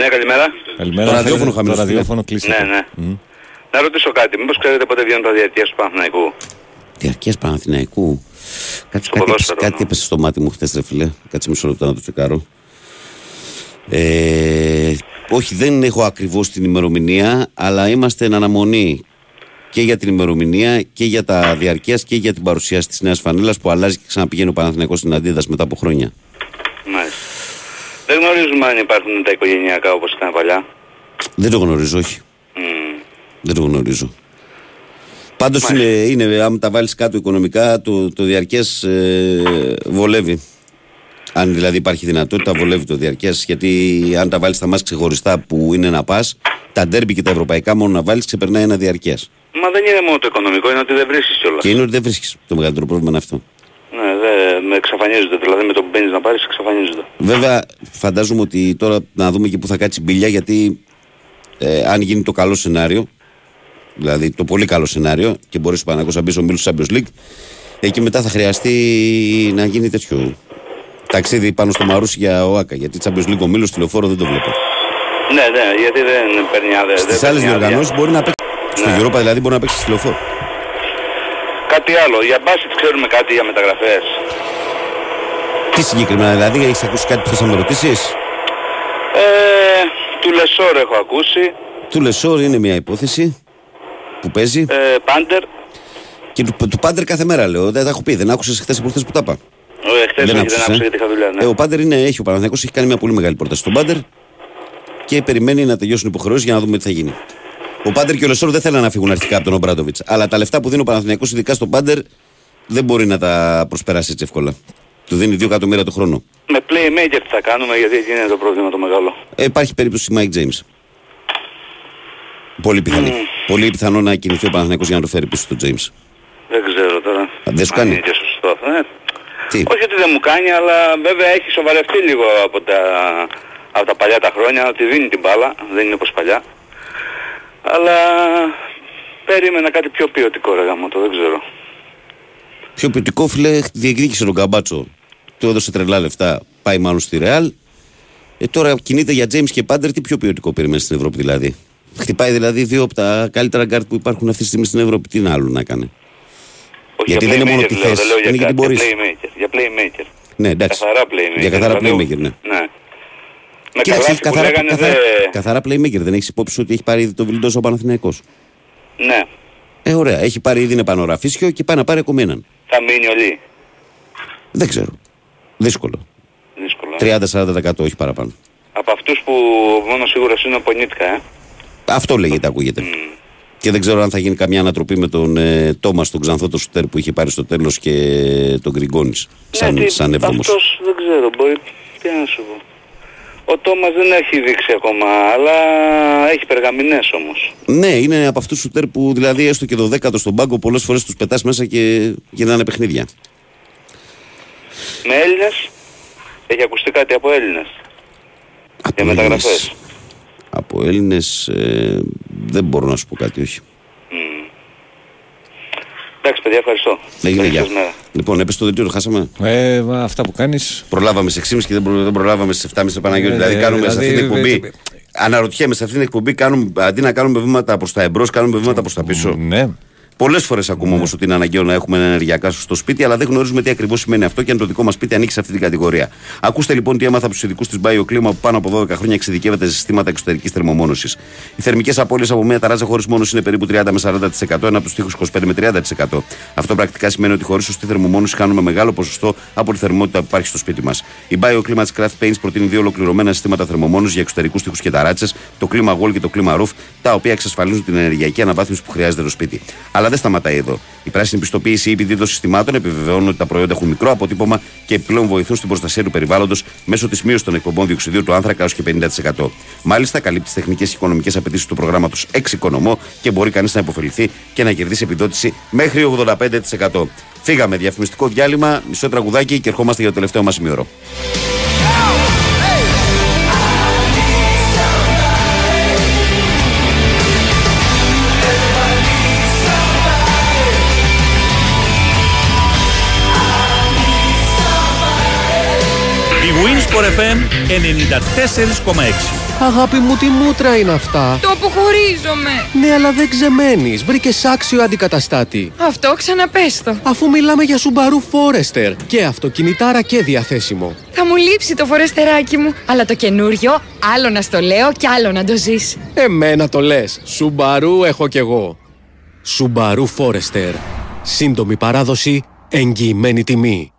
Ναι, καλημέρα. Καλημέρα. Το ραδιόφωνο θέλετε- χαμηλός, Το φίλε. ραδιόφωνο κλείσει. Ναι, ναι. Να ρωτήσω κάτι, μήπως ξέρετε πότε βγαίνουν τα διαρκείας του Παναθηναϊκού; Διαρκείας Παναθηναϊκού. Κάτσε, Στο κάτι, έπεσε, ποδόσφαιρο, κάτι έπεσε στο μάτι μου χθες, ρε φιλέ. Κάτσε μισό λεπτό να το τσεκάρω. Ε, όχι, δεν έχω ακριβώς την ημερομηνία, αλλά είμαστε εν αναμονή και για την ημερομηνία και για τα διαρκείας και για την παρουσίαση της νέας φανέλα που αλλάζει και ξαναπηγαίνει ο Παναθηναϊκός στην Αντίδα μετά από χρόνια. Μάλιστα. Δεν γνωρίζουμε αν υπάρχουν τα οικογενειακά όπως ήταν παλιά. Δεν το γνωρίζω, όχι. Μμμ. Δεν το γνωρίζω. Πάντως είναι, είναι, άμα τα βάλεις κάτω οικονομικά, το, το διαρκές ε, βολεύει. Αν δηλαδή υπάρχει δυνατότητα, βολεύει το διαρκές. Γιατί αν τα βάλεις τα μάτια ξεχωριστά που είναι να πας, τα ντέρμπι και τα ευρωπαϊκά μόνο να βάλεις ξεπερνάει ένα διαρκές. Μα δεν είναι μόνο το οικονομικό, είναι ότι δεν βρίσκεις κιόλας. Και είναι ότι δεν βρίσκεις. Το μεγαλύτερο πρόβλημα είναι αυτό. Ναι, δεν με εξαφανίζονται. Δηλαδή με το που μπαίνεις να πάρεις εξαφανίζονται. Βέβαια, φαντάζομαι ότι τώρα να δούμε και πού θα κάτσει η μπιλιά, γιατί ε, αν γίνει το καλό σενάριο, δηλαδή το πολύ καλό σενάριο, και μπορέσει ο Παναγός να μπεις στο μίλο Champions League, εκεί μετά θα χρειαστεί να γίνει τέτοιο ταξίδι πάνω στο Μαρούσι για ο Άκα. Γιατί Champions League ο μίλος τηλεφόρο δεν το βλέπω. Ναι, ναι, γιατί δεν παίρνει άδεια. δεν Στις άλλες παίρνει άδεια. διοργανώσεις μπορεί να παίξει. Στο Ναι. Europa δηλαδή μπορεί να παίξει τηλεφόρο. Κάτι άλλο, για μπάσκετ ξέρουμε κάτι για μεταγραφές. Τι συγκεκριμένα δηλαδή, έχεις ακούσει κάτι που θες να με ρωτήσεις; Ε, του Λεσόρ έχω ακούσει. Του Λεσόρ είναι μια υπόθεση που παίζει. Ε, Πάντερ. Και του, του Πάντερ κάθε μέρα λέω. Δεν τα έχω πει. Δεν άκουσες χθες από χθε που τα είπα. Ε, χτες όχι, δεν άκουσες, άκουσα γιατί είχα δουλειά. Ναι. Ε, ο Πάντερ είναι, έχει ο Παναθηναϊκός έχει κάνει μια πολύ μεγάλη πρόταση στον Πάντερ και περιμένει να τελειώσουν οι υποχρεώσεις για να δούμε τι θα γίνει. Ο Πάντερ και ο Λεσόρ δεν θέλουν να φύγουν αρχικά από τον Ομπράντοβιτς. Αλλά τα λεφτά που δίνει ο Παναθηναϊκός ειδικά στον Πάντερ δεν μπορεί να τα προσπεράσει έτσι εύκολα. Του δίνει 2 εκατομμύρια το χρόνο. Με playmaker τι θα κάνουμε γιατί εκεί είναι το πρόβλημα το μεγάλο. Ε, υπάρχει περίπτωση Mike James. Πολύ πιθανή. Πολύ πιθανό να κινηθεί ο Παναθηναϊκός για να το φέρει πίσω στον James. Δεν ξέρω τώρα. δεν σου Αν κάνει; είναι και σωστό. Ε, Τι; όχι ότι δεν μου κάνει, αλλά βέβαια έχει σοβαρευτεί λίγο από τα, από τα παλιά τα χρόνια, ότι δίνει την μπάλα, δεν είναι όπως παλιά. Αλλά περίμενα κάτι πιο ποιοτικό ρε γαμώτο, δεν ξέρω. Πιο ποιοτικό φίλε διεκδίκησε τον Καμπάτσο. Του έδωσε τρελά λεφτά. Πάει μάλλον στη Ρεάλ. Ε, τώρα κινείται για James και Πάντερ. Τι πιο ποιοτικό περιμένεις στην Ευρώπη δηλαδή; Χτυπάει δηλαδή δύο από τα καλύτερα γκαρντ που υπάρχουν αυτή τη στιγμή στην Ευρώπη. Τι να άλλο να κάνει. Όχι Γιατί για δεν είναι μόνο playmaker τι λέω, δεν θες, λέω για είναι και τι κάτι, μπορείς. Για playmaker. Για playmaker. Ναι, εντάξει. Καθαρά playmaker. Για καθαρά Δηλαδή, playmaker, ναι. Ναι. Με Κοίταξε, καλάθι έχει που καθαρά, λέγανε καθαρά, δε... καθαρά playmaker. Δεν έχεις υπόψη ότι έχει πάρει ήδη το βιλντό ο Παναθηναϊκός. Ναι. Ε, ωραία. Έχει πάρει ήδη είναι πανοραφίσιο και πάει να πάρει ακόμη έναν. Θα μείνει ο Λί. Δεν ξέρω. Δύσκολο. Δύσκολο. 30-40% όχι παραπάνω. Από αυτούς που μόνο σίγουρα είναι ο Πονίτκα, ε. Αυτό λέγεται, ακούγεται. Και δεν ξέρω αν θα γίνει καμιά ανατροπή με τον ε, Τόμας, τον Ξανθό, το σουτέρ που είχε πάρει στο τέλος και τον Γκριγκόνης. Σαν, Ναι, τι- σαν έβδομο. Αυτός δεν ξέρω, μπορεί... Τι να σου πω. Ο Τόμας δεν έχει δείξει ακόμα, αλλά έχει περγαμηνές όμως. Ναι, είναι από αυτούς του σουτέρ που δηλαδή έστω και το δέκατο στον πάγκο πολλές φορές τους πετάς μέσα και γυρνάνε παιχνίδια. Με Έλληνες, έχει ακουστεί κάτι από Έλληνες; Για μεταγραφές. Από Έλληνες δεν μπορώ να σου πω κάτι, όχι. Εντάξει, παιδιά, ευχαριστώ. Έγινε, Καλή γεια. σας μέρα. Λοιπόν, έπεσε το δελτίο, το χάσαμε; Ε, μα αυτά που κάνεις. Προλάβαμε σε 6.30 και δεν, προ- δεν προλάβαμε σε 7.30 Παναγιώτη. Ε, δηλαδή, ε, κάνουμε σε δηλαδή, αυτή την εκπομπή. ε, Αναρωτιέμαι, σε αυτή την εκπομπή κάνουμε, αντί να κάνουμε βήματα προς τα εμπρός, κάνουμε βήματα προς τα πίσω. Ναι. Πολλές φορές ακούμε όμως ότι είναι αναγκαίο να έχουμε ένα ενεργειακά στο σπίτι, αλλά δεν γνωρίζουμε τι ακριβώς σημαίνει αυτό και αν το δικό μας σπίτι ανήκει σε αυτή την κατηγορία. Ακούστε λοιπόν τι έμαθα από τους ειδικούς της Bioklima που πάνω από 12 χρόνια εξειδικεύεται σε συστήματα εξωτερικής θερμομόνωσης. Οι θερμικές απώλειες από μια ταράτσα χωρίς μόνωση είναι περίπου 30 με 40%, ένα από τους τείχου 25 με 30%. Αυτό πρακτικά σημαίνει ότι χωρίς σωστή θερμομόνωση κάνουμε μεγάλο ποσοστό από τη θερμότητα που υπάρχει στο σπίτι μας. Η Bioclima της Craft Paints προτείνει δύο ολοκληρωμένα συστήματα θερμομόνωσης για εξωτερικούς τείχου και ταράτσες, το κλίμα Wall και το κλίμα Roof, τα οποία εξασφαλίζουν την ενεργειακή αναβάθμιση που χρειάζεται το σπίτι. Αλλά δεν σταματάει εδώ. Η πράσινη πιστοποίηση ή επειδή των συστημάτων επιβεβαιώνουν ότι τα προϊόντα έχουν μικρό αποτύπωμα και επιπλέον βοηθούν στην προστασία του περιβάλλοντος μέσω της μείωσης των εκπομπών διοξιδίου του άνθρακα έως και 50%. Μάλιστα, καλύπτει τις τεχνικές και οικονομικές απαιτήσεις του προγράμματος Εξοικονομώ και μπορεί κανείς να υποφεληθεί και να κερδίσει επιδότηση μέχρι 85%. Φύγαμε διαφημιστικό διάλειμμα, μισό τραγουδάκι και ερχόμαστε για το τελευταίο μας ημιώρο. Η Winsport FM 94,6. Αγάπη μου, τι μούτρα είναι αυτά; Το αποχωρίζομαι. Ναι, αλλά δεν ξεμένεις. Βρήκες άξιο αντικαταστάτη. Αυτό ξαναπες το. Αφού μιλάμε για Subaru Forester και αυτοκινητάρα και διαθέσιμο. Θα μου λείψει το φορεστεράκι μου. Αλλά το καινούριο, άλλο να στο λέω και άλλο να το ζεις. Εμένα το λες. Subaru έχω κι εγώ. Subaru Forester. Σύντομη παράδοση, εγγυημένη τιμή.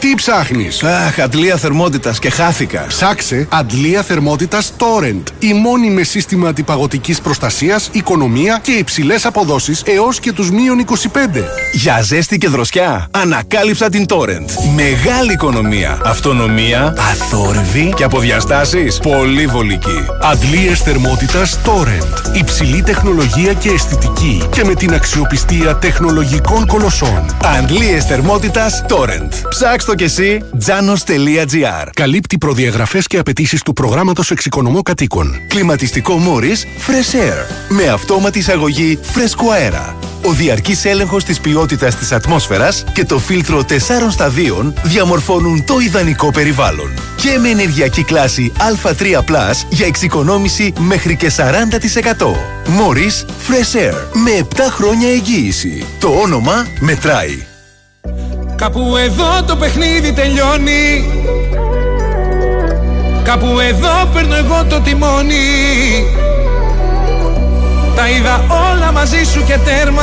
Τι ψάχνεις; Αχ, αντλία θερμότητας και χάθηκα. Ψάξε αντλία θερμότητας Torrent. Η μόνη με σύστημα αντιπαγωτικής προστασίας, οικονομία και υψηλές αποδόσεις έως και τους μείον 25. Για ζέστη και δροσιά, ανακάλυψα την Torrent. Μεγάλη οικονομία, αυτονομία, αθόρυβη και από διαστάσεις πολύ βολική. Αντλίες θερμότητας Torrent. Υψηλή τεχνολογία και αισθητική και με την αξιοπιστία τεχνολογικών κολοσσών. Αντλίες θερμότητας Torrent. Ψάξ' το κι εσύ janos.gr Καλύπτει προδιαγραφές και απαιτήσεις του προγράμματος εξοικονομώ κατοίκων. Κλιματιστικό Morris Fresh Air. Με αυτόματη εισαγωγή φρέσκου αέρα. Ο διαρκής έλεγχος της ποιότητας της ατμόσφαιρας και το φίλτρο 4 σταδίων διαμορφώνουν το ιδανικό περιβάλλον. Και με ενεργειακή κλάση Α3 για εξοικονόμηση μέχρι και 40%. Morris Fresh Air. Με 7 χρόνια εγγύηση. Το όνομα μετράει. Κάπου εδώ το παιχνίδι τελειώνει. Κάπου εδώ παίρνω εγώ το τιμόνι. Τα είδα όλα μαζί σου και τέρμα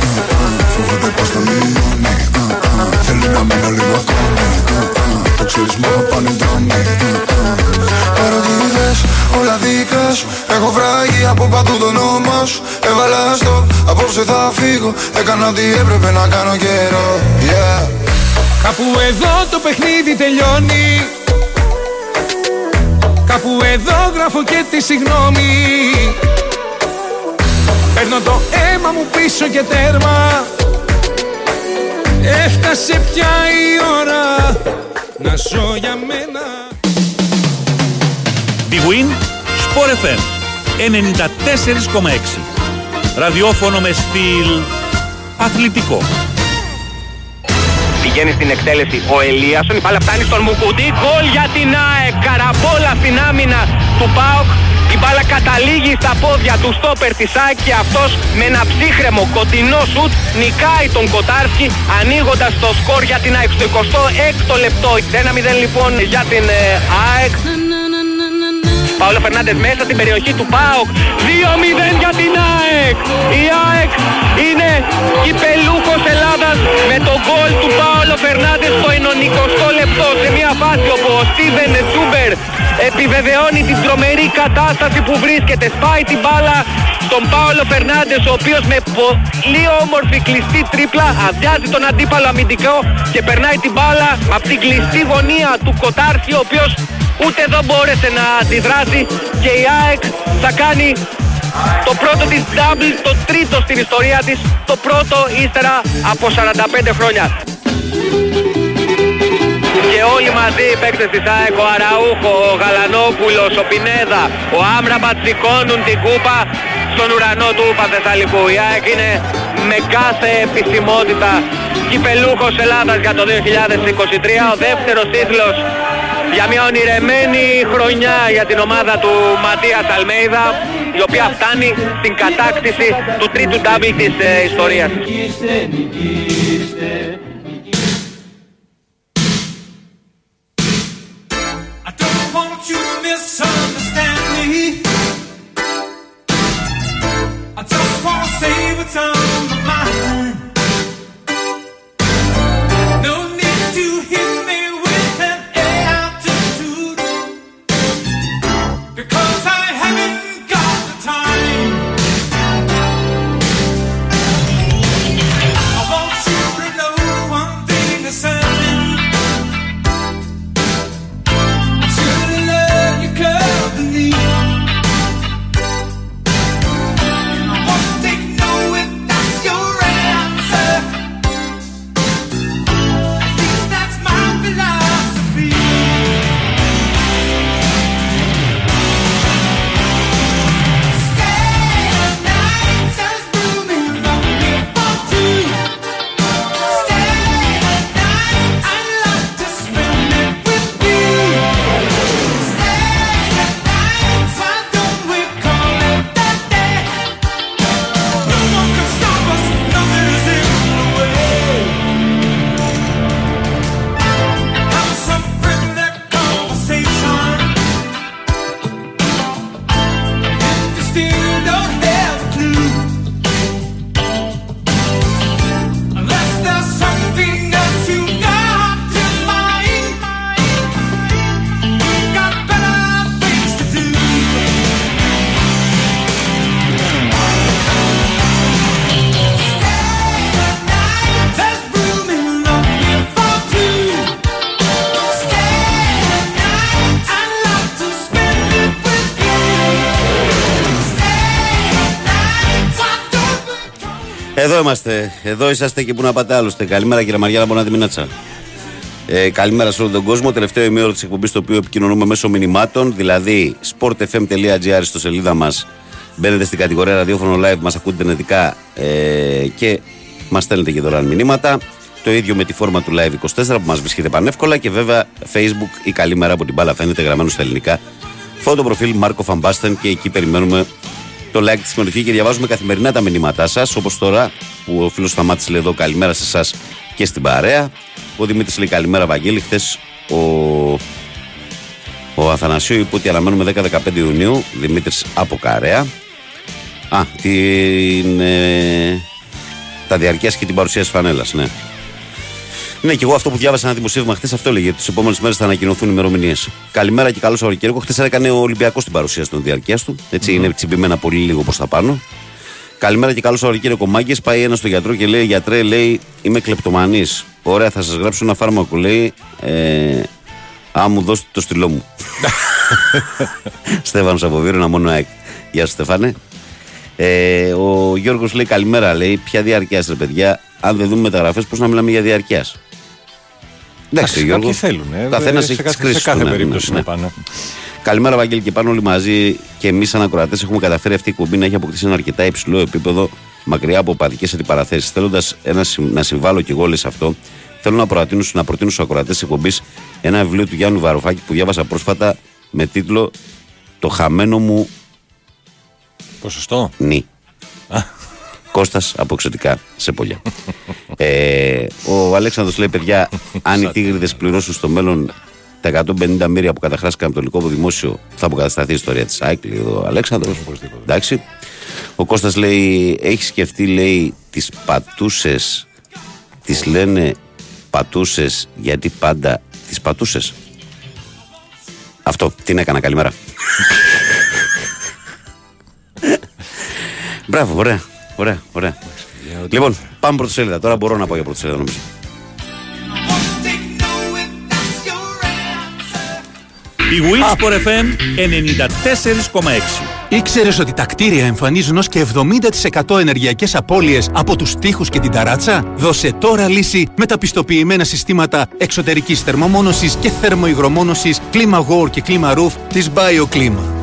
Φοβάται πως θα μείνει Θέλει να μείνω λίγο ακόμη Το ξέρεις μου θα πάνε δρόμοι Ερωτήτες, όλα δικά σου Έχω βράγει από παντού το όνομα σου Έβαλα στο, απόψε θα φύγω Έκανα ό,τι έπρεπε να κάνω καιρό Yeah Κάπου εδώ το παιχνίδι τελειώνει. Κάπου εδώ γράφω και τη συγγνώμη Παίρνω το αίμα μου πίσω και τέρμα. Έφτασε πια η ώρα να ζω για μένα. Big Win Sport FM 94,6 Ραδιόφωνο με στυλ αθλητικό. Πηγαίνεις στην εκτέλεση ο Ελίασον, η μπάλα φτάνει στον Μουκουντή, γκολ για την ΑΕΚ, καραμπόλα στην άμυνα του ΠΑΟΚ. Η μπάλα καταλήγει στα πόδια του στόπερ της ΑΕΚ και αυτός με ένα ψύχρεμο κοντινό σουτ νικάει τον Κοτάρσκι ανοίγοντας το σκορ για την ΑΕΚ. Στο 26ο λεπτό. 1-0 λοιπόν για την ε, ΑΕΚ. Παόλο Φερνάντες μέσα στην περιοχή του ΠΑΟΚ. 2-0 για την ΑΕΚ. Η ΑΕΚ είναι κυπελούχος Ελλάδας με το γκολ του Παόλο Φερνάντες στο 90 λεπτό. Σε μια φάση όπου ο Στίβεν Τσούμπερ επιβεβαιώνει την τρομερή κατάσταση που βρίσκεται σπάει την μπάλα τον Πάολο Φερνάντες ο οποίος με πολύ όμορφη κλειστή τρίπλα αδειάζει τον αντίπαλο αμυντικό και περνάει την μπάλα από την κλειστή γωνία του Κοτάρσκι ο οποίος ούτε εδώ μπόρεσε να αντιδράσει και η ΑΕΚ θα κάνει το πρώτο της double, το τρίτο στην ιστορία της, το πρώτο ύστερα από 45 χρόνια. Και όλοι μαζί οι παίκτες της ΑΕΚ, ο Αραούχο, ο Γαλανόπουλος, ο Πινέδα, ο Άμραμπατ σηκώνουν την κούπα στον ουρανό του Παθεσσαλικού. Η ΑΕΚ είναι με κάθε επισημότητα κυπελούχος Ελλάδας για το 2023, ο δεύτερος τίτλος για μια ονειρεμένη χρονιά για την ομάδα του Ματίας Αλμέιδα η οποία φτάνει στην κατάκτηση του τρίτου double της ε, ιστορίας. Εδώ είσαστε και που να πάτε άλλωστε. Καλημέρα κύριε Μαριάννα Μπονάτη Μινάτσα. Ε, καλημέρα σε όλο τον κόσμο. Τελευταίο ημίωρο της εκπομπής το οποίο επικοινωνούμε μέσω μηνυμάτων, δηλαδή sportfm.gr στο σελίδα μας. Μπαίνετε στην κατηγορία ραδιόφωνο live, μας ακούτε δυνατικά ε, και μας στέλνετε και δωρεάν μηνύματα. Το ίδιο με τη φόρμα του Live 24 που μας βρίσκεται πανεύκολα και βέβαια Facebook η καλή μέρα από την μπάλα φαίνεται γραμμένο στα ελληνικά. Φώτο προφίλ Μάρκο Φαμπάστεν και εκεί περιμένουμε το like της συμμετοχή και διαβάζουμε καθημερινά τα μηνύματά σας. Όπως τώρα που ο φίλος Σταμάτη λέει εδώ καλημέρα σε εσάς και στην παρέα. Ο Δημήτρης λέει καλημέρα, Βαγγέλη. Χθες ο, ο Αθανασίου είπε ότι αναμένουμε 10-15 Ιουνίου. Δημήτρης από Καρέα. Α, την, ε, τα διαρκεία και την παρουσίαση φανέλας, ναι. Ναι, και εγώ αυτό που διάβασα ένα δημοσίευμα χθες αυτό έλεγε. Τις επόμενες μέρες θα ανακοινωθούν ημερομηνίες. Καλημέρα και καλό Σαββατοκύριακο. Χθες έκανε ο Ολυμπιακός την παρουσίαση των διαρκεία του. Έτσι είναι τσιμπημένα πολύ λίγο προς τα πάνω. Καλημέρα και καλό Σαββατοκύριακο. Μάγκε πάει ένας στο γιατρό και λέει: Γιατρέ, λέει, είμαι κλεπτομανής. Ωραία, θα σας γράψω ένα φάρμακο, λέει. Ε, Α, μου δώσετε το στυλό μου. Στέφανος από Βύρονα, μόνο ΑΕΚ. Γεια σου, Στεφάνε. Ε, ο Γιώργος λέει: Καλημέρα, λέει. Ποια διαρκείας, ρε παιδιά. Αν δεν δούμε μεταγραφές, πώς να μιλάμε για διαρκείας. Εντάξει, Γιώργο. Κάποιοι θέλουν. Ε, Καθένας σε έχει κάθε- τι κρίσει Σε κάθε περίπτωση να πάνε. Καλημέρα, Βαγγέλη, και πάνω όλοι μαζί και εμείς, σαν ακροατέ, έχουμε καταφέρει αυτή η εκπομπή να έχει αποκτήσει ένα αρκετά υψηλό επίπεδο μακριά από παδικέ αντιπαραθέσεις. Θέλοντας να συμβάλλω και εγώ όλε σε αυτό, θέλω να προτείνω, να προτείνω στους ακροατές της εκπομπής ένα βιβλίο του Γιάννου Βαρουφάκη που διάβασα πρόσφατα με τίτλο Το χαμένο μου. Ποσοστό. Νι. Κώστας από εξωτικά σε πολιά. ε, ο Αλέξανδρος λέει: Παιδιά, αν οι τίγριδες πληρώσουν στο μέλλον τα 150 μοίρια που καταχράστηκαν από το υλικό δημόσιο, θα αποκατασταθεί η ιστορία της ΑΕΚ. Λέει εδώ ο Αλέξανδρος. Εντάξει. Ο Κώστας λέει: Έχει σκεφτεί, λέει, τις πατούσες. Τις λένε πατούσες γιατί πάντα τις πατούσες. Αυτό. Την έκανα. Καλημέρα. Μπράβο, ωραία. Ωραία, ωραία. Λοιπόν, πάμε πρωτοσέλιδα. Τώρα μπορώ να πάω για πρωτοσέλιδα νομίζω. Η Winsport FM 94,6. Ήξερες ότι τα κτίρια εμφανίζουν ως και 70% ενεργειακές απώλειες από τους τοίχους και την ταράτσα; Δώσε τώρα λύση με τα πιστοποιημένα συστήματα εξωτερικής θερμομόνωσης και θερμοϊγρομόνωσης κλίμα War και κλίμα Roof της BioClima.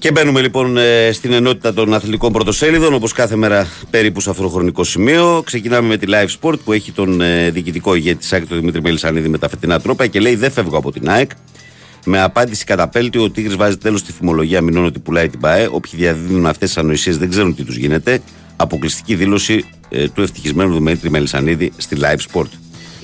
Και μπαίνουμε λοιπόν ε, στην ενότητα των αθλητικών πρωτοσέλιδων, όπως κάθε μέρα περίπου σε αυτό το χρονικό σημείο. Ξεκινάμε με τη Live Sport που έχει τον ε, διοικητικό ηγέτη της ΑΕΚ, τον Δημήτρη Μελισανίδη, με τα φετινά τρόπα και λέει: Δεν φεύγω από την ΑΕΚ. Με απάντηση καταπέλτη, ο Τίγρης βάζει τέλος στη φημολογία, μηνών ότι πουλάει την ΠαΕ. Όποιοι διαδίδουν αυτές τις ανοησίες δεν ξέρουν τι τους γίνεται. Αποκλειστική δήλωση ε, του ευτυχισμένου Δημήτρη Μελισανίδη στη Live Sport.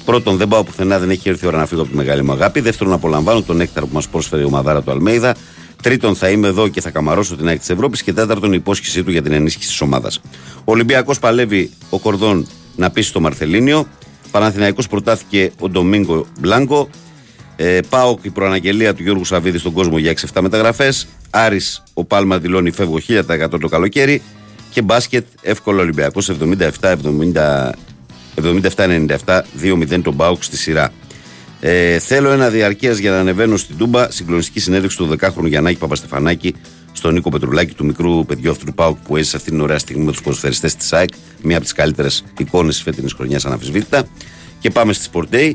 Πρώτον, δεν πάω πουθενά, δεν έχει έρθει η ώρα να φύγω από τη μεγάλη μου αγάπη. Δεύτερον, απολαμβάνω τον έκταρο που μας πρόσφερε η ομαδάρα του Αλμέιδα. Τρίτον, θα είμαι εδώ και θα καμαρώσω την ΑΕΚ της Ευρώπης. Και τέταρτον, η υπόσχεσή του για την ενίσχυση της ομάδας. Ο Ολυμπιακός παλεύει ο Κορδόν να πείσει το Μαρθελίνιο. Παναθηναϊκός προτάθηκε ο Ντομίνγκο Μπλάνκο. Ε, ΠΑΟΚ η προαναγγελία του Γιώργου Σαββίδη στον κόσμο για 6-7 μεταγραφές. Άρης ο Πάλμα δηλώνει φεύγω 1000% το καλοκαίρι. Και μπάσκετ εύκολο Ολυμπιακός 77-97. 77-97, 2-0 τον Μπάουκ στη σειρά. Ε, θέλω ένα διαρκείας για να ανεβαίνω στην Τούμπα. Συγκλονιστική συνέντευξη του 10χρονου Γιαννάκη Παπαστεφανάκη στον Νίκο Πετρουλάκη, του μικρού παιδιού αυτού του Πάουκ που έζησε αυτή την ωραία στιγμή με τους ποδοσφαιριστές της ΑΕΚ. Μία από τις καλύτερες εικόνες της φετινής χρονιάς, αναμφισβήτητα. Και πάμε στη Sport Day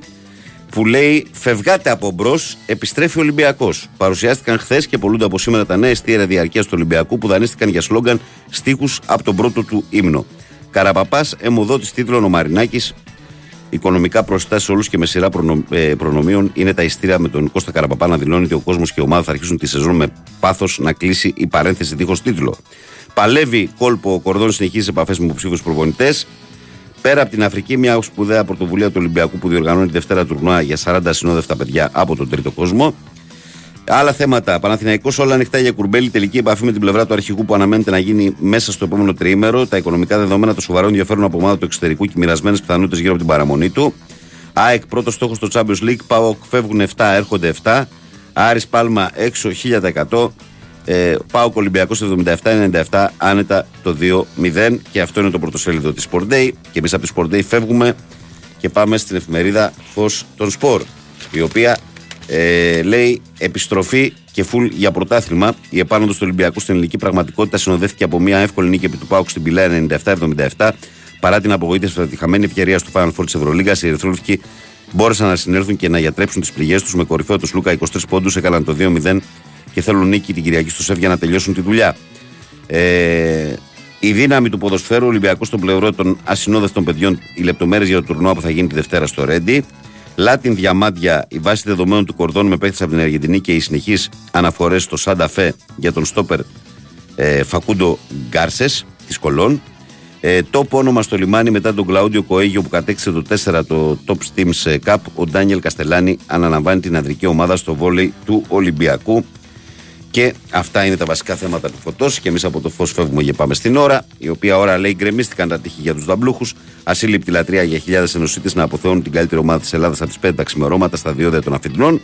που λέει Φευγάτε από μπρος, επιστρέφει ο Ολυμπιακός. Παρουσιάστηκαν χθες και πωλούνται από σήμερα τα νέα εισιτήρια διαρκείας του Ολυμπιακού που δανείστηκαν για σλόγκαν στίχους από τον πρώτο του ύμνο. Καραπαπάς, αιμοδότης τίτλων ο Μαρινάκης, οικονομικά προσιτά σε όλους και με σειρά προνο, ε, προνομίων είναι τα εισιτήρια με τον Κώστα Καραπαπά να δηλώνει ότι ο κόσμος και η ομάδα θα αρχίσουν τη σεζόν με πάθος να κλείσει η παρένθεση δίχως τίτλο. Παλεύει κόλπο ο Κορδόν, συνεχίζει επαφές με υποψήφιους προπονητές. Πέρα από την Αφρική, μια σπουδαία πρωτοβουλία του Ολυμπιακού που διοργανώνει τη Δευτέρα τουρνουά για 40 συνόδευτα παιδιά από τον τρίτο κόσμο. Άλλα θέματα. Παναθηναϊκός όλα ανοιχτά για κουρμπέλη. Τελική επαφή με την πλευρά του αρχηγού που αναμένεται να γίνει μέσα στο επόμενο τριήμερο. Τα οικονομικά δεδομένα του σοβαρό ενδιαφέρον από ομάδα του εξωτερικού και μοιρασμένες πιθανότητες γύρω από την παραμονή του. ΑΕΚ πρώτος στόχος στο Champions League. ΠΑΟΚ φεύγουν 7, έρχονται 7. Άρης Πάλμα έξω 1000%. Ε, ΠΑΟΚ Ολυμπιακός 77-97, άνετα το 2-0. Και αυτό είναι το πρωτοσέλιδο της Sport Day. Και εμείς από τη Sport Day φεύγουμε και πάμε στην εφημερίδα Φω των Σπορ. Η οποία ε, λέει επιστροφή και φουλ για πρωτάθλημα. Η επάνωδος του Ολυμπιακού στην ελληνική πραγματικότητα συνοδεύτηκε από μια εύκολη νίκη επί του Πάουκ στην Πιλά 97-77. Παρά την απογοήτευση από τη χαμένη ευκαιρία στο Final Four της Ευρωλίγα, οι Ερυθρόλευκοι μπόρεσαν να συνέλθουν και να γιατρέψουν τις πληγές τους με κορυφαίο του Λούκα 23 πόντους, έκαναν το 2-0 και θέλουν νίκη την Κυριακή στο ΣΕΒ για να τελειώσουν τη δουλειά. Ε, η δύναμη του ποδοσφαίρου Ολυμπιακού στον πλευρό των ασυνόδευτων παιδιών, οι λεπτομέρειες για το τουρνουά που θα γίνει τη Δευτέρα στο Ρέντι. Λάτιν διαμάντια, η βάση δεδομένων του κορδόνου με παίχτες από την Αργεντινή και οι συνεχείς αναφορές στο Σάντα Φε για τον στόπερ ε, Φακούντο Γκάρσες της Κολόν. Ε, τόπο όνομα στο λιμάνι μετά τον Κλαούντιο Κοέγιο που κατέξε το 4 το Top Steams Cup. Ο Ντάνιελ Καστελάνη αναλαμβάνει την ανδρική ομάδα στο βόλεϊ του Ολυμπιακού. Και αυτά είναι τα βασικά θέματα του φωτός. Και εμείς από το φως φεύγουμε και πάμε στην ώρα, η οποία ώρα λέει γκρεμίστηκαν τα τείχη για τους δαμπλούχους. Ασύλληπτη λατρεία για χιλιάδες ενωσίτες να αποθεώνουν την καλύτερη ομάδα της Ελλάδας από τις 5 τα ξημερώματα στα διόδια των αφιτρινών.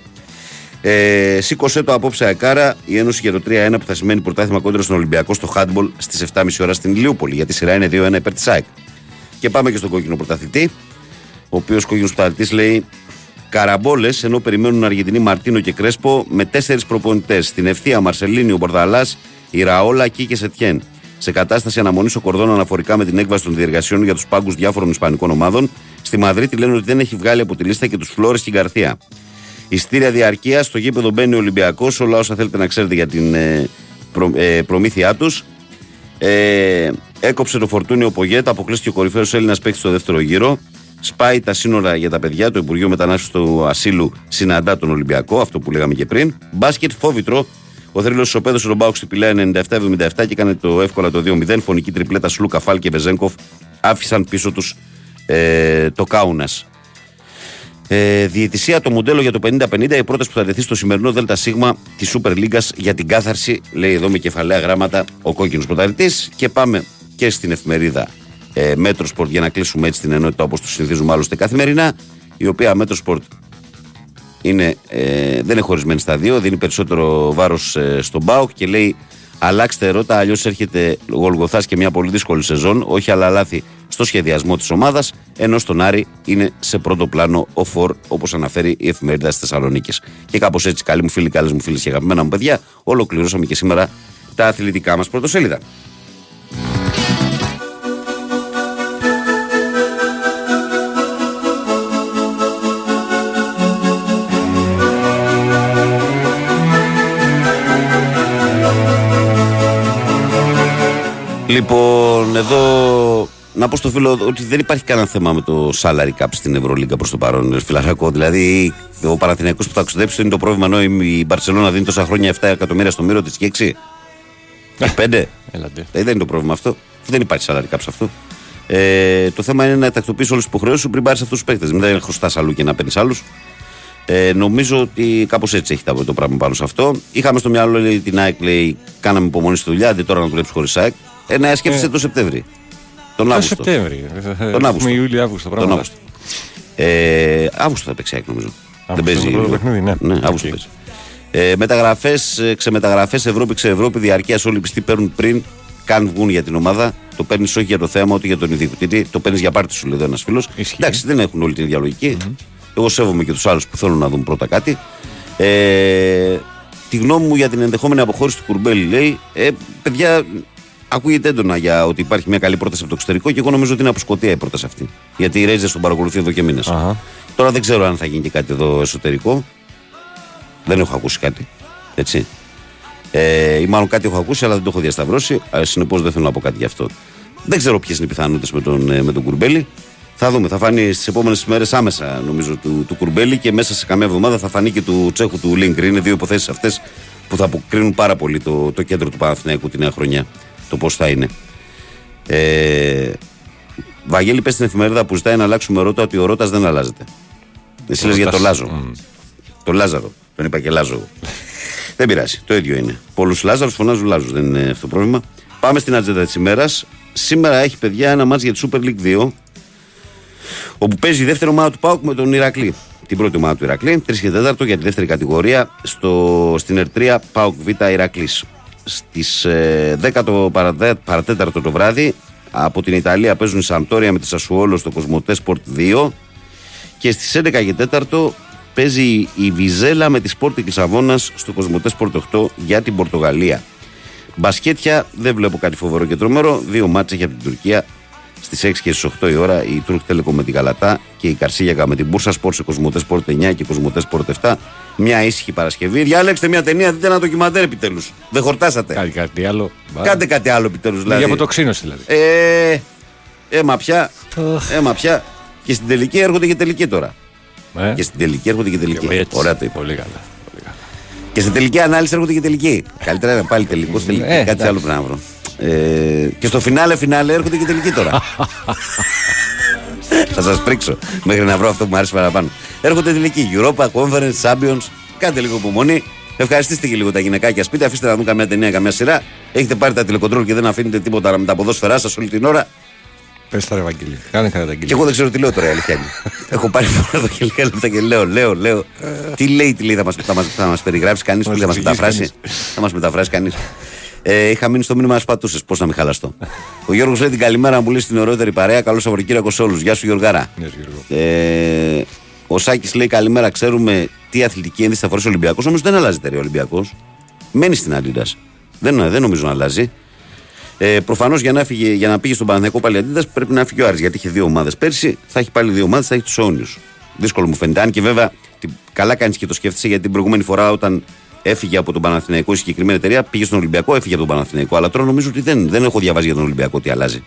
Ε, σήκωσε το απόψε Ακάρα η Ένωση για το 3-1 που θα σημαίνει πρωτάθλημα κόντρα στον Ολυμπιακό στο Χάντμπολ στις 7.30 ώρα στην Ηλιούπολη. Γιατί η σειρά είναι 2-1 υπέρ της ΑΕΚ. Και πάμε και στον κόκκινο πρωταθλητή, ο οποίος κόκκινος πρωταθλητής λέει Καραμπόλες, ενώ περιμένουν Αργεντινή Μαρτίνο και Κρέσπο με τέσσερις προπονητές. Στην ευθεία Μαρσελίνη, ο Μπορδαλάς, η Ραόλα, Κί και Σετιέν. Σε κατάσταση αναμονής ο Κορδόν αναφορικά με την έκβαση των διεργασιών για τους πάγκους διάφορων Ισπανικών ομάδων. Στη Μαδρίτη λένε ότι δεν έχει βγάλει από τη λίστα και τους Φλόρες και Γκαρθία. Ιστήρια διαρκείας, στο γήπεδο μπαίνει ο Ολυμπιακός. Όλα όσα θέλετε να ξέρετε για την ε, προ, ε, προμήθειά τους. Ε, έκοψε το φορτούνι ο Πογέτα, αποκλείστηκε ο κορυφαίος Έλληνας παίκτης στο δεύτερο γύρο. Σπάει τα σύνορα για τα παιδιά. Το Υπουργείο Μετανάστευσης του Ασύλου συναντά τον Ολυμπιακό, αυτό που λέγαμε και πριν. Μπάσκετ φόβητρο. Ο Ο Θρύλο ισοπαίδωσε τον Μπάουκ στην Πηλαία 97-77 και έκανε το εύκολα το 2-0. Φωνική τριπλέτα Σλούκα Φάλ και Βεζέγκοφ άφησαν πίσω τους ε, το Κάουνας. Ε, διαιτησία το μοντέλο για το 50-50, η πρόταση που θα τεθεί στο σημερινό ΔΣ της Super League για την κάθαρση, λέει εδώ με κεφαλαία γράμματα ο κόκκινος πρωταθλητής. Και πάμε και στην εφημερίδα ε, Μέτρο Sport για να κλείσουμε έτσι την ενότητα όπως το συνηθίζουμε άλλωστε καθημερινά. Η οποία Μέτρο Sport είναι, ε, δεν είναι χωρισμένη στα δύο, δίνει περισσότερο βάρος ε, στον Μπάουκ και λέει αλλάξτε ρότα, αλλιώς έρχεται γολγοθάς και μια πολύ δύσκολη σεζόν. Όχι άλλα λάθη στο σχεδιασμό της ομάδας, ενώ στον Άρη είναι σε πρώτο πλάνο ο Φορ, όπως αναφέρει η εφημερίδα της Θεσσαλονίκης. Και κάπως έτσι, καλοί μου φίλοι, καλές μου φίλες και αγαπημένα μου παιδιά, ολοκληρώσαμε και σήμερα τα αθλητικά μας πρωτοσέλιδα. Λοιπόν, εδώ να πω στο φίλο ότι δεν υπάρχει κανένα θέμα με το salary cap στην Ευρωλίγκα προς το παρόν, φιλαράκο. Δηλαδή, ο Παναθηναϊκός που θα ξοδέψει είναι το πρόβλημα, ενώ η Μπαρσελόνα δίνει τόσα χρόνια 7 εκατομμύρια στο μύρο της και 6. Και 5. Ε, δεν είναι το πρόβλημα αυτό. Δεν υπάρχει salary cap σε αυτό. Ε, το θέμα είναι να τακτοποιήσει όλε τι υποχρεώσεις σου πριν πάρεις αυτούς τους παίκτες. Μην δεν χρωστά αλλού και να παίρνεις άλλους. Ε, νομίζω ότι κάπως έτσι έχει το πράγμα πάνω σε αυτό. Είχαμε στο μυαλό λέει, την ΑΕΚ, λέει, κάναμε υπομονή στη δουλειά, αντί τώρα να δουλέψει χωρίς ΑΕΚ. Ε, να σκέφτεσαι Ε. το Σεπτέμβρη. Τον Το Αύγουστο. Σεπτέμβρη. Τον Αύγουστο. Ιούλιο, Αύγουστο. Τον Πράγματα. Αύγουστο. Ε, Αύγουστο θα παίξει ΑΕΚ νομίζω. δεν παίζει. το πρώτο Ιούλιο. παιχνίδι, ναι. ναι Αύγουστο παίζει. Ε, Μεταγραφές, ξεμεταγραφές, Ευρώπη, ξε-Ευρώπη, διαρκείας όλοι οι πιστοί παίρνουν πριν καν βγουν για την ομάδα. Το παίρνεις όχι για το θέμα, ούτε για τον ιδιοκτήτη. Το παίρνεις για πάρτι σου, λέει εδώ ένας φίλος. Εντάξει, δεν έχουν όλη την ίδια λογική. Εγώ σέβομαι και τους άλλους που θέλουν να δουν πρώτα κάτι. Ε, τη γνώμη μου για την ενδεχόμενη αποχώρηση του Κουρμπέλη λέει: ε, Παιδιά, ακούγεται έντονα για ότι υπάρχει μια καλή πρόταση από το εξωτερικό και εγώ νομίζω ότι είναι από Σκωτία η πρόταση αυτή. Γιατί η Ρέιζε τον παρακολουθεί εδώ και μήνες. Τώρα δεν ξέρω αν θα γίνει και κάτι εδώ εσωτερικό. Δεν έχω ακούσει κάτι. Έτσι. Ε, ή μάλλον κάτι έχω ακούσει, αλλά δεν το έχω διασταυρώσει. Συνεπώς δεν θέλω να πω κάτι γι' αυτό. Δεν ξέρω ποιες είναι οι πιθανότητες με τον, ε, με τον Κουρμπέλη. Θα δούμε. Θα φανεί στις επόμενες μέρες άμεσα νομίζω του, του Κουρμπέλη και μέσα σε καμιά εβδομάδα θα φανεί και του Τσέχου του Λίνκρ. Είναι δύο υποθέσεις αυτές που θα αποκρίνουν πάρα πολύ το, το κέντρο του Παναθηναϊκού τη νέα χρονιά. Το πώς θα είναι. Ε, Βαγγέλη, πες στην εφημερίδα που ζητάει να αλλάξουμε ρότα ότι ο Ρότας δεν αλλάζεται. Εσύ λες για το Ρώτας. Λάζο. Το Λάζαρο. Τον είπα και Λάζο. εγώ. δεν πειράζει. Το ίδιο είναι. Πολλούς Λάζαρους φωνάζουν Λάζου. Δεν είναι αυτό το πρόβλημα. Πάμε στην ατζέντα της ημέρας. Σήμερα έχει παιδιά ένα μάτς για τη Super League 2. Όπου παίζει η δεύτερη ομάδα του Πάουκ με τον Ηρακλή. Την πρώτη ομάδα του Ηρακλή, 3 και 4 για τη δεύτερη κατηγορία στο, στην Ερτρία Πάουκ Β Ηρακλής. Στις ε, 10 το παραδέ- παρατέταρτο το βράδυ από την Ιταλία παίζουν η Σαμπτόρια με τη Σασουόλο στο Κοσμοτέ Sport 2 και στις 11 και 4 παίζει η Βιζέλα με τη Sport Λισαβόνας στο Κοσμοτέ Sport 8 για την Πορτογαλία. Μπασκέτια δεν βλέπω κάτι φοβερό και τρομερό. Δύο μάτσε για την Τουρκία στις 6 και στις 8 η ώρα. Η Τούρκ Τέλεκο με την Καλατά και η Καρσίγιακα με την Μπούρσα Σπορ σε Κοσμοτές Sport 9 και Κοσμοτές Sport 7. Μια ήσυχη Παρασκευή. Διάλεξτε μια ταινία, δείτε ένα ντοκιμαντέρ επιτέλους. Δεν χορτάσατε. Κάτι, κάτι άλλο. Κάντε κάτι άλλο επιτέλους. Δηλαδή. Για αποτοξίνωση δηλαδή. Ε, έμα πια. Έμα πια. Και στην τελική έρχονται και τελική τώρα. Ε. Και στην τελική έρχονται και τελική. έτσι. Ωραία το είπα. Πολύ καλά. Και στην τελική ανάλυση έρχονται και τελική. Καλύτερα είναι πάλι τελικό τελική. Ε, Κάτι εντάξει. άλλο πρέπει να βρω. Ε, και στο φινάλε φινάλε έρχονται και τελική τώρα. Θα σας πρίξω μέχρι να βρω αυτό που μου άρεσε παραπάνω. Έρχονται τελική. Europa, Conference, Champions. Κάντε λίγο υπομονή. Ευχαριστήστε και λίγο τα γυναικάκια σπίτι. Αφήστε να δουν καμιά ταινία, καμιά σειρά. Έχετε πάρει τα τηλεκοντρόλ και δεν αφήνετε τίποτα με τα ποδόσφαιρά σας όλη την ώρα. Πες τα ρε Βαγγέλη. Κάνε κατά Και εγώ δεν ξέρω τι λέω τώρα, η αλήθεια είναι. Έχω πάρει μόνο εδώ και λίγα λεπτά και λέω, λέω, λέω. τι λέει, τι λέει, θα μας θα μας, θα μας περιγράψει κανείς, Μας θα μας εξηγήσει μεταφράσει. Θα μας μεταφράσει κανείς. Ε, είχα μείνει στο μήνυμα να σπατούσες. Πώς να μην χαλαστώ. Ο Γιώργος λέει την καλημέρα μου λέει στην ωραιότερη παρέα. Καλό Σαββατοκύριακο σε όλους. Γεια σου, Γιωργάρα. Ε, ο Σάκης λέει καλημέρα. Ξέρουμε τι αθλητική ένδυση θα φορέσει ο Ολυμπιακός. Όμω δεν αλλάζει τεράστια ο Ολυμπιακός. Μένει στην Αντίντα. Δεν, δεν νομίζω να αλλάζει. Ε, Προφανώς για, να φύγει- για να πήγε στον Παναθηναϊκό πάλι Αντίντα πρέπει να φύγει ο Άρης γιατί είχε δύο ομάδες πέρσι. Θα έχει πάλι δύο ομάδες, θα έχει τους αιώνιους. Δύσκολο μου φαίνεται. Αν και βέβαια την- καλά κάνεις και το σκέφτεσαι γιατί την προηγούμενη φορά όταν έφυγε από τον Παναθηναϊκό η συγκεκριμένη εταιρεία πήγε στον Ολυμπιακό, έφυγε από τον Παναθηναϊκό. Αλλά τώρα νομίζω ότι δεν, δεν έχω διαβάσει για τον Ολυμπιακό τι αλλάζει.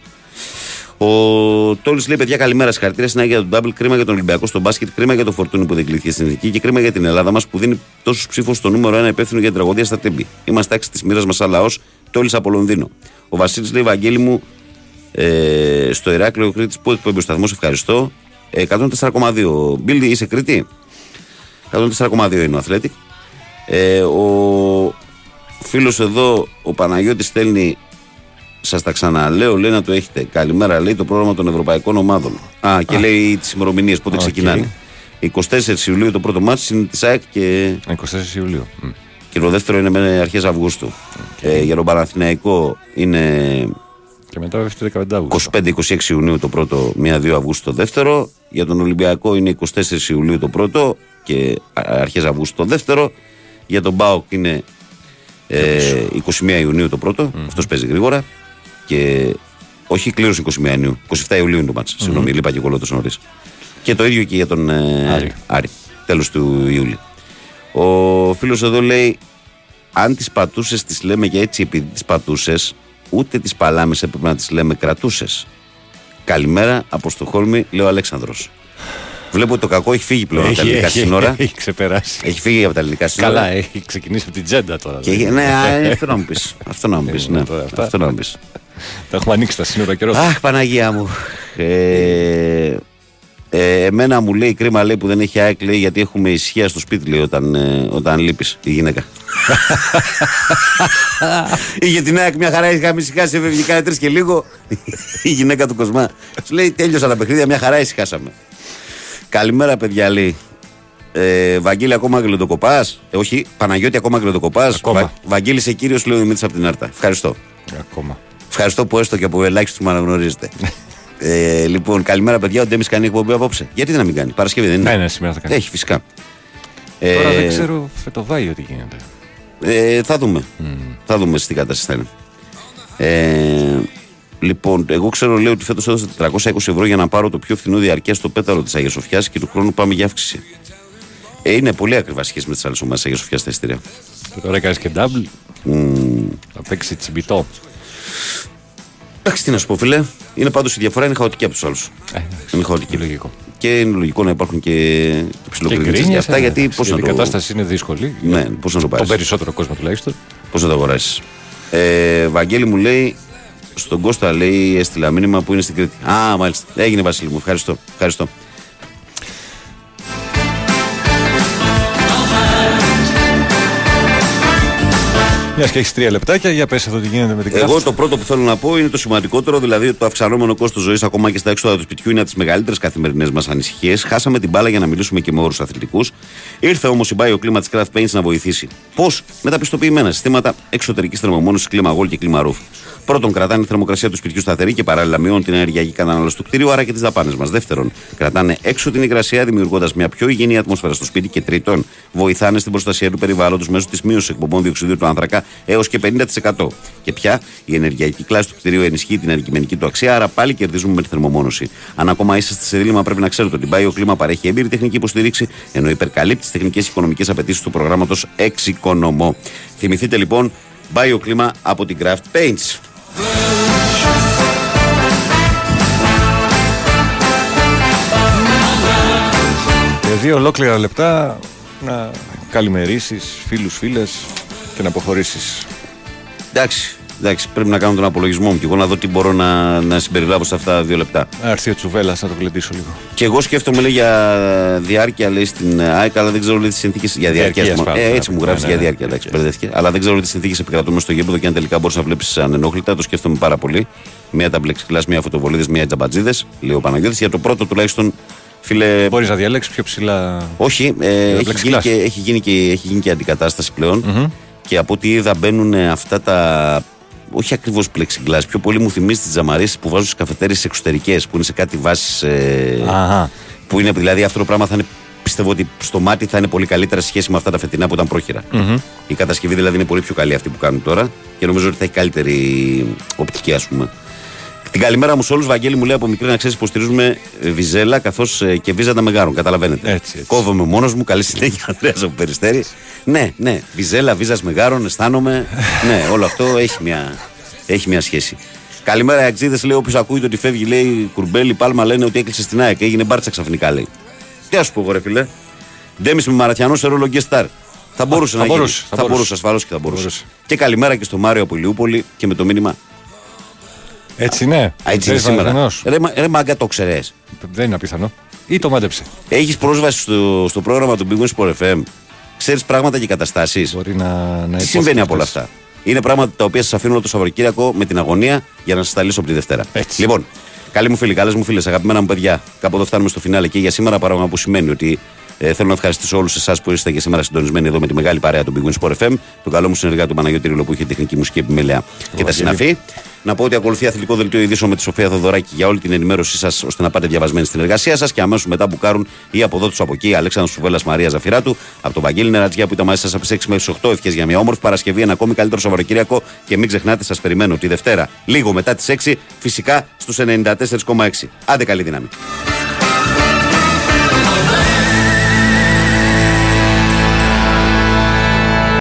Ο Τόλης λέει: Παιδιά, καλημέρα. Συγχαρητήρια στην Άγια του Ντάμπλ. Κρίμα για τον Ολυμπιακό στο μπάσκετ. Κρίμα για το φορτούνι που δεν κλείθηκε στην εθνική. Και κρίμα για την Ελλάδα μας που δίνει τόσους ψήφους στο νούμερο ένα υπεύθυνο για την τραγωδία στα τέμπη. Είμαστε άξιοι της μοίρας μας σαν λαός. Τόλης από Λονδίνο. Ο Βασίλης λέει: Βαγγέλη μου ε, στο Ηράκλειο Κρήτης που εκπέμπει ο σταθμός. Ευχαριστώ. Ε, 104,2. Μπίλντι, είσαι Κρήτη; 104,2 είναι ο Αθλέτικ. Ε, ο φίλος εδώ, ο Παναγιώτης στέλνει Σας τα ξαναλέω, λέει να το έχετε. Καλημέρα, λέει το πρόγραμμα των Ευρωπαϊκών Ομάδων. Α, και Α. λέει τις ημερομηνίες πότε Οκ. ξεκινάνε. 24 Ιουλίου το πρώτο ματς είναι της ΑΕΚ και. 24 Ιουλίου. Μμ. Και το δεύτερο είναι με αρχές Αυγούστου. Ε, για τον Παναθηναϊκό είναι Και μετά βέβαια 15 Αύγουστο. 25-26 Ιουνίου το πρώτο, 1-2 Αυγούστου το δεύτερο. Για τον Ολυμπιακό είναι 24 Ιουλίου το πρώτο και αρχές Αυγούστου το δεύτερο. Για τον Μπάουκ είναι ε, 21 Ιουνίου το πρώτο. Αυτός παίζει γρήγορα. Και όχι κλήρωση 21 Ιουνίου. 27 Ιουλίου είναι το μάτς. Συγγνώμη, λείπα και εγώ λέω τόσο νωρίς. Και το ίδιο και για τον ε, Άρη. Άρη. Τέλος του Ιούλη. Ο φίλος εδώ λέει: Αν τις πατούσες, τις λέμε και έτσι επειδή τις πατούσες, ούτε τις παλάμες έπρεπε να τις λέμε κρατούσες. Καλημέρα από Στοχόλμη, λέει ο Αλέξανδρος. Βλέπω ότι το κακό έχει φύγει πλέον από τα Έχει, ελληνικά έχει, σύνορα. έχει ξεπεράσει. Έχει φύγει από τα ελληνικά σύνορα. Καλά, έχει ξεκινήσει από την τζέντα τώρα. Και, δηλαδή. ναι, α, αυτό να μου πεις. Αυτό να μου πεις. Ε, Ναι, τώρα αυτά. αυτό να μου πεις. Τα έχουμε ανοίξει τα σύνορα καιρός. Αχ, Παναγία μου. Ε, ε, εμένα μου λέει κρίμα λέει που δεν έχει ΑΕΚ λέει γιατί έχουμε ισχύα στο σπίτι λέει όταν, ε, όταν λείπεις η γυναίκα. Είχε την ΑΕΚ μια χαρά, είχαμε ησυχάσει, έφευγε κάνα τρεις και λίγο. η γυναίκα του Κοσμά. Σου λέει τέλειωσαν τα παιχνίδια, μια χαρά ησυχάσαμε. Καλημέρα παιδιά λέει. Ε, Βαγγέλη ακόμα γλεντοκοπά. Ε, όχι, Παναγιώτη ακόμα γλεντοκοπά. Ακόμα. Βαγγέλη είσαι κύριος, λέει ο Δημήτρης από την Άρτα. Ευχαριστώ. Ακόμα. Ευχαριστώ που έστω και από ελάχιστους με αναγνωρίζετε. ε, λοιπόν, καλημέρα παιδιά. Ο Ντέμις κάνει εκπομπή απόψε. Γιατί να μην κάνει, Παρασκευή δεν είναι; Ναι, ναι, σήμερα θα κάνει. Έχει φυσικά. Τώρα Ε, δεν ξέρω φετοβάγιο τι γίνεται. Ε, θα δούμε. Θα δούμε στη κατάσταση θα είναι. Ε, λοιπόν, εγώ ξέρω λέει ότι φέτος έδωσα 420 ευρώ για να πάρω το πιο φθηνό διαρκεία στο πέταρο της Αγίας Σοφιάς και του χρόνου πάμε για αύξηση. Ε, είναι πολύ ακριβά σχέση με τις άλλες ομάδες Αγίας Σοφιάς τα εισιτήρια. Και τώρα έκανες και double. Μμμ. Θα παίξει τσιμπιτό. Εντάξει, τι να σου πω, φίλε. Είναι πάντως η διαφορά είναι χαοτική από τους άλλους. είναι χαοτική. Λογικό. Και είναι λογικό να υπάρχουν και, και Και ψιλοκρινίτσε και γκρίνια. αυτά γιατί πώς να Η το. κατάσταση είναι δύσκολη. Ναι, πώς να το πάρεις. Τον περισσότερο κόσμο τουλάχιστον. Πώς να το αγοράσεις. Ε, Βαγγέλη μου λέει, στον Κώστα λέει, έστειλα μήνυμα που είναι στην Κρήτη. Α, μάλιστα. Έγινε Βασίλη μου. Ευχαριστώ. Ευχαριστώ. Μια και έχεις τρία λεπτάκια, για πες εδώ τι γίνεται με την Εγώ κράφτη. το πρώτο που θέλω να πω είναι το σημαντικότερο, δηλαδή ότι το αυξανόμενο κόστος ζωής ακόμα και στα έξοδα τους σπιτιού είναι από τις μεγαλύτερες καθημερινές μας ανησυχίες. Χάσαμε την μπάλα για να μιλήσουμε και με όρους αθλητικούς. Ήρθε όμως η Bio κλίμα τη Craft Paints να βοηθήσει. Πώς; Με τα πιστοποιημένα συστήματα εξωτερικής θερμομόνωσης, κλίμα γόλ και κλίμα ρούφ. Πρώτον, κρατάνε η θερμοκρασία του σπιτιού σταθερή και παράλληλα μειώνουν την ενεργειακή κατανάλωση του κτίριου, άρα και τις δαπάνες μας. Δεύτερον, κρατάνε έξω την υγρασία, δημιουργώντας μια πιο υγιεινή ατμόσφαιρα στο σπίτι. Και τρίτον, βοηθάνε στην προστασία του περιβάλλοντος μέσω της μείωσης εκπομπών διοξιδίου του άνθρακα έως και 50%. Και πια η ενεργειακή κλάση του κτηρίου ενισχύει την αντικειμενική του αξία, άρα πάλι κερδίζουμε με τη θερμομόνωση. Αν ακόμα είσαστε σε δίλημα, πρέπει να ξέρετε ότι η Bio Κλίμα παρέχει έμπειρη τεχνική υποστήριξη, ενώ υπερκαλύπτει τις τεχνικές και οικονομικές απαιτήσεις του προγράμματος Εξοικονομώ. Θυμηθείτε λοιπόν Bio Κλίμα από την Craft Paints. Για δύο ολόκληρα λεπτά να καλημερίσεις φίλους, φίλες και να αποχωρήσεις. Εντάξει, εντάξει, πρέπει να κάνω τον απολογισμό μου και εγώ να δω τι μπορώ να, να συμπεριλάβω σε αυτά τα δύο λεπτά. Να έρθει ο Τσουβέλλα να το γλεντήσω λίγο. Και εγώ σκέφτομαι λέει, για διάρκεια λέει, στην ΑΕΚ, αλλά δεν ξέρω λέει, τις συνθήκες. Για διάρκεια. Διαρκείας ας πούμε. πάντα, ε, έτσι μου ναι, γράφεις ναι, για ναι. διάρκεια. Εντάξει, μπερδεύτηκε. Αλλά δεν ξέρω τις συνθήκες επικρατούν μες στο γήπεδο και αν τελικά μπορείς να βλέπεις ανενόχλητα. Το σκέφτομαι πάρα πολύ. Μία τα πλεξικλά, μία φωτοβολίδες, μία τζαμπατζίδες. Λέει ο Παναγιώτης. Για το πρώτο τουλάχιστον, φίλε. Μπορείς να διαλέξεις πιο ψηλά. Όχι, ε, έχει, γίνει πλεξικλάς. και, έχει, γίνει και, έχει γίνει και αντικατάσταση πλέον. Μμμ. Και από ό,τι είδα μπαίνουν αυτά τα. Όχι ακριβώς plexiglass, πιο πολύ μου θυμίζει τις τζαμαρίε που βάζουν στις καφετέρειε εξωτερικές που είναι σε κάτι βάσεις. Ε, Αχα. που είναι δηλαδή αυτό το πράγμα θα είναι. Πιστεύω ότι στο μάτι θα είναι πολύ καλύτερα σε σχέση με αυτά τα φετινά που ήταν πρόχειρα. Μμμ. Η κατασκευή δηλαδή είναι πολύ πιο καλή αυτή που κάνουν τώρα και νομίζω ότι θα έχει καλύτερη οπτική, ας πούμε. Την καλημέρα μου σε όλους. Βαγγέλη μου λέει από μικρή να ξέρεις υποστηρίζουμε ε, Βιζέλα καθώς και Βίζα τα Μεγάρων. Καταλαβαίνετε. Έτσι, έτσι. Κόβομαι μόνος μου. Καλή συνέχεια, Ανδρέας από Περιστέρη. ναι, ναι. Βιζέλα, Βίζας Μεγάρων, αισθάνομαι. ναι, όλο αυτό έχει μια, έχει μια σχέση. Καλημέρα, Αξίδε. Λέει όποιος ακούει το ότι φεύγει, λέει Κουρμπέλη, Πάλμα λένε ότι έκλεισε στην ΑΕΚ. Έγινε μπάρτσα ξαφνικά, λέει. Τι α σου πω, εγώ, ρε φίλε. Ντέμις με Μαραθιανό σε ρόλο guest star. Θα μπορούσε θα να μπορούσε, γίνει. θα Θα μπορούσε. μπορούσε, ασφαλώς και θα μπορούσε. Και καλημέρα και στο Μάριο από Ηλιούπολη και με το μήνυμα. Έτσι ναι. Α, έτσι είναι Ξέρεις σήμερα. Παναθηναϊκός. Ρε, μα- ρε μάγκα, το ξέρει. Δεν είναι απίθανο. Ή το μάντεψε. Έχεις πρόσβαση στο, στο πρόγραμμα του Big Wings Sport FM. Ξέρεις πράγματα και καταστάσεις. Μπορεί να, να Τι συμβαίνει από όλα αυτά; Είναι πράγματα τα οποία σας αφήνω όλο το Σαββατοκύριακο με την αγωνία για να σας τα λύσω από τη Δευτέρα. Λοιπόν, καλοί μου φίλοι, καλές μου φίλες, αγαπημένα μου παιδιά, κάπου εδώ φτάνουμε στο φινάλε και για σήμερα. Πράγμα που σημαίνει ότι ε, θέλω να ευχαριστήσω όλους εσάς που είστε και σήμερα συντονισμένοι εδώ με τη μεγάλη παρέα του Big Wings Sport FM, τον καλό μου συνεργάτη του Παναγιώτη Ρίλο που είχε τεχνική μουσική επιμέλεια και τα συναφή. Να πω ότι ακολουθεί αθλητικό δελτίο ειδήσεων με τη Σοφία Θοδωράκη για όλη την ενημέρωσή σας ώστε να πάτε διαβασμένοι στην εργασία σας και αμέσως μετά μπουκάρουν οι από εδώ του από εκεί Αλέξανδρος Σουβέλλα Μαρία Ζαφυράτου από τον Βαγγέλη Νερατζιά που ήταν μαζί σας από τις 6 μέχρι τις 8 ευχές για μια όμορφη Παρασκευή, ένα ακόμη καλύτερο Σαββατοκύριακο και μην ξεχνάτε, σας περιμένω τη Δευτέρα λίγο μετά τις 6 φυσικά στους 94,6. Άντε καλή δύναμη.